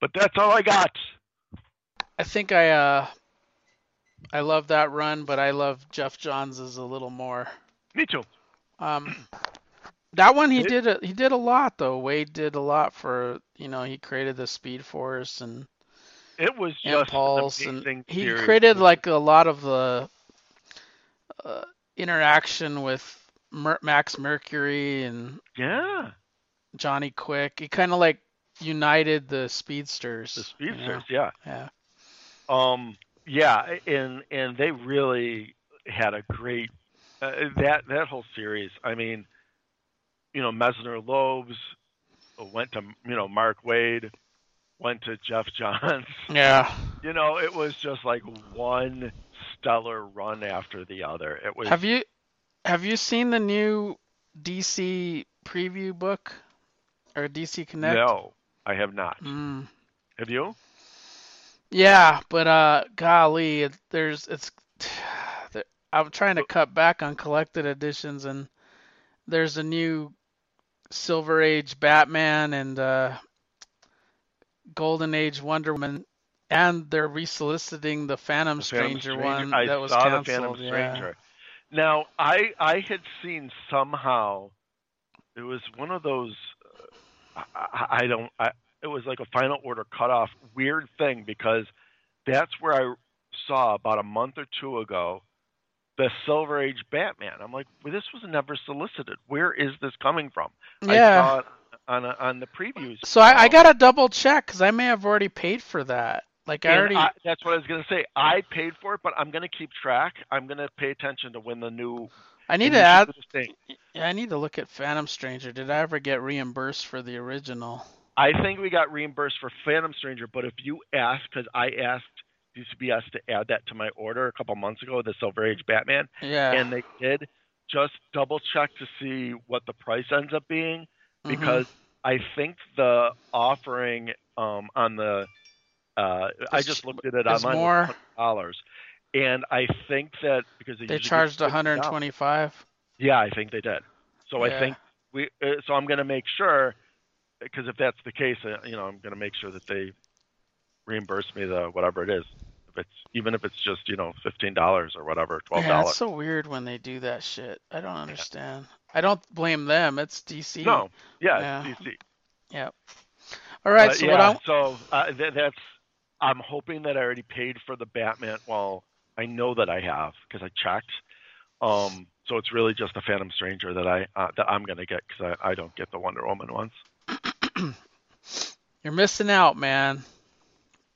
[SPEAKER 1] But that's all I got.
[SPEAKER 2] I think I uh I love that run, but I love Geoff Johns's a little more.
[SPEAKER 1] Me too.
[SPEAKER 2] Um, that one he did a, he did a lot though. Waid did a lot for you know he created the Speed Force and
[SPEAKER 1] it was
[SPEAKER 2] Impulse and he series. created like a lot of the uh, interaction with Mer- Max Mercury and
[SPEAKER 1] yeah
[SPEAKER 2] Johnny Quick. He kind of like united the speedsters.
[SPEAKER 1] The speedsters, you know?
[SPEAKER 2] yeah.
[SPEAKER 1] Yeah. Um. Yeah, and and they really had a great uh, that that whole series. I mean, you know, Messner-Loebs went to you know Mark Waid, went to Geoff Johns.
[SPEAKER 2] Yeah.
[SPEAKER 1] You know, it was just like one stellar run after the other. It was.
[SPEAKER 2] Have you have you seen the new DC preview book or DC Connect?
[SPEAKER 1] No, I have not.
[SPEAKER 2] Mm.
[SPEAKER 1] Have you?
[SPEAKER 2] Yeah, but uh, golly, it, there's it's. I'm trying to cut back on collected editions, and there's a new Silver Age Batman and uh, Golden Age Wonder Woman, and they're resoliciting the Phantom, the Stranger, Stranger, one
[SPEAKER 1] I
[SPEAKER 2] that was canceled.
[SPEAKER 1] the Phantom
[SPEAKER 2] yeah.
[SPEAKER 1] Stranger. Now, I I had seen somehow it was one of those. I, I don't. I, it was like a final order cutoff weird thing because that's where I saw about a month or two ago the Silver Age Batman. I'm like, well, this was never solicited. Where is this coming from?
[SPEAKER 2] Yeah.
[SPEAKER 1] I saw it on a, on the previews.
[SPEAKER 2] So I, I got to double check because I may have already paid for that. Like I already. I,
[SPEAKER 1] that's what I was gonna say. I paid for it, but I'm gonna keep track. I'm gonna pay attention to when the new.
[SPEAKER 2] I need to add. Yeah, I need to look at Phantom Stranger. Did I ever get reimbursed for the original?
[SPEAKER 1] I think we got reimbursed for Phantom Stranger, but if you ask, because I asked DCBS to add that to my order a couple months ago, the Silver Age Batman.
[SPEAKER 2] Yeah.
[SPEAKER 1] And they did. Just double check to see what the price ends up being mm-hmm. because mm-hmm. I think the offering um, on the uh, I just looked at it online.
[SPEAKER 2] More
[SPEAKER 1] dollars, and I think that because they,
[SPEAKER 2] they charged 125.
[SPEAKER 1] Yeah, I think they did. So yeah. I think we. Uh, so I'm going to make sure because if that's the case, uh, you know, I'm going to make sure that they reimburse me the whatever it is. If it's even if it's just you know fifteen dollars or whatever, twelve dollars.
[SPEAKER 2] Yeah, it's so weird when they do that shit. I don't understand. I don't blame them. It's DC.
[SPEAKER 1] No, yeah, yeah. DC.
[SPEAKER 2] Yeah. All right. so
[SPEAKER 1] yeah,
[SPEAKER 2] what I
[SPEAKER 1] so uh, th- that's I'm hoping that I already paid for the Batman. Well, I know that I have because I checked. Um, so it's really just the Phantom Stranger that I uh, that I'm gonna get because I, I don't get the Wonder Woman ones.
[SPEAKER 2] You're missing out, man.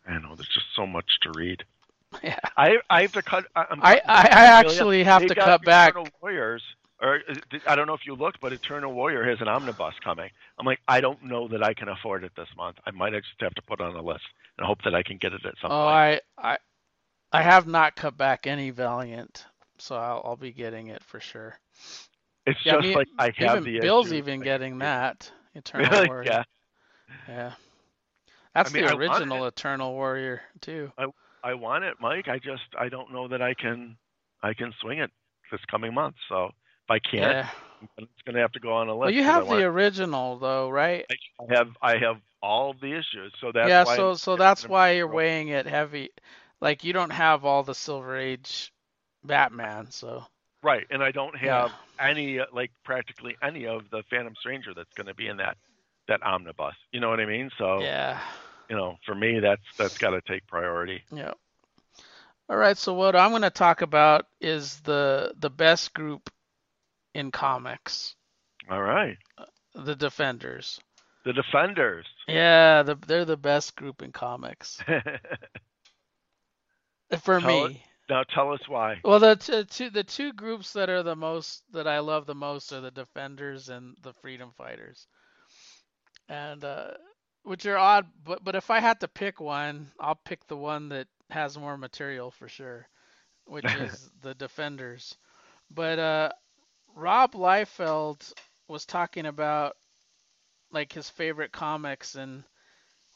[SPEAKER 1] I know there's just so much to read.
[SPEAKER 2] Yeah.
[SPEAKER 1] I I have to cut. I'm
[SPEAKER 2] I I, I actually have to cut back.
[SPEAKER 1] Warriors, or uh, I don't know if you looked, but Eternal Warrior has an omnibus coming. I'm like, I don't know that I can afford it this month. I might just have to put it on a list and hope that I can get it at some
[SPEAKER 2] oh,
[SPEAKER 1] point.
[SPEAKER 2] Oh, I I I have not cut back any Valiant, so I'll I'll be getting it for sure.
[SPEAKER 1] It's yeah, just me, like I have the
[SPEAKER 2] Bill's even getting that Eternal
[SPEAKER 1] really?
[SPEAKER 2] Warrior.
[SPEAKER 1] Yeah.
[SPEAKER 2] Yeah. That's
[SPEAKER 1] I mean,
[SPEAKER 2] the original Eternal Warrior too.
[SPEAKER 1] I I want it, Mike. I just I don't know that I can I can swing it this coming month. So if I can't,
[SPEAKER 2] Yeah.
[SPEAKER 1] it's going to have to go on a list.
[SPEAKER 2] Well, you
[SPEAKER 1] I
[SPEAKER 2] have the original though, right?
[SPEAKER 1] I have I have all the issues, so that's
[SPEAKER 2] yeah, so so that's why you're weighing it heavy. Like you don't have all the Silver Age Batman, so
[SPEAKER 1] right, and I don't have
[SPEAKER 2] yeah.
[SPEAKER 1] any like practically any of the Phantom Stranger that's going to be in that that omnibus. You know what I mean? So
[SPEAKER 2] Yeah.
[SPEAKER 1] you know, for me, that's that's got to take priority.
[SPEAKER 2] Yeah. All right, so what I'm going to talk about is the the best group in comics,
[SPEAKER 1] All right, uh,
[SPEAKER 2] the Defenders.
[SPEAKER 1] the Defenders.
[SPEAKER 2] Yeah, the, they're the best group in comics for
[SPEAKER 1] Tell
[SPEAKER 2] me.
[SPEAKER 1] now tell us why.
[SPEAKER 2] Well, the t- two the two groups that are the most that I love the most are the Defenders and the Freedom Fighters, and uh, which are odd. But but if I had to pick one, I'll pick the one that has more material for sure, which is the Defenders. But uh, Rob Liefeld was talking about like his favorite comics, and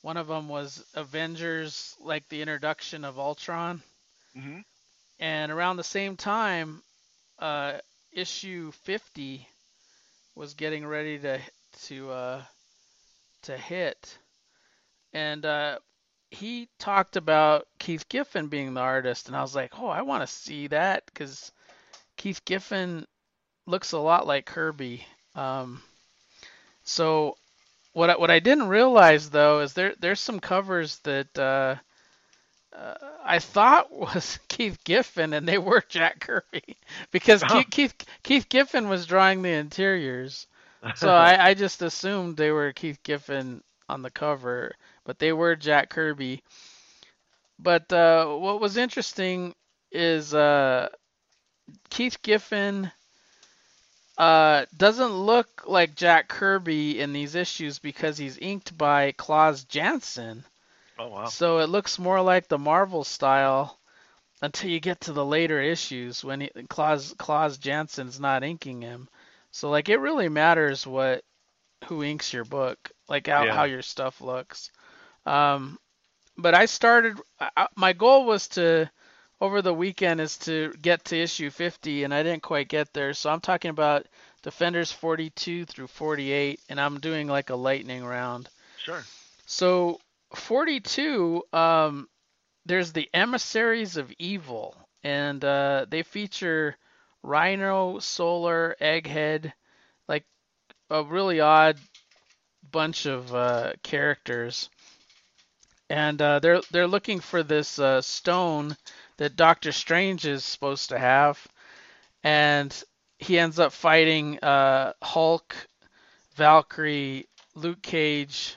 [SPEAKER 2] one of them was Avengers, like the introduction of Ultron.
[SPEAKER 1] hmm
[SPEAKER 2] And around the same time, uh, issue 50 was getting ready to to uh, to hit, and uh, he talked about Keith Giffen being the artist, and I was like, oh, I want to see that because Keith Giffen looks a lot like Kirby. Um, so what I, what I didn't realize though is there there's some covers that uh, uh, I thought was Keith Giffen and they were Jack Kirby because
[SPEAKER 1] Oh.
[SPEAKER 2] Keith, Keith Keith Giffen was drawing the interiors. So I, I just assumed they were Keith Giffen on the cover, but they were Jack Kirby. But uh, what was interesting is uh, Keith Giffen uh, doesn't look like Jack Kirby in these issues because he's inked by Klaus Janson.
[SPEAKER 1] oh wow.
[SPEAKER 2] So it looks more like the Marvel style until you get to the later issues when he, Klaus Klaus Janson's not inking him. So like it really matters what who inks your book, like how,
[SPEAKER 1] Yeah.
[SPEAKER 2] how your stuff looks. Um, but I started. I, my goal was to over the weekend is to get to issue 50, and I didn't quite get there. So I'm talking about Defenders 42 through 48, and I'm doing like a lightning round.
[SPEAKER 1] Sure.
[SPEAKER 2] So 42, um, there's the Emissaries of Evil, and uh, they feature Rhino, Solar, Egghead, like a really odd bunch of uh, characters, and uh, they're they're looking for this uh, stone that Doctor Strange is supposed to have, and he ends up fighting uh, Hulk, Valkyrie, Luke Cage,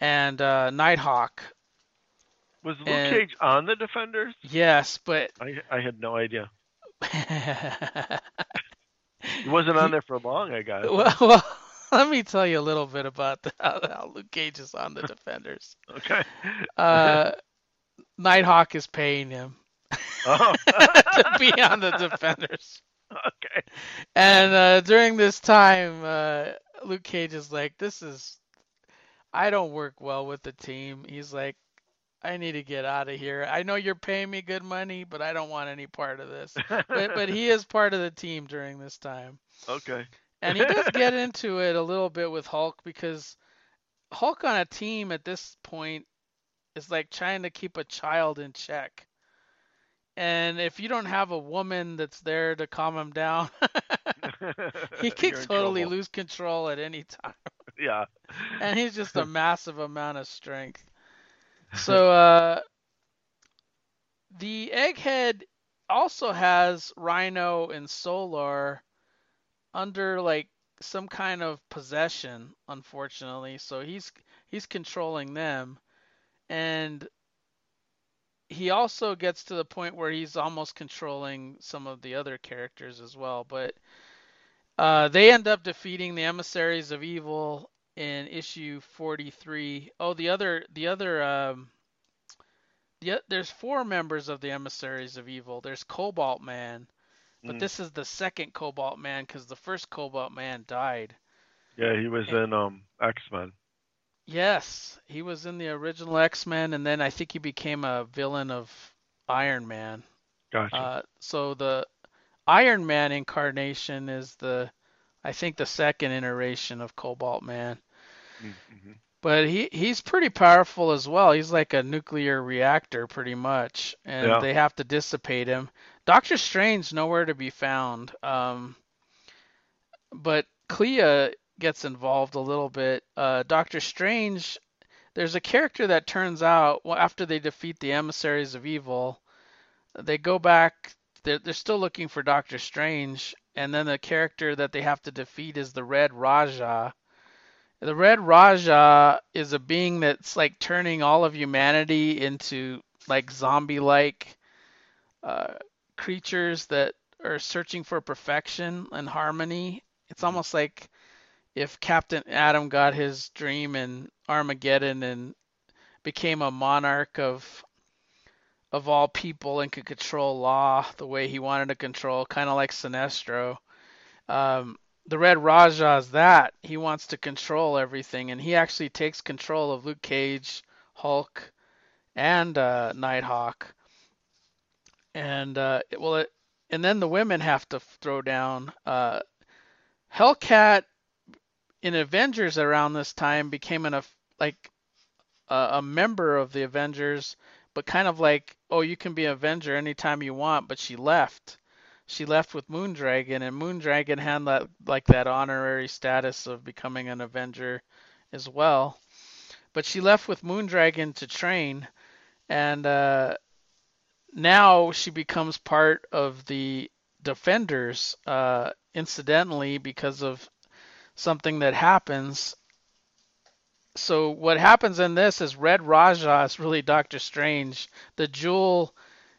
[SPEAKER 2] and uh, Nighthawk.
[SPEAKER 1] Was Luke
[SPEAKER 2] And-
[SPEAKER 1] Cage on the Defenders?
[SPEAKER 2] Yes, but
[SPEAKER 1] I I had no idea. He wasn't on there for long, I guess.
[SPEAKER 2] well, well, let me tell you a little bit about the, how, how Luke Cage is on the Defenders.
[SPEAKER 1] Okay.
[SPEAKER 2] Uh, Nighthawk is paying him
[SPEAKER 1] oh.
[SPEAKER 2] to be on the Defenders.
[SPEAKER 1] okay.
[SPEAKER 2] And uh, during this time, uh, Luke Cage is like, "This is, I don't work well with the team." He's like, "I need to get out of here. I know you're paying me good money, but I don't want any part of this." But but he is part of the team during this time,
[SPEAKER 1] okay.
[SPEAKER 2] and he does get into it a little bit with Hulk because Hulk on a team at this point is like trying to keep a child in check. And if you don't have a woman that's there to calm him down, he could totally
[SPEAKER 1] trouble.
[SPEAKER 2] lose control at any time.
[SPEAKER 1] Yeah.
[SPEAKER 2] And he's just a massive amount of strength. So uh the egghead also has Rhino and Solar under like some kind of possession, unfortunately. So he's he's controlling them. And he also gets to the point where he's almost controlling some of the other characters as well. But uh, they end up defeating the emissaries of evil in issue 43. Oh, the other the other um, the, there's four members of the emissaries of evil. There's Cobalt Man, but
[SPEAKER 1] Mm.
[SPEAKER 2] this is the second Cobalt Man because the first Cobalt Man died.
[SPEAKER 1] Yeah, he was in um X Men.
[SPEAKER 2] Yes, he was in the original X-Men, and then I think he became a villain of Iron Man.
[SPEAKER 1] Gotcha.
[SPEAKER 2] Uh, so the Iron Man incarnation is the, I think, the second iteration of Cobalt Man.
[SPEAKER 1] mm-hmm.
[SPEAKER 2] But he he's pretty powerful as well. He's like a nuclear reactor pretty much, and
[SPEAKER 1] Yeah.
[SPEAKER 2] they have to dissipate him. Doctor Strange nowhere to be found. Um, but Clea gets involved a little bit. Uh, Doctor Strange, there's a character that turns out well, after they defeat the emissaries of evil, they go back. They're, they're still looking for Doctor Strange, and then the character that they have to defeat is the Red Raja. The Red Raja is a being that's like turning all of humanity into like zombie-like uh, creatures that are searching for perfection and harmony. It's almost like if Captain Atom got his dream in Armageddon and became a monarch of of all people and could control law the way he wanted to control, kind of like Sinestro. Um, the Red Raja is that he wants to control everything, and he actually takes control of Luke Cage, Hulk, and uh, Nighthawk. And uh, it, well, it, and then the women have to throw down. Uh, Hellcat in Avengers around this time became an like a, a member of the Avengers, but kind of like, oh, you can be an Avenger anytime you want. But she left. She left with Moondragon, and Moondragon had that like that honorary status of becoming an Avenger as well. But she left with Moondragon to train, and uh, now she becomes part of the Defenders, uh, incidentally, because of something that happens. So what happens in this is Red Raja is really Doctor Strange. The jewel,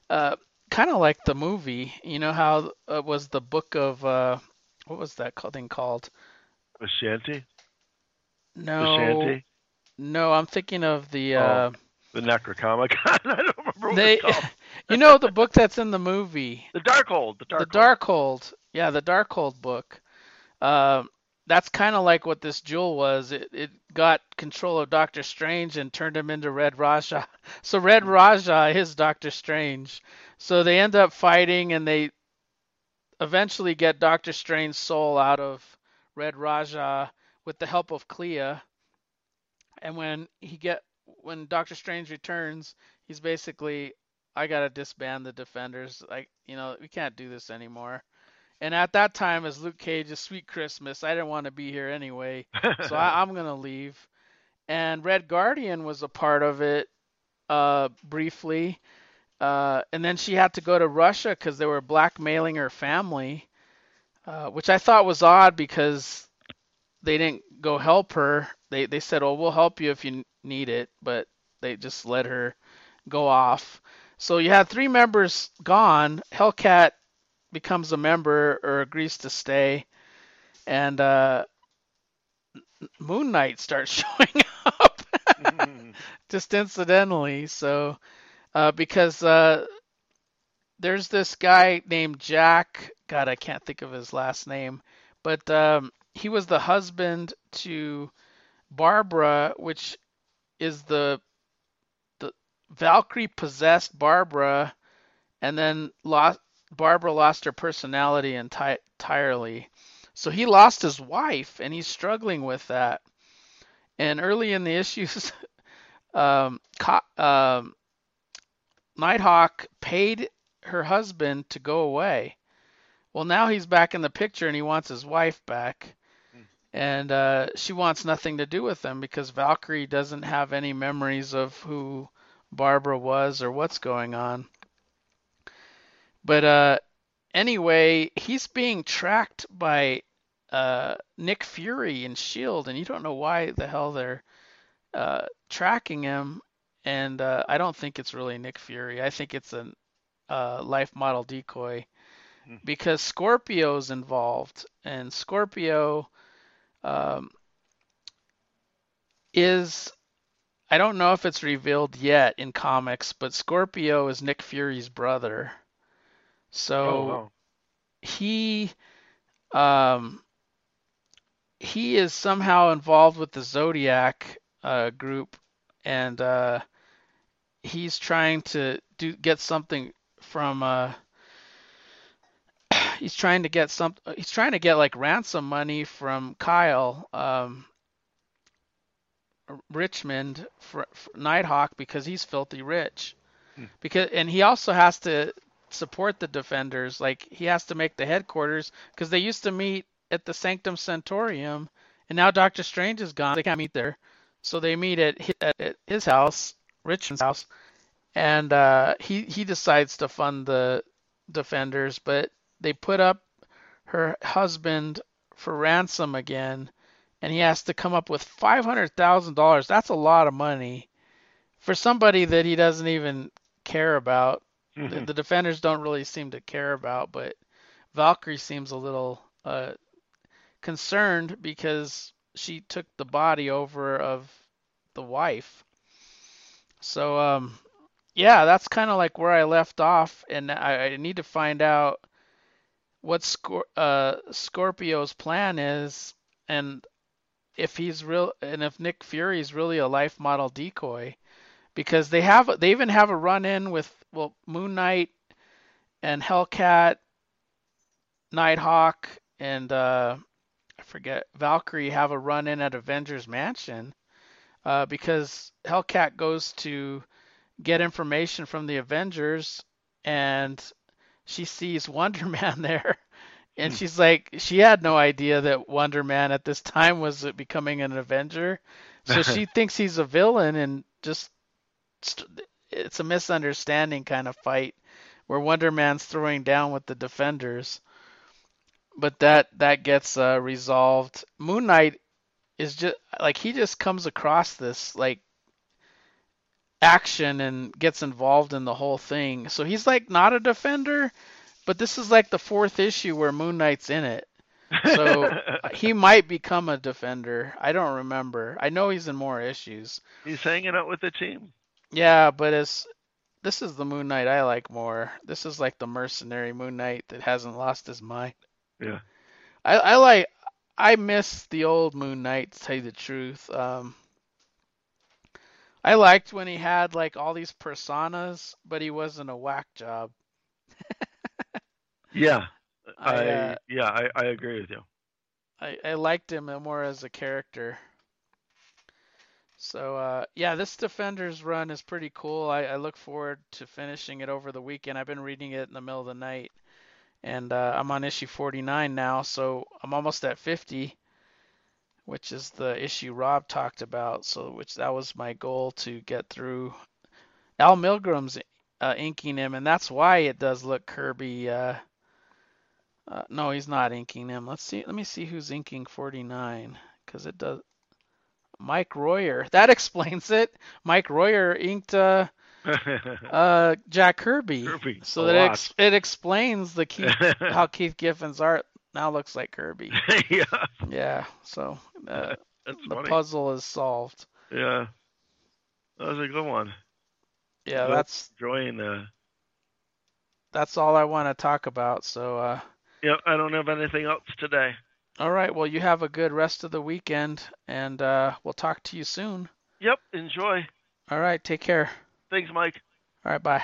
[SPEAKER 2] uh, kind of like the movie. You know how it was the book of uh, what was that thing called?
[SPEAKER 1] Ashanti.
[SPEAKER 2] No,
[SPEAKER 1] Ashanti.
[SPEAKER 2] no, I'm thinking of the.
[SPEAKER 1] Oh.
[SPEAKER 2] Uh,
[SPEAKER 1] The Necronomicon. I don't remember what
[SPEAKER 2] they,
[SPEAKER 1] it's called.
[SPEAKER 2] you know, the book that's in the movie.
[SPEAKER 1] The Darkhold. The Darkhold.
[SPEAKER 2] the Darkhold. Yeah, the Darkhold book. Um, that's kind of like what this jewel was. It it got control of Doctor Strange and turned him into Red Raja. So Red Raja is Doctor Strange. So they end up fighting and they eventually get Doctor Strange's soul out of Red Raja with the help of Clea. And when he get when Doctor Strange returns, he's basically I gotta disband the defenders. Like, you know, we can't do this anymore. And at that time, as Luke Cage's Sweet Christmas, I didn't want to be here anyway, so I, I'm gonna leave. And Red Guardian was a part of it uh, briefly, uh, and then she had to go to Russia because they were blackmailing her family, uh, which I thought was odd because they didn't go help her. They they said, "Oh, we'll help you if you need it," but they just let her go off. So you had three members gone. Hellcat becomes a member or agrees to stay, and uh, Moon Knight starts showing up just incidentally. So uh, because uh, there's this guy named Jack. God, I can't think of his last name, but um, he was the husband to Barbara, which is the the Valkyrie possessed Barbara, and then lost Barbara lost her personality enti- entirely. So he lost his wife, and he's struggling with that. And early in the issues, um, co- um, Nighthawk paid her husband to go away. Well, now he's back in the picture, and he wants his wife back. And uh, she wants nothing to do with him because Valkyrie doesn't have any memories of who Barbara was or what's going on. But uh, anyway, he's being tracked by uh, Nick Fury and Shield, and you don't know why the hell they're uh, tracking him. And uh, I don't think it's really Nick Fury. I think it's a uh, life model decoy
[SPEAKER 1] Hmm.
[SPEAKER 2] because Scorpio's involved, and Scorpio um, is I don't know if it's revealed yet in comics, but Scorpio is Nick Fury's brother. So
[SPEAKER 1] oh, wow.
[SPEAKER 2] he um he is somehow involved with the Zodiac uh, group, and uh, he's trying to do get something from uh he's trying to get some he's trying to get like ransom money from Kyle um Richmond for, for Nighthawk because he's filthy rich.
[SPEAKER 1] Hmm.
[SPEAKER 2] Because and he also has to support the defenders like he has to make the headquarters because they used to meet at the Sanctum Sanctorum and now Doctor Strange is gone they can't meet there so they meet at his, at his house Richmond's house and uh, he he decides to fund the defenders but they put up her husband for ransom again, and he has to come up with five hundred thousand dollars. That's a lot of money for somebody that he doesn't even care about. The, the defenders don't really seem to care about, but Valkyrie seems a little uh, concerned because she took the body over of the wife. So um, yeah, that's kind of like where I left off, and I, I need to find out what Scor- uh, Scorpio's plan is, and if he's real, and if Nick Fury is really a life model decoy, because they have they even have a run in with well Moon Knight and Hellcat, Nighthawk, and uh, I forget Valkyrie have a run in at Avengers Mansion, uh, because Hellcat goes to get information from the Avengers and she sees Wonder Man there. And
[SPEAKER 1] Hmm.
[SPEAKER 2] she's like, she had no idea that Wonder Man at this time was becoming an Avenger. So she thinks he's a villain and just, st- it's a misunderstanding kind of fight where Wonder Man's throwing down with the defenders. But that, that gets uh, resolved. Moon Knight is just, like, he just comes across this, like, action and gets involved in the whole thing. So he's like not a defender, but this is like the fourth issue where Moon Knight's in it. So he might become a defender. I don't remember. I know he's in more issues.
[SPEAKER 1] he's hanging out with the team.
[SPEAKER 2] Yeah, but it's this is the Moon Knight I like more. This is like the mercenary Moon Knight that hasn't lost his mind.
[SPEAKER 1] Yeah.
[SPEAKER 2] I, I like I miss the old Moon Knight to tell you the truth. Um I liked when he had like all these personas, but he wasn't a whack job.
[SPEAKER 1] Yeah.
[SPEAKER 2] I,
[SPEAKER 1] I,
[SPEAKER 2] uh,
[SPEAKER 1] yeah, I, I agree with you.
[SPEAKER 2] I, I liked him more as a character. So uh, yeah, this Defenders run is pretty cool. I, I look forward to finishing it over the weekend. I've been reading it in the middle of the night, and uh, I'm on issue 49 now, so I'm almost at 50, which is the issue Rob talked about. So which that was my goal to get through. Al Milgrom's uh, inking him, and that's why it does look Kirby. Uh, uh, no, he's not inking him. Let's see. Let me see who's inking 49, because it does. Mike Royer. That explains it. Mike Royer inked uh, uh, Jack Kirby.
[SPEAKER 1] Kirby,
[SPEAKER 2] So that it, ex- it explains the Keith, how Keith Giffen's art now looks like Kirby.
[SPEAKER 1] yeah,
[SPEAKER 2] Yeah. So uh, the
[SPEAKER 1] funny.
[SPEAKER 2] puzzle is solved.
[SPEAKER 1] Yeah, that was a good one.
[SPEAKER 2] Yeah, that's
[SPEAKER 1] Enjoying the.
[SPEAKER 2] that's all I want to talk about. So uh,
[SPEAKER 1] Yeah, I don't have anything else today.
[SPEAKER 2] All right. Well, you have a good rest of the weekend, and uh, we'll talk to you soon.
[SPEAKER 1] Yep, enjoy.
[SPEAKER 2] All right. Take care.
[SPEAKER 1] Thanks, Mike.
[SPEAKER 2] All right. Bye.